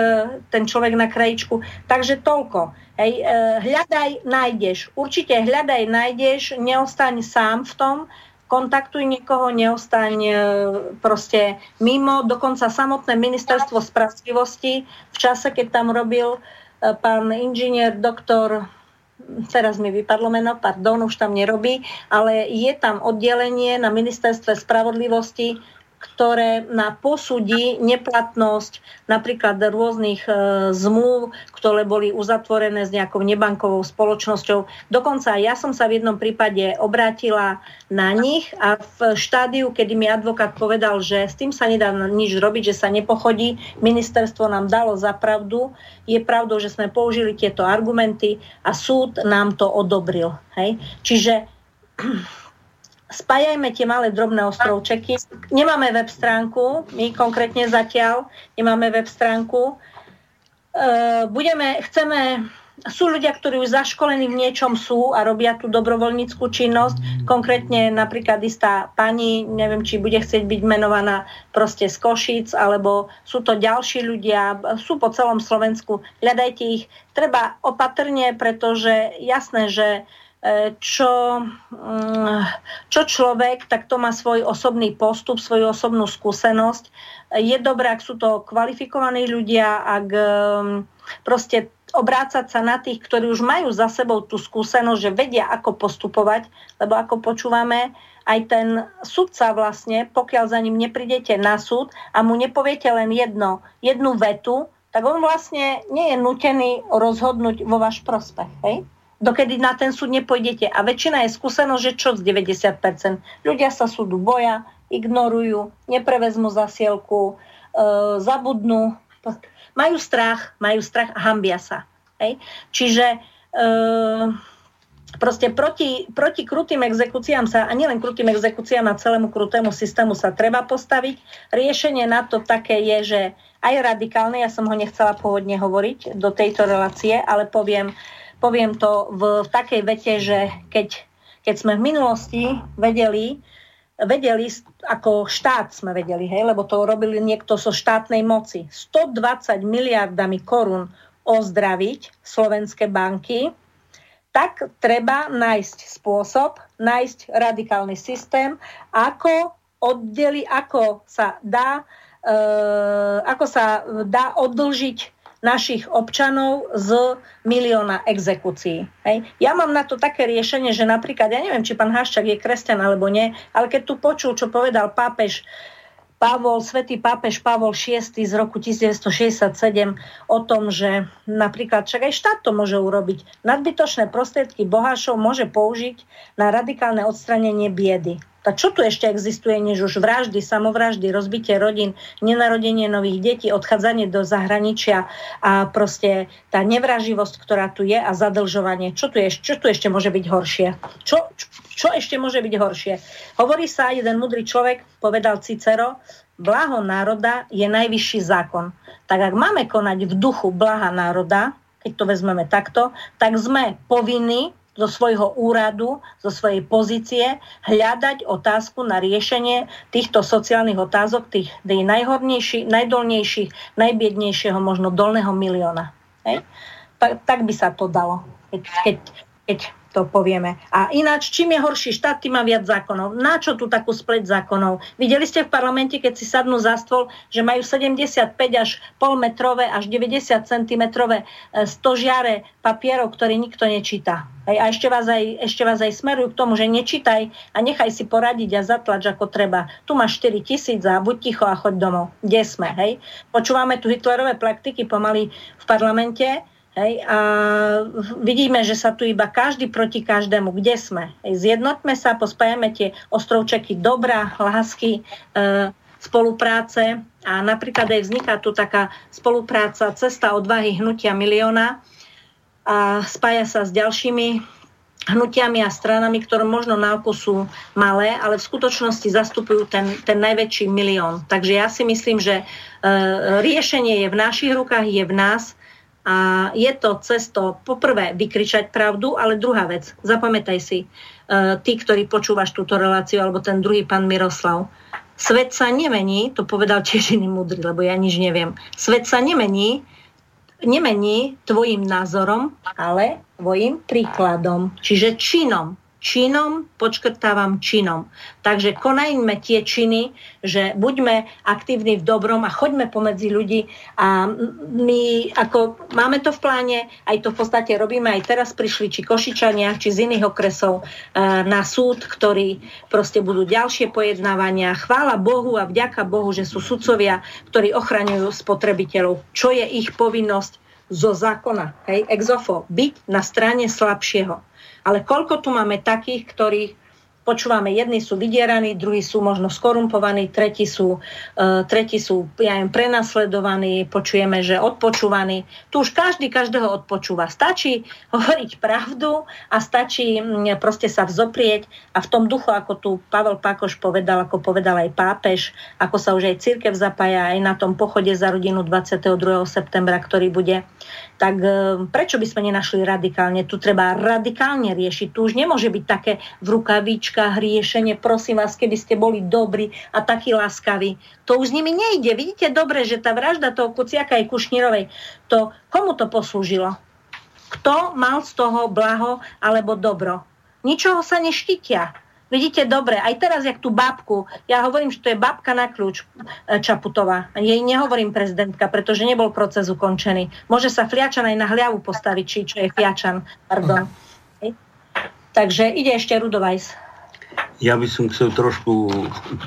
ten človek na krajičku. Takže toľko. Hej, e, hľadaj, nájdeš. Určite hľadaj, nájdeš, neostaň sám v tom, kontaktuj niekoho, neostaň e, proste mimo. Dokonca samotné ministerstvo spravodlivosti v čase, keď tam robil e, pán inžinier, doktor teraz mi vypadlo meno, pardon, už tam nerobí, ale je tam oddelenie na ministerstve spravodlivosti, ktoré na posúdi neplatnosť napríklad rôznych e, zmluv, ktoré boli uzatvorené s nejakou nebankovou spoločnosťou. Dokonca ja som sa v jednom prípade obrátila na nich a v štádiu, kedy mi advokát povedal, že s tým sa nedá nič robiť, že sa nepochodí, ministerstvo nám dalo za pravdu. Je pravdou, že sme použili tieto argumenty a súd nám to odobril. Hej? Čiže spájajme tie malé drobné ostrovčeky. Nemáme web stránku, my konkrétne zatiaľ nemáme web stránku. E, budeme, chceme, sú ľudia, ktorí už zaškolení v niečom sú a robia tú dobrovoľníckú činnosť. Konkrétne napríklad istá pani, neviem, či bude chcieť byť menovaná proste z Košic, alebo sú to ďalší ľudia, sú po celom Slovensku. Hľadajte ich. Treba opatrne, pretože jasné, že čo, čo človek, tak to má svoj osobný postup, svoju osobnú skúsenosť. Je dobré, ak sú to kvalifikovaní ľudia, ak mm, proste obrácať sa na tých, ktorí už majú za sebou tú skúsenosť, že vedia, ako postupovať, lebo ako počúvame, aj ten sudca vlastne, pokiaľ za ním neprídete na súd a mu nepoviete len jedno, jednu vetu, tak on vlastne nie je nutený rozhodnúť vo váš prospech. Hej? Dokedy na ten súd nepôjdete. A väčšina je skúsenosť, že čo z 90%. Ľudia sa súdu boja, ignorujú, neprevezmu zasielku, e, zabudnú, majú strach, majú strach a hambia sa. Hej? Čiže e, proste proti, proti krutým exekúciám sa, a nielen krutým exekúciám, a celému krutému systému sa treba postaviť. Riešenie na to také je, že aj radikálne, ja som ho nechcela pôvodne hovoriť do tejto relácie, ale poviem, poviem to v, v takej vete, že keď, keď sme v minulosti vedeli, vedeli, ako štát sme vedeli, hej, lebo to robili niekto so štátnej moci, 120 miliardami korún ozdraviť slovenské banky, tak treba nájsť spôsob, nájsť radikálny systém, ako oddeli, ako sa dá, e, ako sa dá odlžiť našich občanov z milióna exekúcií. Hej. Ja mám na to také riešenie, že napríklad, ja neviem, či pán Haščák je kresťan alebo nie, ale keď tu počul, čo povedal pápež Pavol, svätý pápež Pavol VI z roku 1967 o tom, že napríklad však aj štát to môže urobiť. Nadbytočné prostriedky bohášov môže použiť na radikálne odstranenie biedy. Tak čo tu ešte existuje, než už vraždy, samovraždy, rozbitie rodín, nenarodenie nových detí, odchádzanie do zahraničia a proste tá nevraživosť, ktorá tu je a zadlžovanie. Čo tu, je, čo tu ešte môže byť horšie? Čo, čo, čo ešte môže byť horšie? Hovorí sa, jeden mudrý človek povedal Cicero, blaho národa je najvyšší zákon. Tak ak máme konať v duchu blaha národa, keď to vezmeme takto, tak sme povinní zo svojho úradu, zo svojej pozície hľadať otázku na riešenie týchto sociálnych otázok, tých, tých najhornejších, najdolnejších, najbiednejšieho možno dolného milióna. Hej? Tak, tak by sa to dalo, keď, keď, keď to povieme. A ináč, čím je horší štát, tým má viac zákonov. Na čo tu takú spleť zákonov? Videli ste v parlamente, keď si sadnú za stôl, že majú 75 až pol metrové až 90 cm e, stožiare papierov, ktoré nikto nečíta. A ešte vás, aj, ešte vás aj smerujú k tomu, že nečítaj a nechaj si poradiť a zatlač ako treba. Tu máš 4 tisíc a buď ticho a choď domov. Kde sme, hej? Počúvame tu Hitlerové praktiky pomaly v parlamente, Hej, a vidíme, že sa tu iba každý proti každému. Kde sme? Hej, zjednoťme sa, pospájame tie ostrovčeky dobrá, lásky, e, spolupráce a napríklad aj vzniká tu taká spolupráca Cesta odvahy hnutia milióna a spája sa s ďalšími hnutiami a stranami, ktoré možno na oko sú malé, ale v skutočnosti zastupujú ten, ten najväčší milión. Takže ja si myslím, že e, riešenie je v našich rukách, je v nás a je to cesto poprvé vykričať pravdu, ale druhá vec, zapamätaj si, uh, ty, ktorý počúvaš túto reláciu, alebo ten druhý pán Miroslav, svet sa nemení, to povedal tiež iný mudrý, lebo ja nič neviem, svet sa nemení, nemení tvojim názorom, ale tvojim príkladom, čiže činom. Činom počkrtávam činom. Takže konajme tie činy, že buďme aktívni v dobrom a choďme pomedzi ľudí a my ako máme to v pláne, aj to v podstate robíme, aj teraz prišli či Košičania, či z iných okresov e, na súd, ktorí proste budú ďalšie pojednávania. Chvála Bohu a vďaka Bohu, že sú sudcovia, ktorí ochraňujú spotrebiteľov. Čo je ich povinnosť zo zákona, hej, exofo, byť na strane slabšieho. Ale koľko tu máme takých, ktorí počúvame, jedni sú vydieraní, druhí sú možno skorumpovaní, tretí sú, uh, tretí sú ja viem, prenasledovaní, počujeme, že odpočúvaní. Tu už každý každého odpočúva. Stačí [laughs] hovoriť pravdu a stačí proste sa vzoprieť a v tom duchu, ako tu Pavel Pakoš povedal, ako povedal aj pápež, ako sa už aj církev zapája aj na tom pochode za rodinu 22. septembra, ktorý bude tak e, prečo by sme nenašli radikálne? Tu treba radikálne riešiť. Tu už nemôže byť také v rukavičkách riešenie. Prosím vás, keby ste boli dobrí a takí láskaví. To už s nimi nejde. Vidíte dobre, že tá vražda toho Kuciaka aj Kušnírovej, to komu to poslúžilo? Kto mal z toho blaho alebo dobro? Ničoho sa neštítia. Vidíte, dobre, aj teraz, jak tú babku, ja hovorím, že to je babka na kľúč e, Čaputová. Jej nehovorím prezidentka, pretože nebol proces ukončený. Môže sa Fliačan aj na hľavu postaviť, či čo je Fliačan. Pardon. Takže ide ešte Rudovajs. Ja by som chcel trošku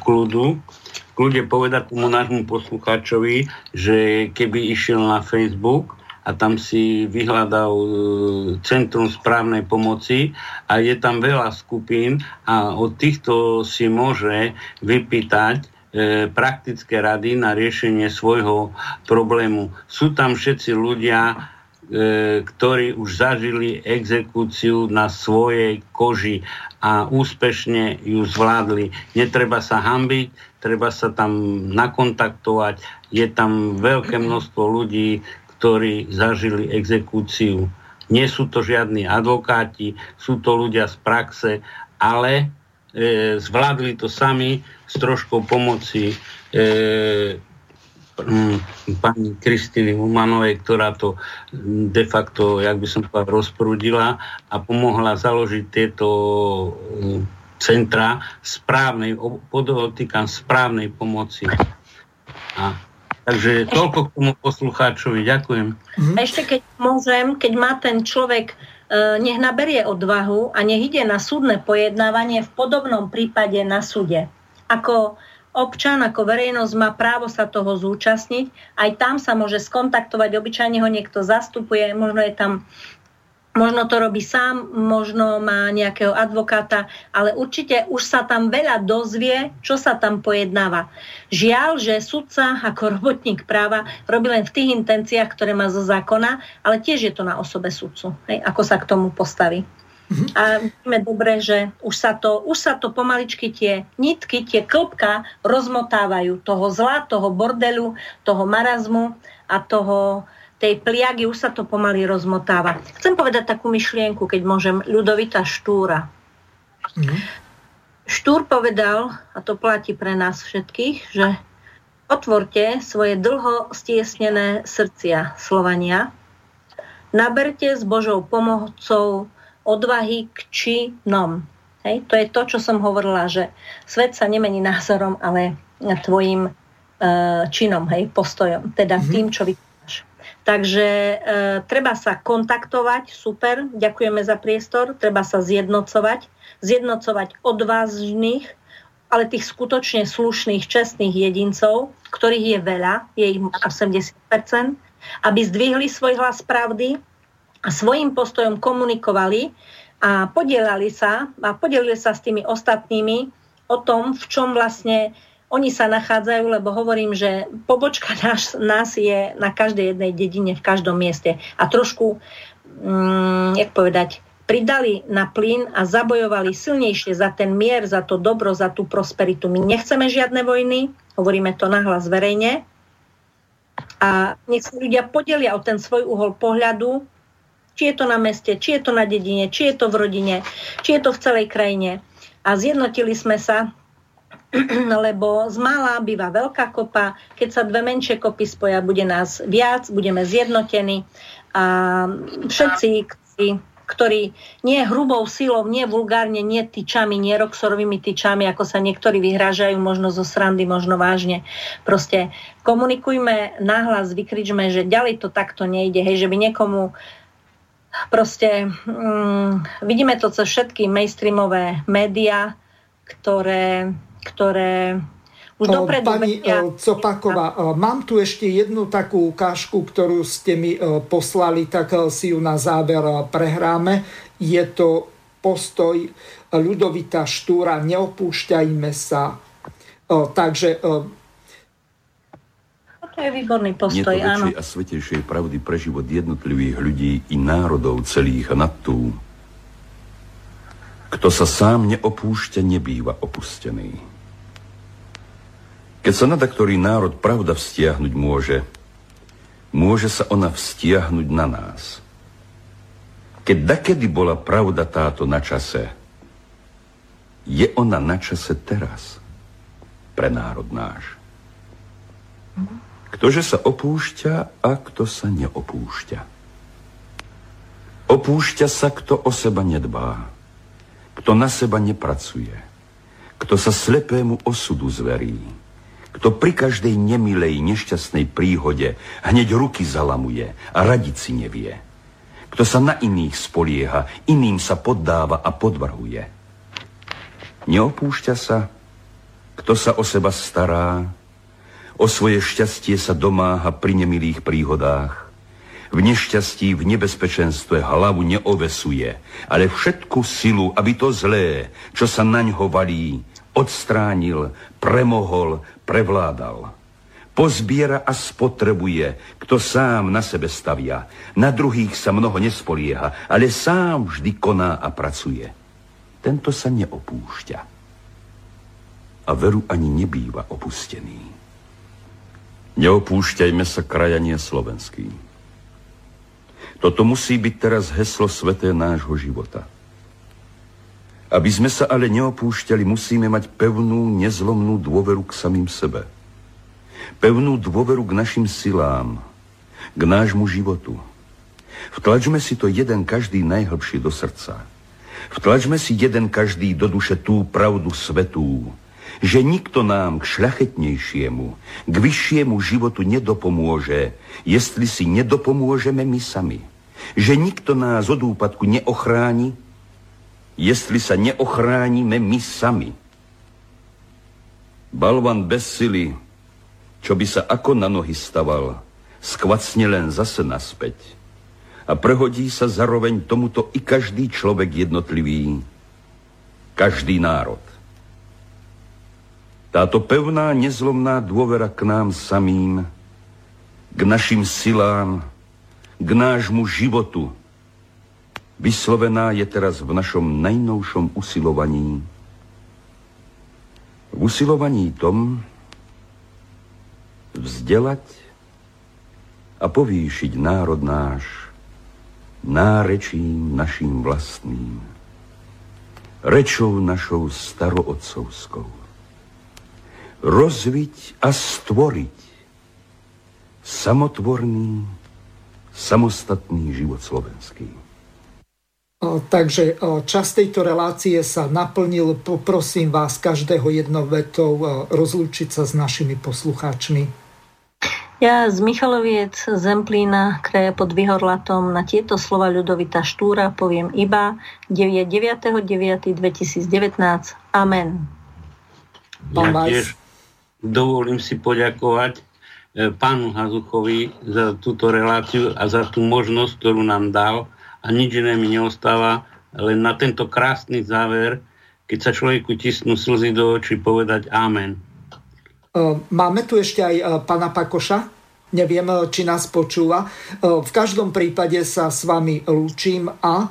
kľudu, kľude povedať tomu nášmu poslucháčovi, že keby išiel na Facebook, a tam si vyhľadal e, Centrum správnej pomoci a je tam veľa skupín a od týchto si môže vypýtať e, praktické rady na riešenie svojho problému. Sú tam všetci ľudia, e, ktorí už zažili exekúciu na svojej koži a úspešne ju zvládli. Netreba sa hambiť, treba sa tam nakontaktovať. Je tam veľké množstvo ľudí, ktorí zažili exekúciu. Nie sú to žiadni advokáti, sú to ľudia z praxe, ale e, zvládli to sami s troškou pomoci e, pani Kristýny Humanovej, ktorá to de facto, jak by som povedal, rozprúdila a pomohla založiť tieto centra správnej, podotýkam správnej pomoci. A Takže toľko k tomu poslucháčovi. Ďakujem. A ešte keď môžem, keď má ten človek e, nech naberie odvahu a nech ide na súdne pojednávanie v podobnom prípade na súde. Ako občan, ako verejnosť má právo sa toho zúčastniť. Aj tam sa môže skontaktovať, obyčajne ho niekto zastupuje, možno je tam Možno to robí sám, možno má nejakého advokáta, ale určite už sa tam veľa dozvie, čo sa tam pojednáva. Žiaľ, že sudca ako robotník práva robí len v tých intenciách, ktoré má zo zákona, ale tiež je to na osobe sudcu, hej, ako sa k tomu postaví. Mm-hmm. A vidíme dobre, že už sa, to, už sa to pomaličky tie nitky, tie klopka rozmotávajú toho zla, toho bordelu, toho marazmu a toho, tej pliagy už sa to pomaly rozmotáva. Chcem povedať takú myšlienku, keď môžem, ľudovita Štúra. Mm. Štúr povedal, a to platí pre nás všetkých, že otvorte svoje dlho stiesnené srdcia Slovania, naberte s Božou pomocou odvahy k činom. Hej? To je to, čo som hovorila, že svet sa nemení názorom, ale tvojim uh, činom, hej, postojom, teda mm-hmm. tým, čo vy Takže e, treba sa kontaktovať, super, ďakujeme za priestor, treba sa zjednocovať, zjednocovať odvážnych, ale tých skutočne slušných, čestných jedincov, ktorých je veľa, je ich 80%, aby zdvihli svoj hlas pravdy a svojim postojom komunikovali a podielali sa a podelili sa s tými ostatnými o tom, v čom vlastne oni sa nachádzajú, lebo hovorím, že pobočka nás, nás je na každej jednej dedine, v každom mieste. A trošku, mm, jak povedať, pridali na plyn a zabojovali silnejšie za ten mier, za to dobro, za tú prosperitu. My nechceme žiadne vojny, hovoríme to nahlas verejne. A nech sa ľudia podelia o ten svoj uhol pohľadu, či je to na meste, či je to na dedine, či je to v rodine, či je to v celej krajine. A zjednotili sme sa [clears throat] lebo z malá býva veľká kopa, keď sa dve menšie kopy spoja, bude nás viac, budeme zjednotení a všetci, ktorí ktorý nie hrubou silou, nie vulgárne, nie tyčami, nie roxorovými tyčami, ako sa niektorí vyhrážajú, možno zo srandy, možno vážne. Proste komunikujme nahlas, vykričme, že ďalej to takto nejde, hej, že by niekomu proste mm, vidíme to cez všetky mainstreamové médiá, ktoré, ktoré už dopredu Pani vedia... Copaková, mám tu ešte jednu takú ukážku, ktorú ste mi poslali, tak si ju na záver prehráme. Je to postoj Ľudovita Štúra, neopúšťajme sa. Takže to je výborný postoj, Nie to áno. a svetejšej pravdy pre život jednotlivých ľudí i národov celých a nad tú. Kto sa sám neopúšťa, nebýva opustený. Keď sa nada ktorý národ pravda vztiahnuť môže, môže sa ona vztiahnuť na nás. Keď dakedy bola pravda táto na čase, je ona na čase teraz pre národ náš. Ktože sa opúšťa a kto sa neopúšťa. Opúšťa sa, kto o seba nedbá, kto na seba nepracuje, kto sa slepému osudu zverí, kto pri každej nemilej, nešťastnej príhode hneď ruky zalamuje a radiť nevie, kto sa na iných spolieha, iným sa poddáva a podvrhuje. Neopúšťa sa, kto sa o seba stará, O svoje šťastie sa domáha pri nemilých príhodách. V nešťastí, v nebezpečenstve hlavu neovesuje, ale všetku silu, aby to zlé, čo sa naň valí, odstránil, premohol, prevládal. Pozbiera a spotrebuje, kto sám na sebe stavia. Na druhých sa mnoho nespolieha, ale sám vždy koná a pracuje. Tento sa neopúšťa. A veru ani nebýva opustený. Neopúšťajme sa krajanie slovenský. Toto musí byť teraz heslo sveté nášho života. Aby sme sa ale neopúšťali, musíme mať pevnú, nezlomnú dôveru k samým sebe. Pevnú dôveru k našim silám, k nášmu životu. Vtlačme si to jeden každý najhlbší do srdca. Vtlačme si jeden každý do duše tú pravdu svetú, že nikto nám k šľachetnejšiemu, k vyššiemu životu nedopomôže, jestli si nedopomôžeme my sami. Že nikto nás od úpadku neochráni, jestli sa neochránime my sami. Balvan bez sily, čo by sa ako na nohy staval, skvacne len zase naspäť. A prehodí sa zaroveň tomuto i každý človek jednotlivý, každý národ. Táto pevná, nezlomná dôvera k nám samým, k našim silám, k nášmu životu, vyslovená je teraz v našom najnovšom usilovaní. V usilovaní tom vzdelať a povýšiť národ náš nárečím naším vlastným, rečou našou starootcovskou rozviť a stvoriť samotvorný, samostatný život slovenský. Takže čas tejto relácie sa naplnil. Poprosím vás každého jednou vetou rozlúčiť sa s našimi poslucháčmi. Ja z Michaloviec Zemplína, kraje pod Vyhorlatom, na tieto slova Ľudovita Štúra poviem iba 9.9.2019. Amen. Pán ja tiež dovolím si poďakovať e, pánu Hazuchovi za túto reláciu a za tú možnosť, ktorú nám dal a nič iné mi neostáva, len na tento krásny záver, keď sa človeku tisnú slzy do očí, povedať Amen. E, máme tu ešte aj e, pána Pakoša. Neviem, či nás počúva. V každom prípade sa s vami lúčim a